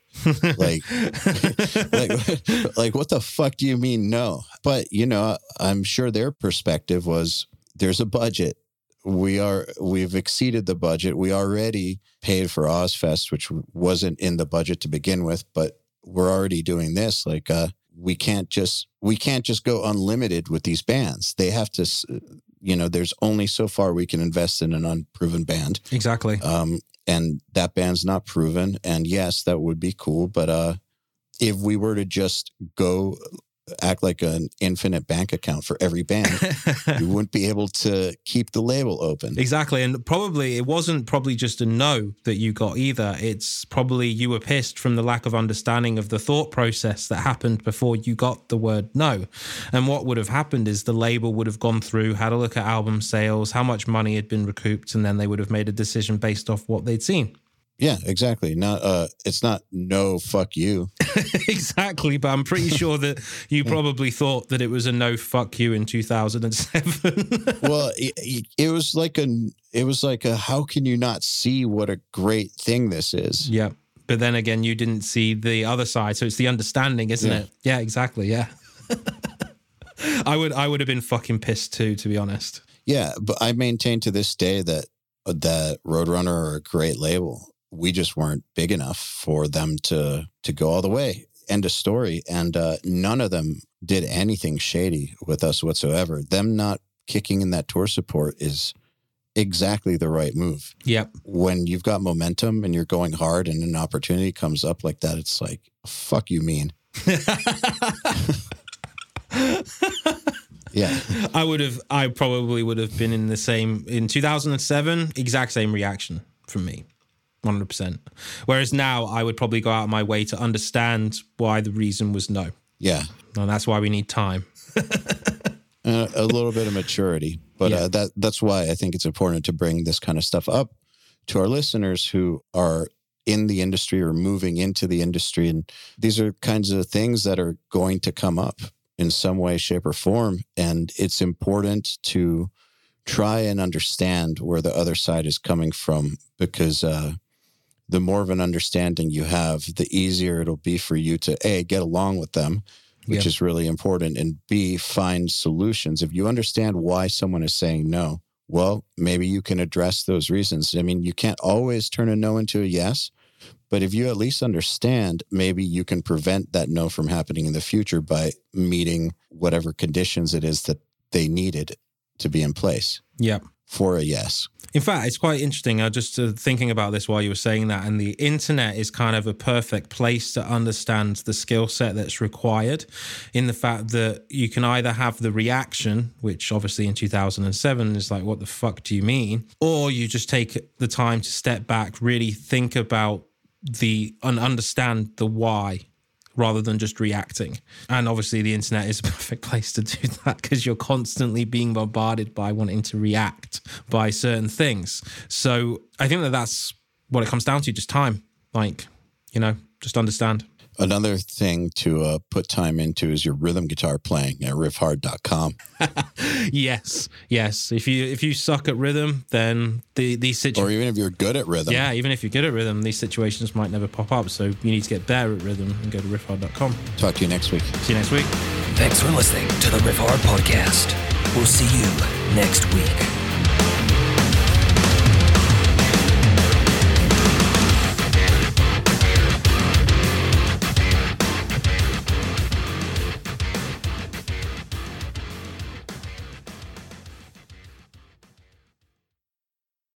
like like like what the fuck do you mean no but you know i'm sure their perspective was there's a budget we are we've exceeded the budget we already paid for ozzfest which wasn't in the budget to begin with but we're already doing this like uh we can't just we can't just go unlimited with these bands they have to you know there's only so far we can invest in an unproven band exactly. um, and that band's not proven. And yes, that would be cool. But uh, if we were to just go act like an infinite bank account for every band, you wouldn't be able to keep the label open. Exactly. And probably it wasn't probably just a no that you got either. It's probably you were pissed from the lack of understanding of the thought process that happened before you got the word no. And what would have happened is the label would have gone through, had a look at album sales, how much money had been recouped, and then they would have made a decision based off what they'd seen. Yeah, exactly. Not uh, it's not no fuck you. exactly. But I'm pretty sure that you probably thought that it was a no fuck you in 2007. well, it, it was like a it was like a how can you not see what a great thing this is? Yeah. But then again, you didn't see the other side. So it's the understanding, isn't Yeah. it? Yeah, exactly. Yeah. I would I would have been fucking pissed too, to be honest. Yeah, but I maintain to this day that that Roadrunner are a great label. We just weren't big enough for them to to go all the way. End of story. And uh, none of them did anything shady with us whatsoever. Them not kicking in that tour support is exactly the right move. Yep. When you've got momentum and you're going hard and an opportunity comes up like that, it's like, fuck you mean. yeah. I would have, I probably would have been in the same, in 2007, exact same reaction from me. 100%. Whereas now I would probably go out of my way to understand why the reason was no. Yeah. And that's why we need time. Uh, a little bit of maturity, but Yeah. uh, that that's why I think it's important to bring this kind of stuff up to our listeners who are in the industry or moving into the industry, and these are kinds of things that are going to come up in some way, shape, or form, and it's important to try and understand where the other side is coming from because uh, the more of an understanding you have, the easier it'll be for you to a get along with them which is really important, and B, find solutions. If you understand why someone is saying no, well, maybe you can address those reasons. I mean, you can't always turn a no into a yes, but if you at least understand, maybe you can prevent that no from happening in the future by meeting whatever conditions it is that they needed to be in place Yep. for a yes. In fact, it's quite interesting. I was just uh, thinking about this while you were saying that, and the internet is kind of a perfect place to understand the skill set that's required. In the fact that you can either have the reaction, which obviously in 2007 is like, "What the fuck do you mean?" or you just take the time to step back, really think about the and understand the why rather than just reacting. And obviously, the internet is a perfect place to do that because you're constantly being bombarded by wanting to react by certain things. So I think that that's what it comes down to just time. Like, you know, just understand. Another thing to uh, put time into is your rhythm guitar playing at riffhard.com. Yes, yes. If you if you suck at rhythm, then the these Or even if you're good at rhythm, Yeah, even if you're good at rhythm, these situations might never pop up. So you need to get better at rhythm and go to riffhard.com. talk to you next week. See you next week. Thanks for listening to the Riffhard Podcast. We'll see you next week.